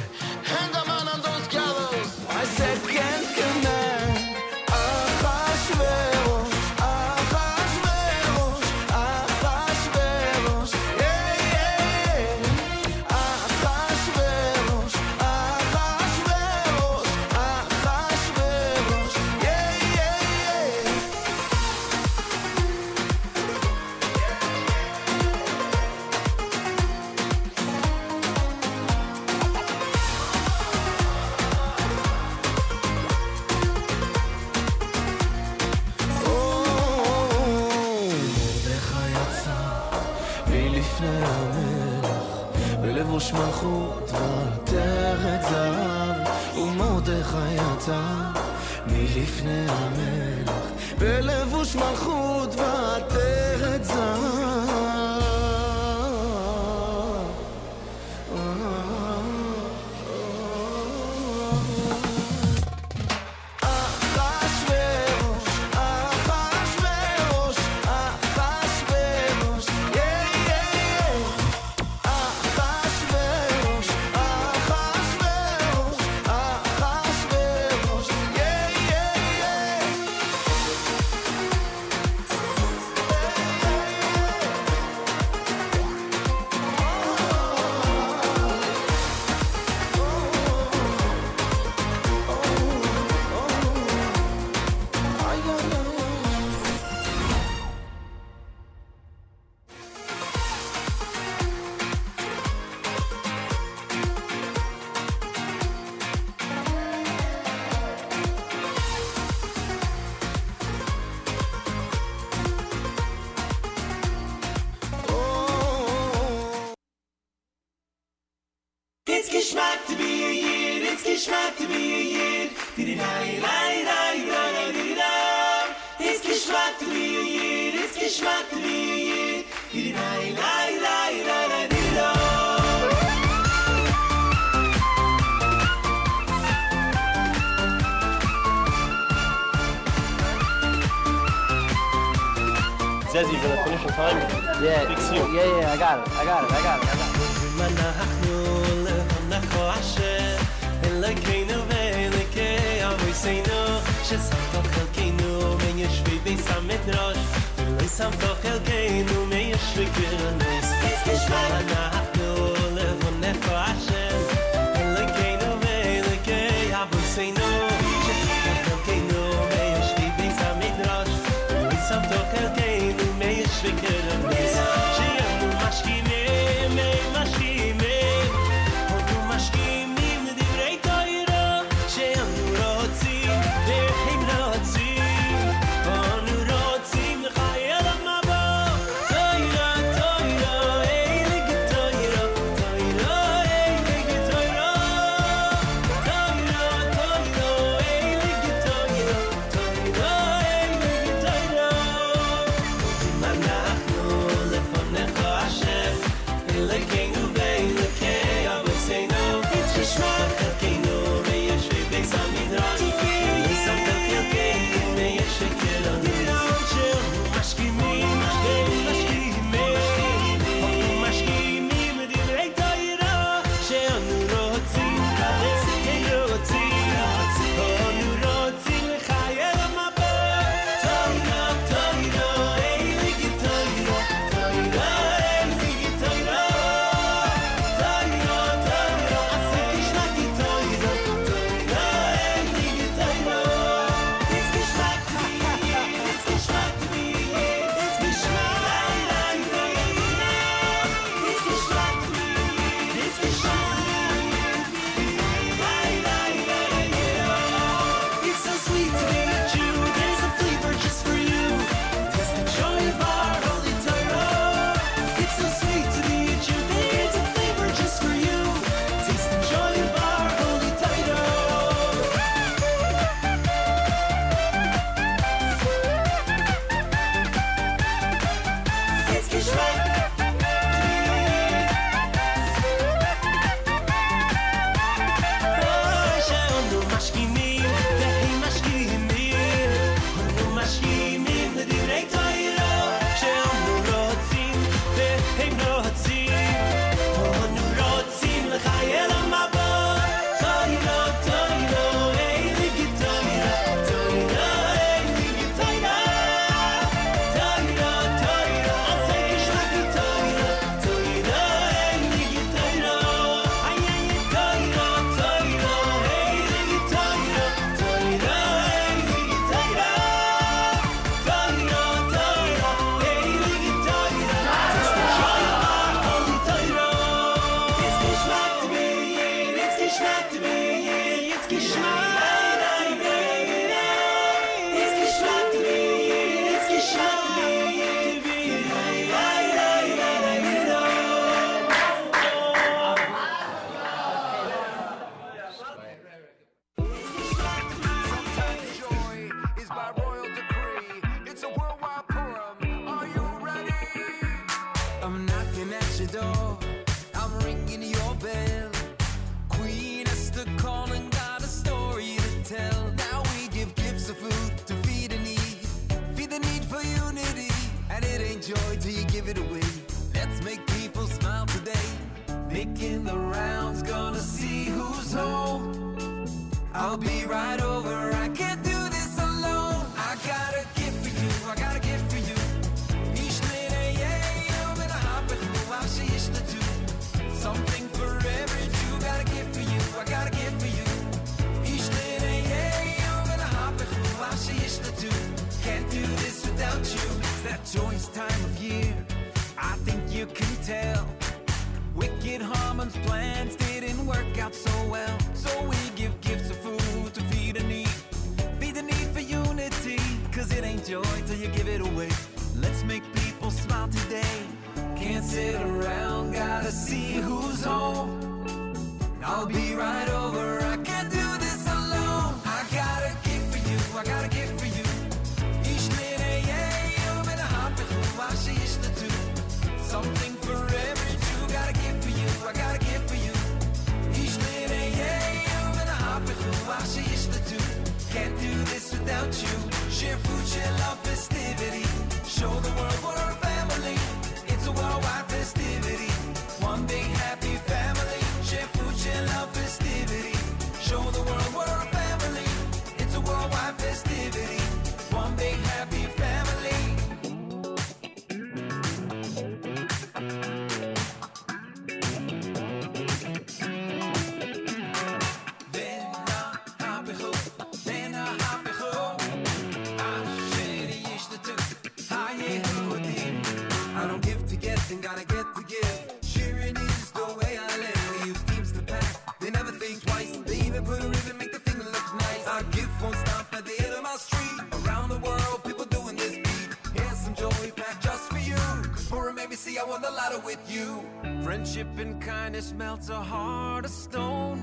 Kindness melts a heart of stone.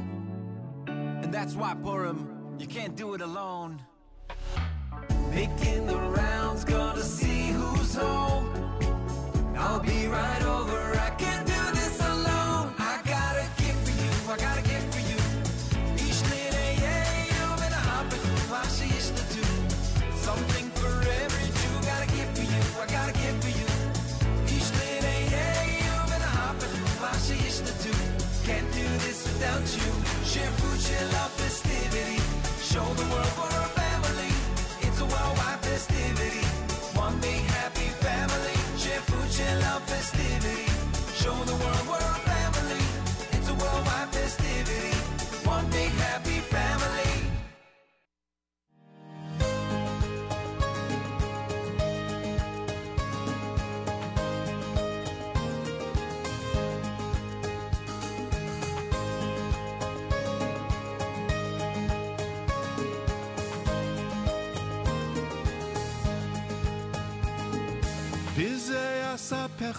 And that's why Purim, you can't do it alone. Love,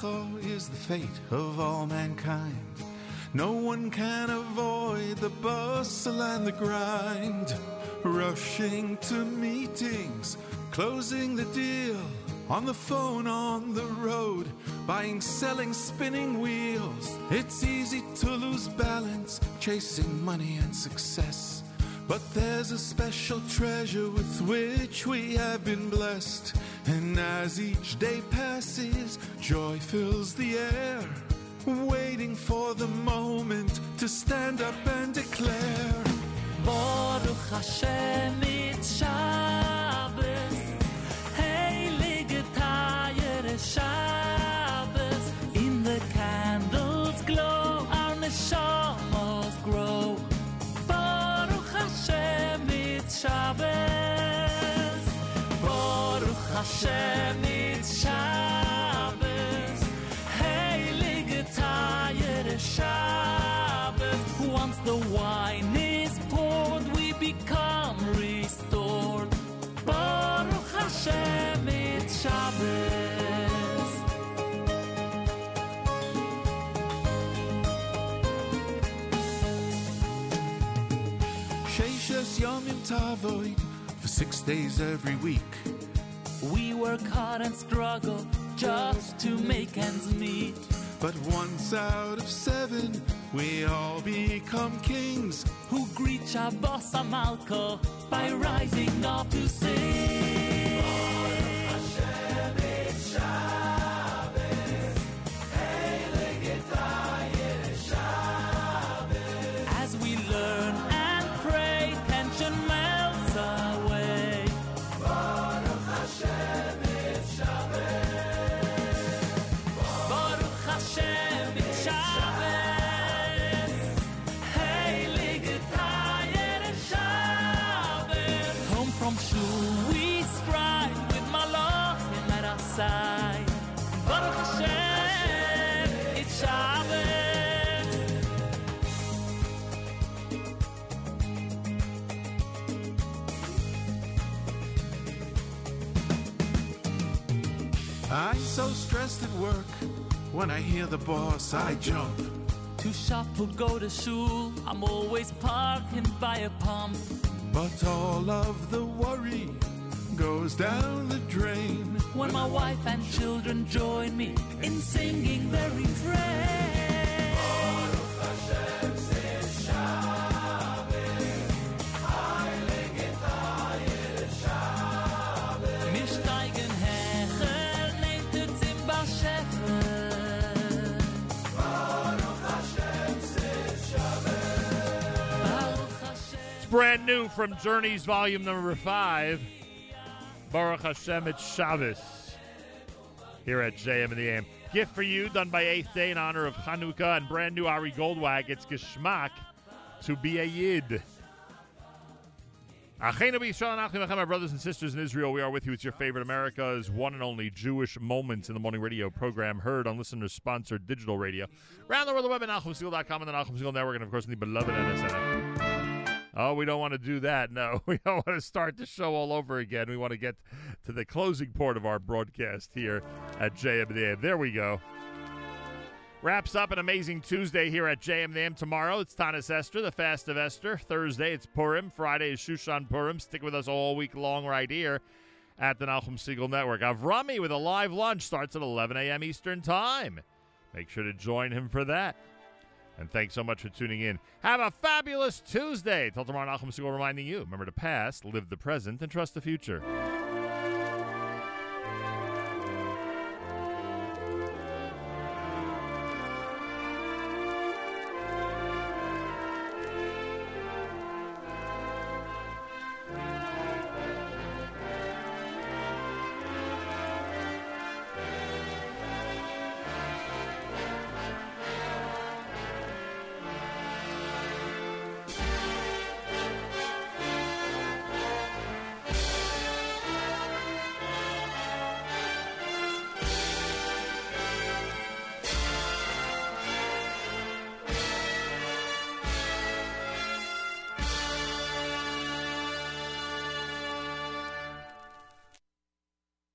Is the fate of all mankind. No one can avoid the bustle and the grind. Rushing to meetings, closing the deal. On the phone, on the road, buying, selling, spinning wheels. It's easy to lose balance, chasing money and success. But there's a special treasure with which we have been blessed. And as each day passes, joy fills the air. Waiting for the moment to stand up and declare. Baruch Hashem it's six days every week. We work hard and struggle just to make ends meet. But once out of seven, we all become kings who greet our boss Amalko by rising up to sing. Work. When I hear the boss, I jump. To shop or go to school, I'm always parking by a pump. But all of the worry goes down the drain. When my wife and children join me in singing the refrain. Brand new from Journeys Volume Number Five. Baruch Hashem, it's Shabbos here at JM and the AM. Gift for you, done by Eighth Day in honor of Hanukkah, and brand new Ari Goldwag. It's Geschmack to be a Yid. My brothers and sisters in Israel, we are with you. It's your favorite America's one and only Jewish Moments in the Morning radio program, heard on listener-sponsored digital radio. Around the world, the web at NachumSegal.com and the Segal Network, and of course, in the beloved NSN. Oh, we don't want to do that. No, [LAUGHS] we don't want to start the show all over again. We want to get to the closing part of our broadcast here at JM There we go. Wraps up an amazing Tuesday here at JM tomorrow. It's Taanis Esther, the Fast of Esther. Thursday, it's Purim. Friday is Shushan Purim. Stick with us all week long right here at the Nachum Segal Network. Avrami with a live lunch starts at 11 a.m. Eastern Time. Make sure to join him for that. And thanks so much for tuning in. Have a fabulous Tuesday. Till tomorrow, Nachum Segal reminding you remember the past, live the present, and trust the future.